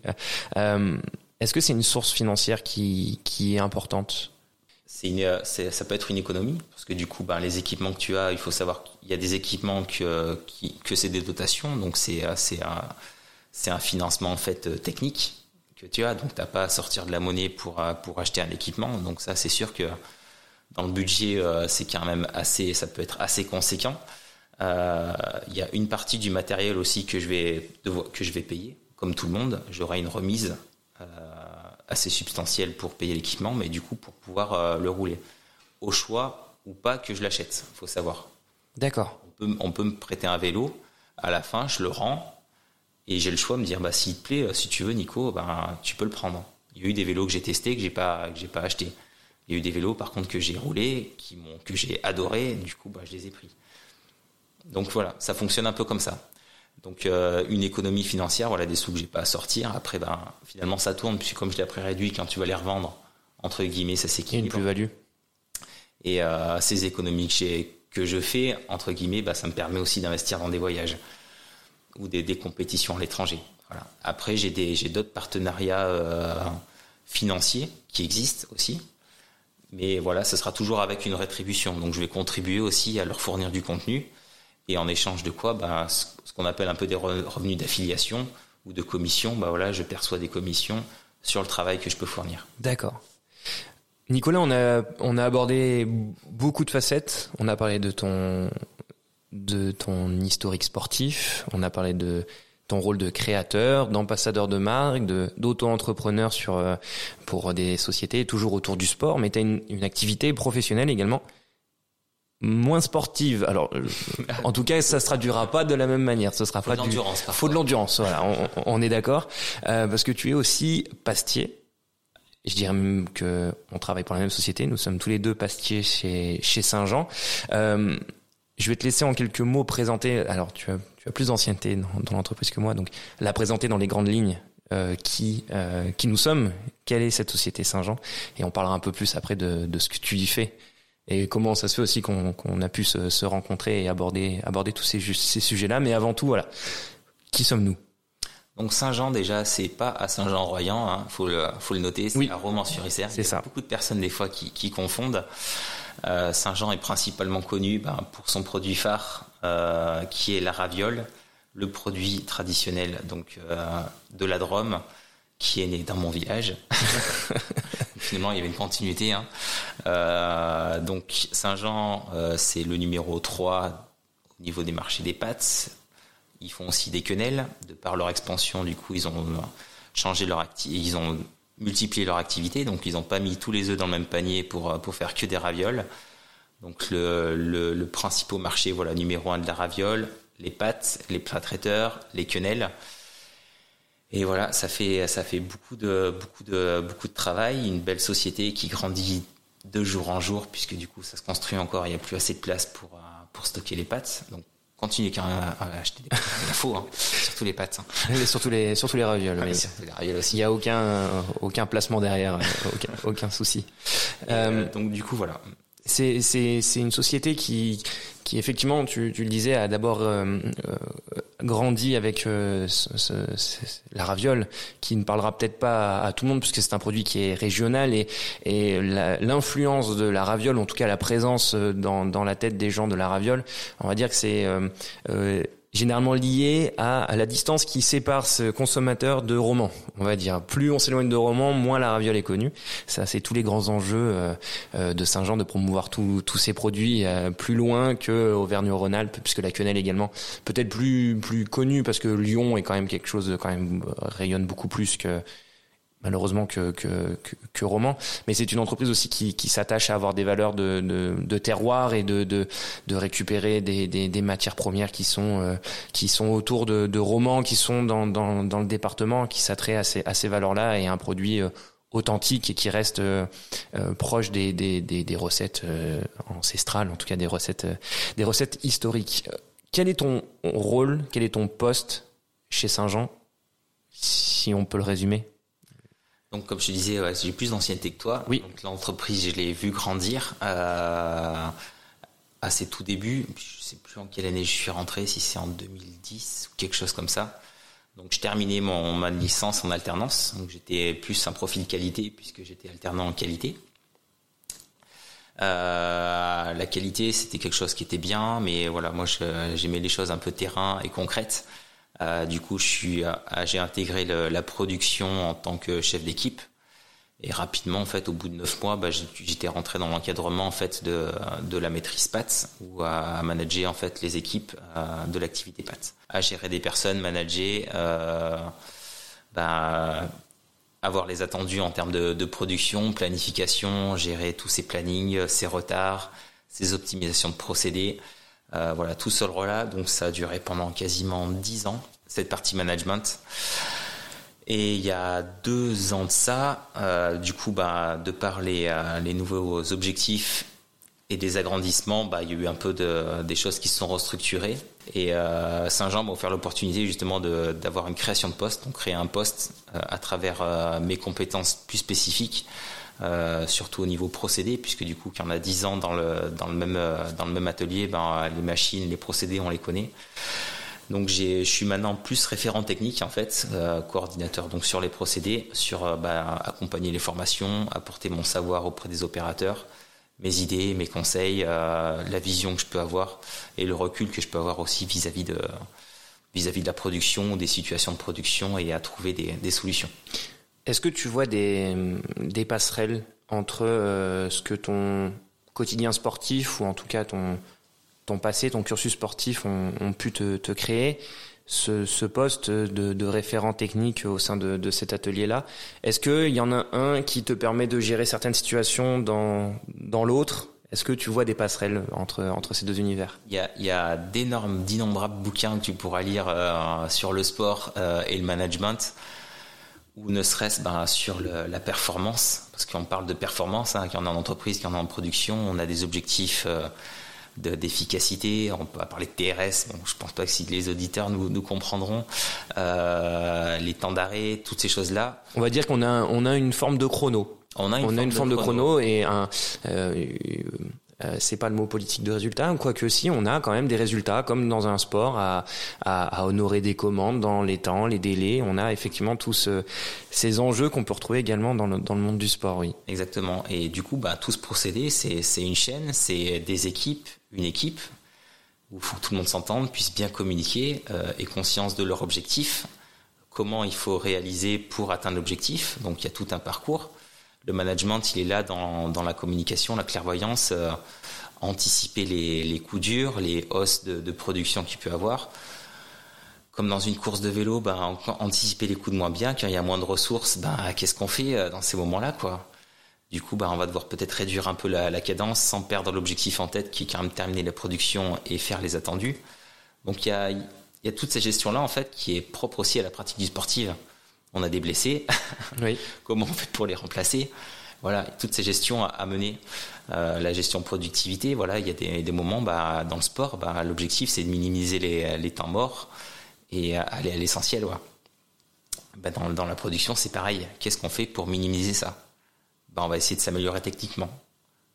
Euh, Est-ce que c'est une source financière qui, qui est importante? Une, ça peut être une économie parce que du coup, ben, les équipements que tu as, il faut savoir qu'il y a des équipements que, qui, que c'est des dotations, donc c'est c'est un, c'est un financement en fait technique que tu as, donc tu n'as pas à sortir de la monnaie pour pour acheter un équipement, donc ça c'est sûr que dans le budget, euh, c'est quand même assez, ça peut être assez conséquent. Euh, il y a une partie du matériel aussi que je vais que je vais payer, comme tout le monde. J'aurai une remise euh, assez substantielle pour payer l'équipement, mais du coup pour pouvoir le rouler. Au choix ou pas que je l'achète, faut savoir. D'accord. On peut, on peut me prêter un vélo. À la fin, je le rends et j'ai le choix de me dire bah s'il te plaît, si tu veux, Nico, ben tu peux le prendre. Il y a eu des vélos que j'ai testés que j'ai pas que j'ai pas acheté. Il y a eu des vélos, par contre, que j'ai roulés, qui que j'ai adoré, du coup, bah, je les ai pris. Donc voilà, ça fonctionne un peu comme ça. Donc euh, une économie financière, voilà, des sous que j'ai pas à sortir. Après, ben, finalement, ça tourne, puisque comme je l'ai après réduit, quand tu vas les revendre, entre guillemets, ça s'équilibre. une plus-value. Et euh, ces économies que, que je fais, entre guillemets, bah, ça me permet aussi d'investir dans des voyages ou des, des compétitions à l'étranger. Voilà. Après, j'ai, d'autres partenariats euh, financiers qui existent aussi. Mais voilà, ce sera toujours avec une rétribution. Donc je vais contribuer aussi à leur fournir du contenu. Et en échange de quoi bah, Ce qu'on appelle un peu des revenus d'affiliation ou de commission, bah voilà, je perçois des commissions sur le travail que je peux fournir. D'accord. Nicolas, on a, on a abordé beaucoup de facettes. On a parlé de ton, de ton historique sportif. On a parlé de ton rôle de créateur, d'ambassadeur de marque, d'auto-entrepreneur sur euh, pour des sociétés toujours autour du sport, mais tu as une, activité professionnelle également moins sportive. Alors euh, en tout cas, ça se traduira pas de la même manière, ce sera faut pas de l'endurance. Faut de l'endurance, voilà, on, on, est d'accord euh, parce que tu es aussi pastier. Je dirais même que on travaille pour la même société, nous sommes tous les deux pastiers chez chez Saint-Jean. Euh, je vais te laisser en quelques mots présenter. Alors, tu as, tu as plus d'ancienneté dans, dans l'entreprise que moi, donc la présenter dans les grandes lignes. Euh, qui euh, qui nous sommes, quelle est cette société Saint-Jean, et on parlera un peu plus après de, de ce que tu y fais et comment ça se fait aussi qu'on qu'on a pu se, se, rencontrer et aborder aborder tous ces, ces sujets-là. Mais avant tout, voilà, qui sommes-nous? Donc Saint-Jean déjà, c'est pas à Saint-Jean-Royan, hein, faut le faut le noter, c'est oui. à Romans-sur-Isère. C'est ça. Beaucoup de personnes des fois qui, qui confondent. Euh, Saint-Jean est principalement connu ben, pour son produit phare, euh, qui est la raviole, le produit traditionnel donc euh, de la Drôme, qui est né dans mon village. Finalement, il y avait une continuité. Hein. Euh, donc Saint-Jean, euh, c'est le numéro 3 au niveau des marchés des pâtes. Ils font aussi des quenelles. De par leur expansion, du coup, ils ont changé leur activité. Ils ont multiplié leur activité, donc ils n'ont pas mis tous les œufs dans le même panier pour pour faire que des ravioles. Donc le, le, principal marché, voilà, numéro un de la raviole, les pâtes, les plats traiteurs, les quenelles. Et voilà, ça fait ça fait beaucoup de beaucoup de beaucoup de travail, une belle société qui grandit de jour en jour puisque du coup ça se construit encore, il n'y a plus assez de place pour pour stocker les pâtes. Donc continuez quand même à, acheter des pâtes. Il faut, hein. surtout les pâtes. Hein. Et surtout les, surtout les ravioles. Ah, surtout les ravioles aussi. Il n'y a aucun, aucun placement derrière, aucun, aucun souci. Euh, donc du coup voilà. C'est, c'est, c'est une société qui, qui effectivement, tu, tu le disais, a d'abord euh, euh, grandi avec euh, ce, ce, la raviole, qui ne parlera peut-être pas à, à, tout le monde puisque c'est un produit qui est régional et, et l'influence de la raviole, en tout cas la présence dans, dans la tête des gens de la raviole, on va dire que c'est euh, généralement lié à, la distance qui sépare ce consommateur de roman, on va dire. Plus on s'éloigne de roman, moins la raviole est connue. Ça, c'est tous les grands enjeux euh, euh, de Saint-Jean de promouvoir tous ces produits euh, plus loin que Auvergne-Rhône-Alpes, puisque la quenelle également peut-être plus plus connue parce que Lyon est quand même quelque chose de quand même rayonne beaucoup plus que malheureusement que, que, que, que roman. Mais c'est une entreprise aussi qui, qui s'attache à avoir des valeurs de, de, de terroir et de, de, de récupérer des, des, des, matières premières qui sont, euh, qui sont autour de, de romans, qui sont dans, dans, dans le département, qui s'attraient à ces, à ces valeurs-là et un produit euh, authentique et qui reste euh, euh, proche des, des, des, des recettes euh, ancestrales, en tout cas des recettes, des recettes historiques. Quel est ton rôle, quel est ton poste chez Saint-Jean, si on peut le résumer? Donc, comme je te disais, ouais, j'ai plus d'ancienneté que toi. Oui. Donc, l'entreprise, je l'ai vu grandir. Euh, à ses tout débuts. Je sais plus en quelle année je suis rentré, si c'est en 2010 ou quelque chose comme ça. Donc je terminais mon ma licence en alternance. Donc j'étais plus un profil qualité puisque j'étais alternant en qualité. Euh, la qualité, c'était quelque chose qui était bien, mais voilà, moi j'aimais les choses un peu terrain et concrètes. Euh, du coup, euh, j'ai intégré la production en tant que chef d'équipe. Et rapidement, en fait, au bout de neuf mois, bah, j'étais rentré dans l'encadrement en fait de, la maîtrise PATS ou à, manager en fait les équipes euh, de l'activité PATS, à gérer des personnes, manager, euh, bah, avoir les attendus en termes de, de, production, planification, gérer tous ces plannings, ces retards, ces optimisations de procédés. Euh, voilà, tout ce rôle-là. Donc ça a duré pendant quasiment dix ans, cette partie management. Et il y a deux ans de ça, euh, du coup, bah, de par les, euh, les nouveaux objectifs et des agrandissements, bah, il y a eu un peu de, des choses qui se sont restructurées. Et Saint-Jean m'a offert l'opportunité justement d'avoir une création de poste, donc créer un poste à travers mes compétences plus spécifiques, euh, surtout au niveau procédé, puisque du coup, quand on a 10 ans dans le, dans le, même, atelier, ben, les machines, les procédés, on les connaît. Donc je suis maintenant plus référent technique en fait, euh, coordinateur donc sur les procédés, sur euh, bah, accompagner les formations, apporter mon savoir auprès des opérateurs, mes idées, mes conseils, euh, la vision que je peux avoir et le recul que je peux avoir aussi vis-à-vis de la production, des situations de production et à trouver des solutions. Est-ce que tu vois des, des passerelles entre ce que ton quotidien sportif ou en tout cas ton ton passé, ton cursus sportif ont, ont pu te, te, créer ce, ce poste de, de, référent technique au sein de, de cet atelier-là? Est-ce qu'il y en a un qui te permet de gérer certaines situations dans, dans l'autre? Est-ce que tu vois des passerelles entre, entre ces deux univers? Il y a, a d'énormes, d'innombrables bouquins que tu pourras lire euh, sur le sport euh, et le management ou ne serait-ce ben, sur le, la performance, parce qu'on parle de performance, hein, quand on est en entreprise, quand on est en production, on a des objectifs euh, d'efficacité. On peut parler de TRS. Bon, je pense pas que si les auditeurs nous, nous comprendront euh, les temps d'arrêt, toutes ces choses-là. On va dire qu'on a on a une forme de chrono. On a une, on forme, a une forme, de, chrono, chrono et un euh, euh, c'est pas le mot politique de résultat, quoique si on a quand même des résultats, comme dans un sport, à, honorer des commandes dans les temps, les délais. On a effectivement tous ces enjeux qu'on peut retrouver également dans le, dans le monde du sport, oui. Exactement. Et du coup, bah, tout ce procédé, c'est une chaîne, c'est des équipes, une équipe où il faut que tout le monde s'entende, puisse bien communiquer, euh, ait conscience de leur objectif, comment il faut réaliser pour atteindre l'objectif. Donc il y a tout un parcours. Le management, il est là dans, la communication, la clairvoyance, euh, anticiper les, coups durs, les hausses de, production qu'il peut avoir. Comme dans une course de vélo, ben, anticiper les coups de moins bien, quand il y a moins de ressources, ben, qu'est-ce qu'on fait euh, dans ces moments-là, quoi? Du coup, bah, on va devoir peut-être réduire un peu la, cadence sans perdre l'objectif en tête qui est quand même terminer la production et faire les attendus. Donc il y a, y a toute cette gestion-là en fait qui est propre aussi à la pratique du sportif. On a des blessés, oui. comment on fait pour les remplacer? Voilà, toutes ces gestions à, mener. Euh, la gestion productivité, voilà, il y a des, des moments bah, dans le sport, bah, l'objectif c'est de minimiser les, les, temps morts et aller à l'essentiel. Ouais. Bah, dans, dans la production, c'est pareil. Qu'est-ce qu'on fait pour minimiser ça? On va essayer de s'améliorer techniquement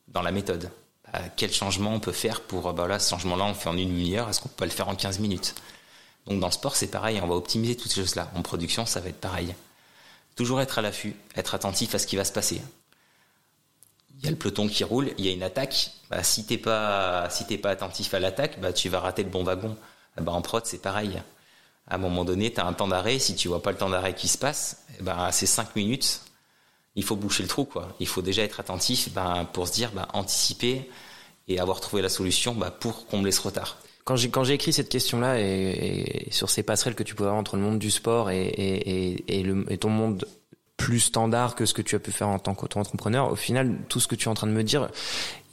dans la méthode. Quel changement on peut faire pour, bah là, ce changement-là, on le fait en une demi-heure, est-ce qu'on peut pas le faire en 15 minutes? Donc dans le sport, c'est pareil, on va optimiser toutes ces choses-là. En production, ça va être pareil. Toujours être à l'affût, être attentif à ce qui va se passer. Il y a le peloton qui roule, il y a une attaque. Bah, si t'es pas, si pas attentif à l'attaque, bah, tu vas rater le bon wagon. Bah, en prod, c'est pareil. À un moment donné, tu as un temps d'arrêt. Si tu vois pas le temps d'arrêt qui se passe, bah, c'est 5 minutes il faut boucher le trou, quoi. Il faut déjà être attentif ben, pour se dire, ben, anticiper et avoir trouvé la solution ben, pour combler ce retard. Quand j'ai quand j'ai écrit cette question-là et, sur ces passerelles que tu peux avoir entre le monde du sport et, et, et, le, ton monde plus standard que ce que tu as pu faire en tant qu'auto-entrepreneur. Au final, tout ce que tu es en train de me dire,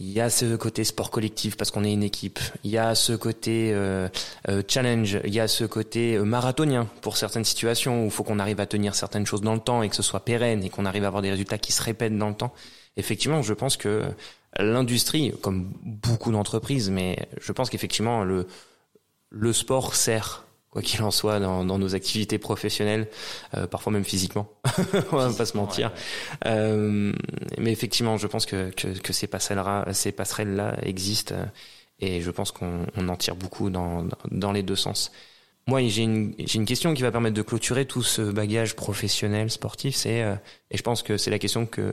il y a ce côté sport collectif parce qu'on est une équipe. Il y a ce côté euh, euh, challenge. Il y a ce côté euh, marathonien pour certaines situations où il faut qu'on arrive à tenir certaines choses dans le temps et que ce soit pérenne et qu'on arrive à avoir des résultats qui se répètent dans le temps. Effectivement, je pense que l'industrie, comme beaucoup d'entreprises, mais je pense qu'effectivement le le sport sert quoi qu'il en soit dans, dans, nos activités professionnelles, euh, parfois même physiquement, on va pas se mentir. Ouais. Euh, mais effectivement, je pense que, que, que ces passerelles-là, ces existent Et je pense qu'on en tire beaucoup dans, dans les deux sens. Moi, j'ai une, une question qui va permettre de clôturer tout ce bagage professionnel, sportif. C'est, euh, et je pense que c'est la question que,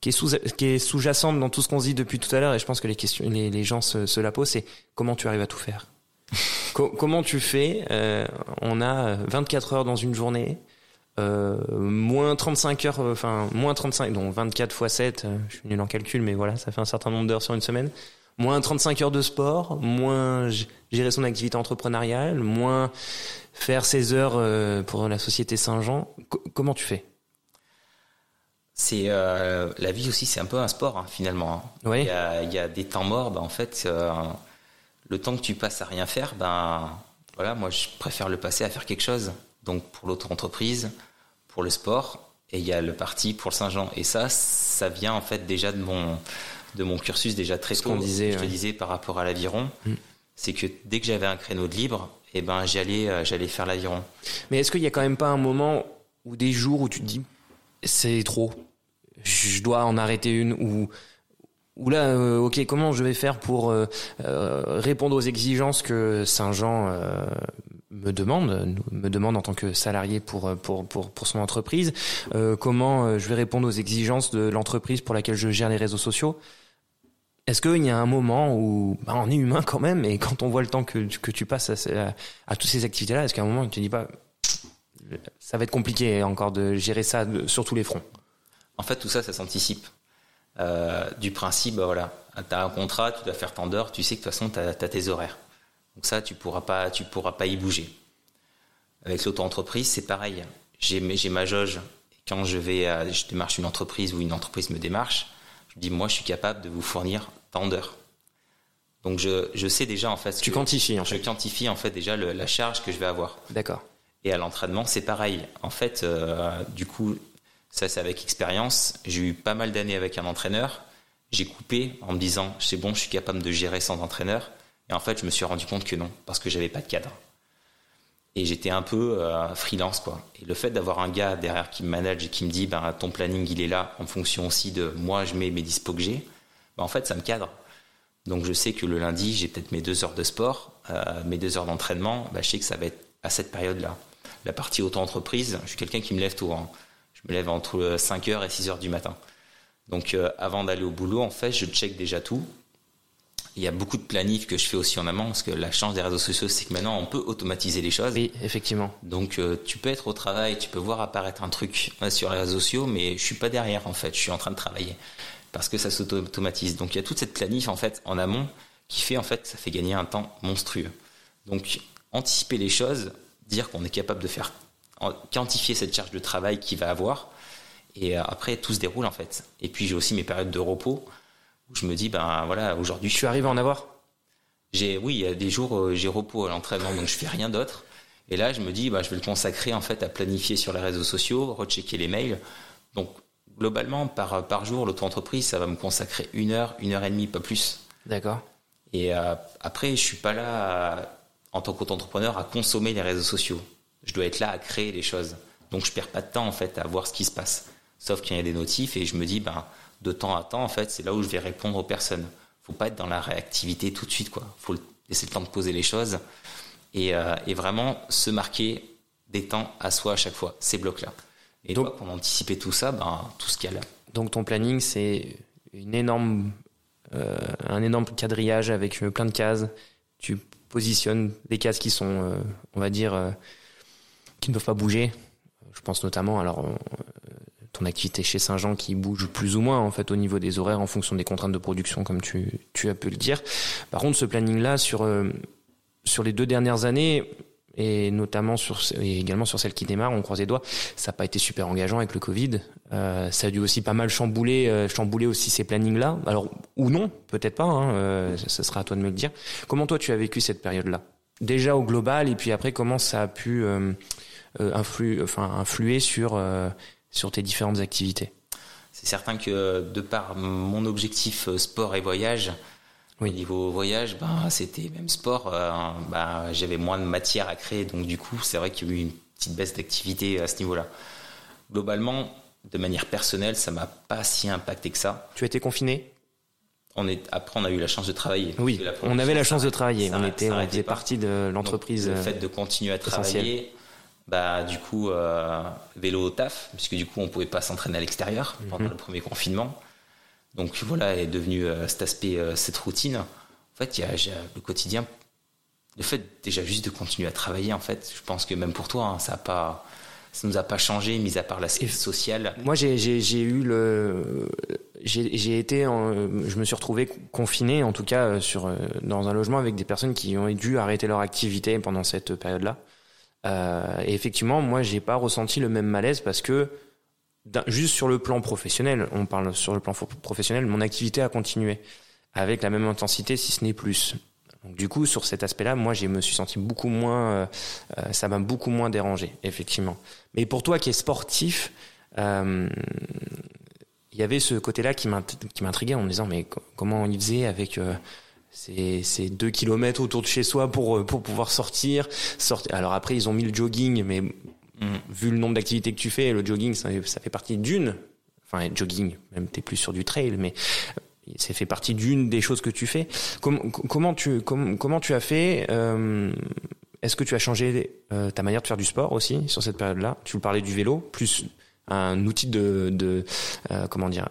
qui est sous, qui est sous-jacente dans tout ce qu'on se dit depuis tout à l'heure. Et je pense que les questions, les, les gens se, se la posent. C'est comment tu arrives à tout faire? comment tu fais? Euh, on a 24 heures dans une journée. Euh, moins 35 heures, euh, enfin moins 35, donc 24 fois 7, euh, je suis nul en calcul, mais voilà, ça fait un certain nombre d'heures sur une semaine. Moins 35 heures de sport, moins gérer son activité entrepreneuriale, moins faire ses heures pour la société Saint-Jean. comment tu fais? C'est la vie aussi, c'est un peu un sport hein, finalement. Hein. Oui. Il, y a, il y a des temps morts, bah, en fait, le temps que tu passes à rien faire, ben voilà, moi je préfère le passer à faire quelque chose. Donc pour l'auto-entreprise, pour le sport et il y a le parti pour le Saint-Jean. Et ça, ça vient en fait déjà de mon, de mon cursus déjà très tôt. Disait, je te disais par rapport à l'aviron. Mm. C'est que dès que j'avais un créneau de libre, eh ben, j'allais, euh, j'allais faire l'aviron. Mais est-ce qu'il n'y a quand même pas un moment ou des jours où tu te dis, c'est trop, je dois en arrêter une ou, ou là, euh, ok, comment je vais faire pour euh, répondre aux exigences que Saint-Jean me demande, me demande en tant que salarié pour pour pour, pour son entreprise, euh, comment euh, je vais répondre aux exigences de l'entreprise pour laquelle je gère les réseaux sociaux? Est-ce qu'il y a un moment où bah, on est humain quand même et quand on voit le temps que que tu passes à, à, toutes ces activités-là, est-ce qu'à un moment tu te dis pas ça va être compliqué encore de gérer ça sur tous les fronts? En fait, tout ça, ça s'anticipe. Euh, du principe, bah, voilà, tu as un contrat, tu dois faire tant d'heures, tu sais que de toute façon, tu as, as tes horaires. Donc ça, tu pourras pas, tu pourras pas y bouger. Avec l'auto-entreprise, c'est pareil. J'ai, ma jauge. Quand je vais, à, je démarche une entreprise ou une entreprise me démarche, je dis moi, je suis capable de vous fournir tant d'heures. Donc je, je sais déjà en fait. Tu quantifies en fait. Je quantifie en fait déjà le, la charge que je vais avoir. D'accord. Et à l'entraînement, c'est pareil. En fait, euh, du coup, ça c'est avec expérience. J'ai eu pas mal d'années avec un entraîneur. J'ai coupé en me disant c'est bon, je suis capable de gérer sans entraîneur. Et en fait, je me suis rendu compte que non, parce que j'avais pas de cadre. Et j'étais un peu euh, freelance, quoi. Et le fait d'avoir un gars derrière qui me manage et qui me dit, ben, ton planning, il est là, en fonction aussi de moi, je mets mes dispos que j'ai, ben, en fait, ça me cadre. Donc, je sais que le lundi, j'ai peut-être mes deux heures de sport, euh, mes deux heures d'entraînement, ben, je sais que ça va être à cette période-là. La partie auto-entreprise, je suis quelqu'un qui me lève tôt. Hein. Me lève entre 5h et 6h du matin. Donc, euh, avant d'aller au boulot, en fait, je check déjà tout. Il y a beaucoup de planifs que je fais aussi en amont, parce que la chance des réseaux sociaux, c'est que maintenant, on peut automatiser les choses. Oui, effectivement. Donc, euh, tu peux être au travail, tu peux voir apparaître un truc euh, sur les réseaux sociaux, mais je suis pas derrière, en fait. Je suis en train de travailler. Parce que ça s'automatise. Donc, il y a toute cette planif, en fait, en amont, qui fait, en fait, ça fait gagner un temps monstrueux. Donc, anticiper les choses, dire qu'on est capable de faire, quantifier cette charge de travail qu'il va avoir, et euh, après, tout se déroule, en fait. Et puis, j'ai aussi mes périodes de repos où je me dis ben voilà aujourd'hui je suis arrivé à en avoir. J'ai oui il y a des jours euh, j'ai repos à l'entraînement donc je fais rien d'autre. Et là je me dis bah je vais le consacrer en fait à planifier sur les réseaux sociaux rechecker les mails. Donc globalement par par jour l'auto-entreprise ça va me consacrer une heure une heure et demie pas plus. D'accord. Et euh, après je suis pas là en tant qu'auto-entrepreneur à consommer les réseaux sociaux je dois être là à créer les choses donc je perds pas de temps en fait à voir ce qui se passe sauf qu'il y a des notifs et je me dis ben de temps à temps, en fait, c'est là où je vais répondre aux personnes. Faut pas être dans la réactivité tout de suite, quoi. Faut laisser le temps de poser les choses et, euh, et vraiment se marquer des temps à soi à chaque fois, ces blocs-là. Et donc, pour anticiper tout ça, ben, tout ce qu'il y a là. Donc, ton planning, c'est une énorme, euh, un énorme quadrillage avec euh, plein de cases. Tu positionnes des cases qui sont, euh, on va dire, qui ne peuvent pas bouger. Je pense notamment, alors, ton activité chez Saint-Jean qui bouge plus ou moins en fait au niveau des horaires en fonction des contraintes de production comme tu, as pu le dire. Par contre, ce planning-là sur euh, sur les deux dernières années et notamment sur et également sur celle qui démarre, on croise les doigts, ça n'a pas été super engageant avec le Covid. Euh, ça a dû aussi pas mal chambouler euh, chambouler aussi ces plannings-là. Alors ou non, peut-être pas. Hein, euh, sera à toi de me le dire. Comment toi tu as vécu cette période-là? Déjà au global et puis après comment ça a pu euh, enfin influer sur sur tes différentes activités C'est certain que de par mon objectif euh, sport et voyage, au niveau voyage, ben, c'était même sport, euh, ben, j'avais moins de matière à créer, donc du coup, c'est vrai qu'il y a eu une petite baisse d'activité à ce niveau-là. Globalement, de manière personnelle, ça m'a pas si impacté que ça. Tu as été confiné? On est après on a eu la chance de travailler. Oui, on avait la chance de travailler. on était, on faisait partie de l'entreprise. Le fait de continuer à travailler, bah du coup euh, vélo au taf, puisque du coup on pouvait pas s'entraîner à l'extérieur pendant mhm. le premier confinement. Donc voilà est devenu euh, cet aspect, euh, cette routine. En fait, il y a, le quotidien. Le fait déjà juste de continuer à travailler, en fait, je pense que même pour toi, hein, ça a pas ça nous a pas changé, mis à part l'aspect social. Moi, j'ai eu le, j'ai été, je me suis retrouvé confiné, en tout cas sur dans un logement avec des personnes qui ont dû arrêter leur activité pendant cette période-là. Euh, et effectivement, moi, j'ai pas ressenti le même malaise parce que juste sur le plan professionnel, on parle sur le plan professionnel, mon activité a continué avec la même intensité, si ce n'est plus. Du coup, sur cet aspect-là, moi, je me suis senti beaucoup moins, euh, ça m'a beaucoup moins dérangé, effectivement. Mais pour toi qui es sportif, euh, il y avait ce côté-là qui m'intriguait en me disant mais comment y faisait avec euh, ces, ces, deux kilomètres autour de chez soi pour euh, pour pouvoir sortir, sortir. Alors après ils ont mis le jogging, mais mm. vu le nombre d'activités que tu fais, le jogging ça, ça fait partie d'une. Enfin jogging, même t'es plus sur du trail, mais euh, ça fait partie d'une des choses que tu fais. comment tu comment tu as fait Est-ce que tu as changé ta manière de faire du sport aussi sur cette période-là? Tu parlais du vélo, plus un outil de, euh, comment dire,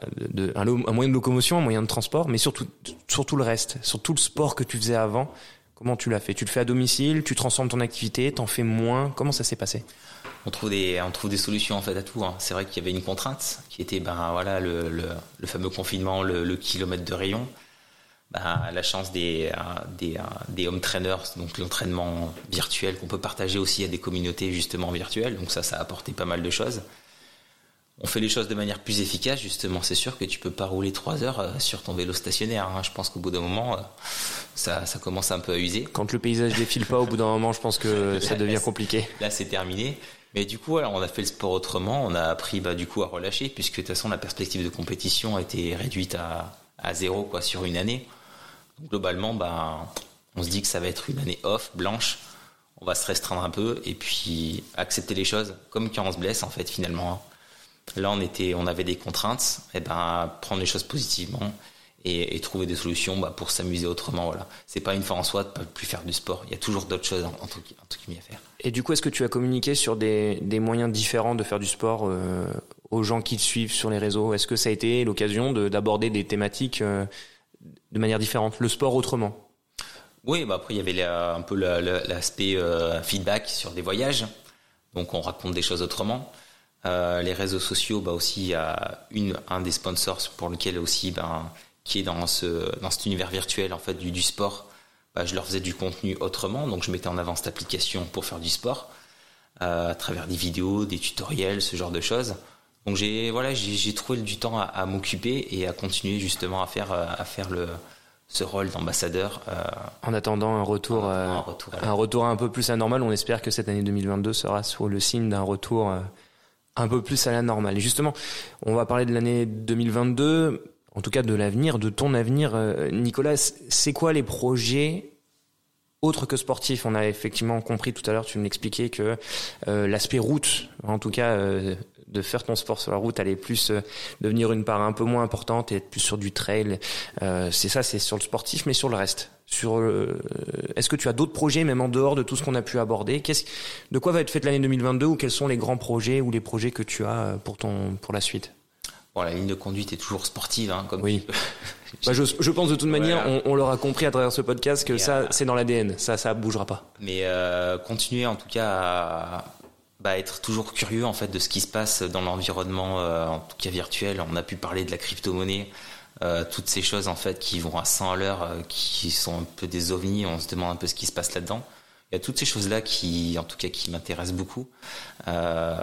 un, moyen de locomotion, un moyen de transport, mais surtout surtout le reste, sur tout le sport que tu faisais avant. Comment tu l'as fait? Tu le fais à domicile Tu transformes ton activité T'en fais moins Comment ça s'est passé? On trouve des on trouve des solutions en fait à tout. Hein. C'est vrai qu'il y avait une contrainte qui était ben voilà le, le, fameux confinement, le, kilomètre de rayon. Ben, la chance des des, des home trainers, donc l'entraînement virtuel qu'on peut partager aussi à des communautés justement virtuelles. Donc ça, ça a apporté pas mal de choses on fait les choses de manière plus efficace, justement. C'est sûr que tu peux pas rouler trois heures euh, sur ton vélo stationnaire. Hein. Je pense qu'au bout d'un moment, euh, ça, ça commence un peu à user. Quand le paysage défile pas, au bout d'un moment, je pense que ça devient compliqué. Là, c'est terminé. Mais du coup, on a fait le sport autrement. On a appris, bah, du coup, à relâcher, puisque de toute façon, la perspective de compétition a été réduite à, à zéro, quoi, sur une année. Donc, globalement, bah, on se dit que ça va être une année off, blanche. On va se restreindre un peu et puis accepter les choses, comme quand on se blesse, en fait, finalement. Hein. Là, on était, on avait des contraintes. Et eh ben, prendre les choses positivement et, trouver des solutions bah, pour s'amuser autrement. Voilà, c'est pas une fois en soi de ne plus faire du sport. Il y a toujours d'autres choses en, tout, cas à faire. Et du coup, est-ce que tu as communiqué sur des, moyens différents de faire du sport euh, aux gens qui te suivent sur les réseaux? Est-ce que ça a été l'occasion d'aborder des thématiques euh, de manière différente, le sport autrement? Oui, bah après il y avait un peu l'aspect euh, feedback sur des voyages, donc on raconte des choses autrement. Euh, les réseaux sociaux, bah aussi, il y a une, un des sponsors pour lequel aussi, ben, qui est dans ce, dans cet univers virtuel, en fait, du, du sport. Bah, je leur faisais du contenu autrement, donc je mettais en avant cette application pour faire du sport, euh, à travers des vidéos, des tutoriels, ce genre de choses. Donc j'ai, voilà, j'ai trouvé du temps à, à m'occuper et à continuer justement à faire, à faire le, ce rôle d'ambassadeur. Euh, en attendant un retour, un, retour, un retour un peu plus anormal, on espère que cette année 2022 sera sur le signe d'un retour un peu plus à la normale. Justement, on va parler de l'année 2022, en tout cas de l'avenir, de ton avenir. Euh, Nicolas, c'est quoi les projets autres que sportifs? On a effectivement compris tout à l'heure, tu me l'expliquais, que euh, l'aspect route, en tout cas euh, de faire ton sport sur la route allait plus devenir une part un peu moins importante et être plus sur du trail. c'est ça, c'est sur le sportif, mais sur le reste sur euh, est-ce que tu as d'autres projets même en dehors de tout ce qu'on a pu aborder? Qu'est-ce de quoi va être faite l'année 2022 ou quels sont les grands projets ou les projets que tu as euh, pour ton pour la suite? Bon, la ligne de conduite est toujours sportive, hein, comme oui. bah, je, je, pense de toute manière, on, on l'aura compris à travers ce podcast que ça, euh, c'est dans l'ADN, ça, ça bougera pas. Mais euh, continuer en tout cas à bah, être toujours curieux en fait de ce qui se passe dans l'environnement, en tout cas virtuel. On a pu parler de la crypto-monnaie. Euh, toutes ces choses en fait qui vont à 100 à l'heure, euh, qui sont un peu des ovnis, on se demande un peu ce qui se passe là-dedans. Il y a toutes ces choses-là qui, en tout cas, qui m'intéressent beaucoup. Euh,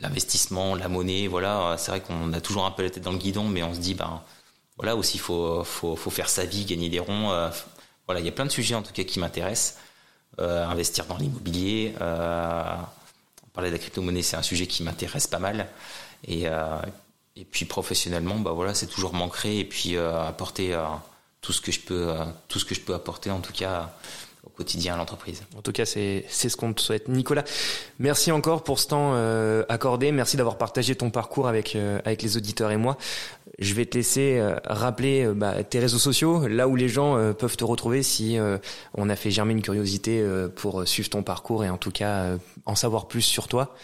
L'investissement, la monnaie, voilà, c'est vrai qu'on a toujours un peu la tête dans le guidon, mais on se dit, ben voilà aussi, faut, faut, faut faire sa vie, gagner des ronds. Voilà, il y a plein de sujets en tout cas qui m'intéressent. investir dans l'immobilier, on parlait de la crypto-monnaie, c'est un sujet qui m'intéresse pas mal. Et, et puis professionnellement, bah voilà, c'est toujours m'ancrer et puis euh, apporter euh, tout ce que je peux, euh, tout ce que je peux apporter en tout cas quotidien à l'entreprise. En tout cas, c'est c'est ce qu'on te souhaite, Nicolas. Merci encore pour ce temps euh, accordé. Merci d'avoir partagé ton parcours avec euh, avec les auditeurs et moi. Je vais te laisser euh, rappeler bah, tes réseaux sociaux, là où les gens peuvent te retrouver si on a fait germer une curiosité pour suivre ton parcours et en tout cas en savoir plus sur toi.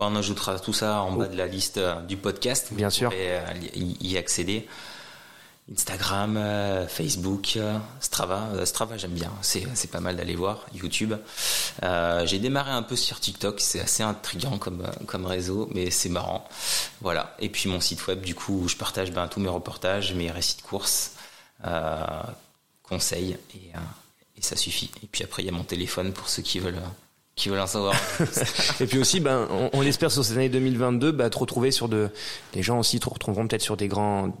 On ajoutera tout ça en bas de la liste du podcast. Bien sûr. y accéder. Instagram, euh, Facebook, euh, Strava. Euh, Strava, j'aime bien. C'est, pas mal d'aller voir. YouTube. j'ai démarré un peu sur TikTok. C'est assez intriguant comme, comme réseau, mais c'est marrant. Voilà. Et puis mon site web, du coup, où je partage ben, tous mes reportages, mes récits de courses, conseils, et, et ça suffit. Et puis après, il y a mon téléphone pour ceux qui veulent qui veulent en savoir. et puis aussi, ben, on, on l'espère sur cette année 2022, ben, te retrouver sur de, les gens aussi te retrouveront peut-être sur des grands,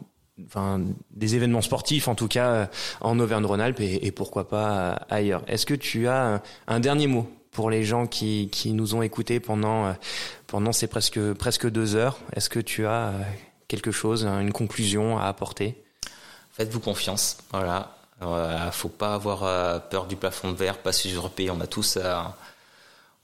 enfin des événements sportifs en tout cas euh, en Auvergne-Rhône-Alpes et, pourquoi pas ailleurs. Est-ce que tu as un, dernier mot pour les gens qui, qui nous ont écoutés pendant euh, pendant ces presque presque deux heures? Est-ce que tu as euh, quelque chose, une conclusion à apporter? Faites-vous confiance, voilà. Euh, faut pas avoir peur du plafond de verre, pas s'usurper. On a tous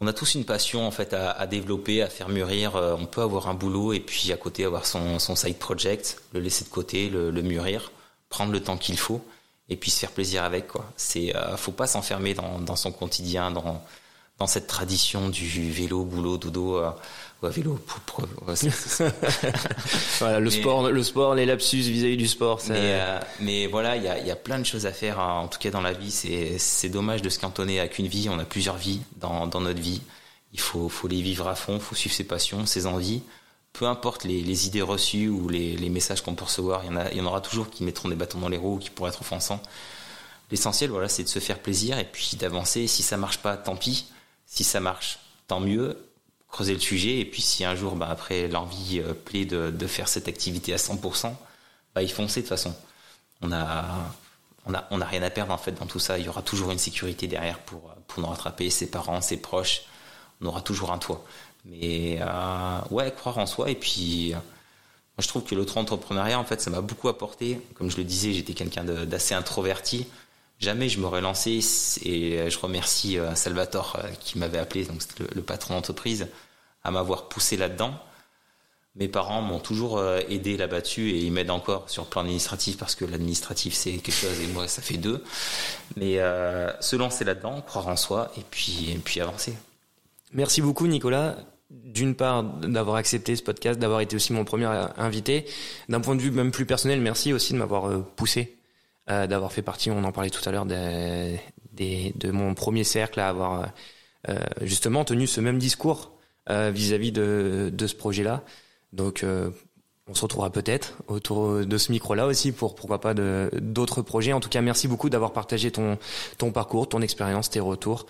on a tous une passion en fait à, développer, à faire mûrir. Euh, on peut avoir un boulot et puis à côté avoir son, side project, le laisser de côté, le, mûrir, prendre le temps qu'il faut et puis se faire plaisir avec quoi. C'est euh, faut pas s'enfermer dans, son quotidien, dans dans cette tradition du vélo, boulot, dodo. Euh, vélo. voilà, le sport, le sport, les lapsus vis-à-vis du sport. Mais, euh, mais, voilà, il y a, y a, plein de choses à faire. Hein. En tout cas, dans la vie, c'est dommage de se cantonner à qu'une vie. On a plusieurs vies dans, dans notre vie. Il faut, faut les vivre à fond. Il faut suivre ses passions, ses envies. Peu importe les, les idées reçues ou les, les messages qu'on peut recevoir, il y, en a, il y en aura toujours qui mettront des bâtons dans les roues, qui pourraient être offensants. L'essentiel, voilà, c'est de se faire plaisir et puis d'avancer. Si ça marche pas, tant pis. Si ça marche, tant mieux creuser le sujet. Et puis si un jour, bah, après, l'envie euh, plaît de, de, faire cette activité à 100%, bah, y foncer de toute façon. On a, on a, on a rien à perdre en fait dans tout ça. Il y aura toujours une sécurité derrière pour, pour nous rattraper, ses parents, ses proches. On aura toujours un toit. Mais euh, ouais, croire en soi. Et puis, moi, je trouve que l'auto-entrepreneuriat, en fait, ça m'a beaucoup apporté. Comme je le disais, j'étais quelqu'un d'assez introverti jamais je m'aurais lancé et je remercie euh, Salvatore euh, qui m'avait appelé, donc le, patron d'entreprise, à m'avoir poussé là-dedans. Mes parents m'ont toujours euh, aidé là-dessus et ils m'aident encore sur le plan administratif parce que l'administratif c'est quelque chose et moi ça fait deux. Mais se lancer là-dedans, croire en soi et puis, et puis avancer. Merci beaucoup Nicolas d'une part d'avoir accepté ce podcast, d'avoir été aussi mon premier invité. D'un point de vue même plus personnel, merci aussi de m'avoir poussé euh, d'avoir fait partie, on en parlait tout à l'heure, de, de, mon premier cercle à avoir euh, justement tenu ce même discours euh, vis-à-vis de, de ce projet-là. Donc on se retrouvera peut-être autour de ce micro-là aussi pour pourquoi pas d'autres projets. En tout cas, merci beaucoup d'avoir partagé ton ton parcours, ton expérience, tes retours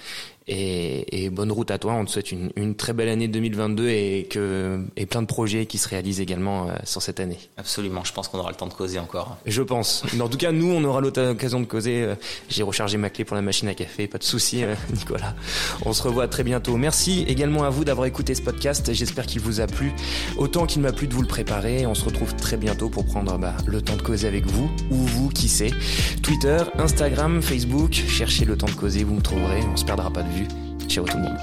et, et, bonne route à toi. On te souhaite une, une, très belle année 2022 et que et plein de projets qui se réalisent également euh, sur cette année. Absolument. Je pense qu'on aura le temps de causer encore. Je pense. En tout cas, nous, on aura l'occasion de causer. Euh, j'ai rechargé ma clé pour la machine à café. Pas de souci, euh, Nicolas. On se revoit très bientôt. Merci également à vous d'avoir écouté ce podcast. J'espère qu'il vous a plu autant qu'il m'a plu de vous le préparer. On se retrouve très bientôt pour prendre bah, le temps de causer avec vous ou vous, qui sait. Twitter, Instagram, Facebook. Cherchez le temps de causer, vous me trouverez. On se perdra pas de Ciao tout le monde.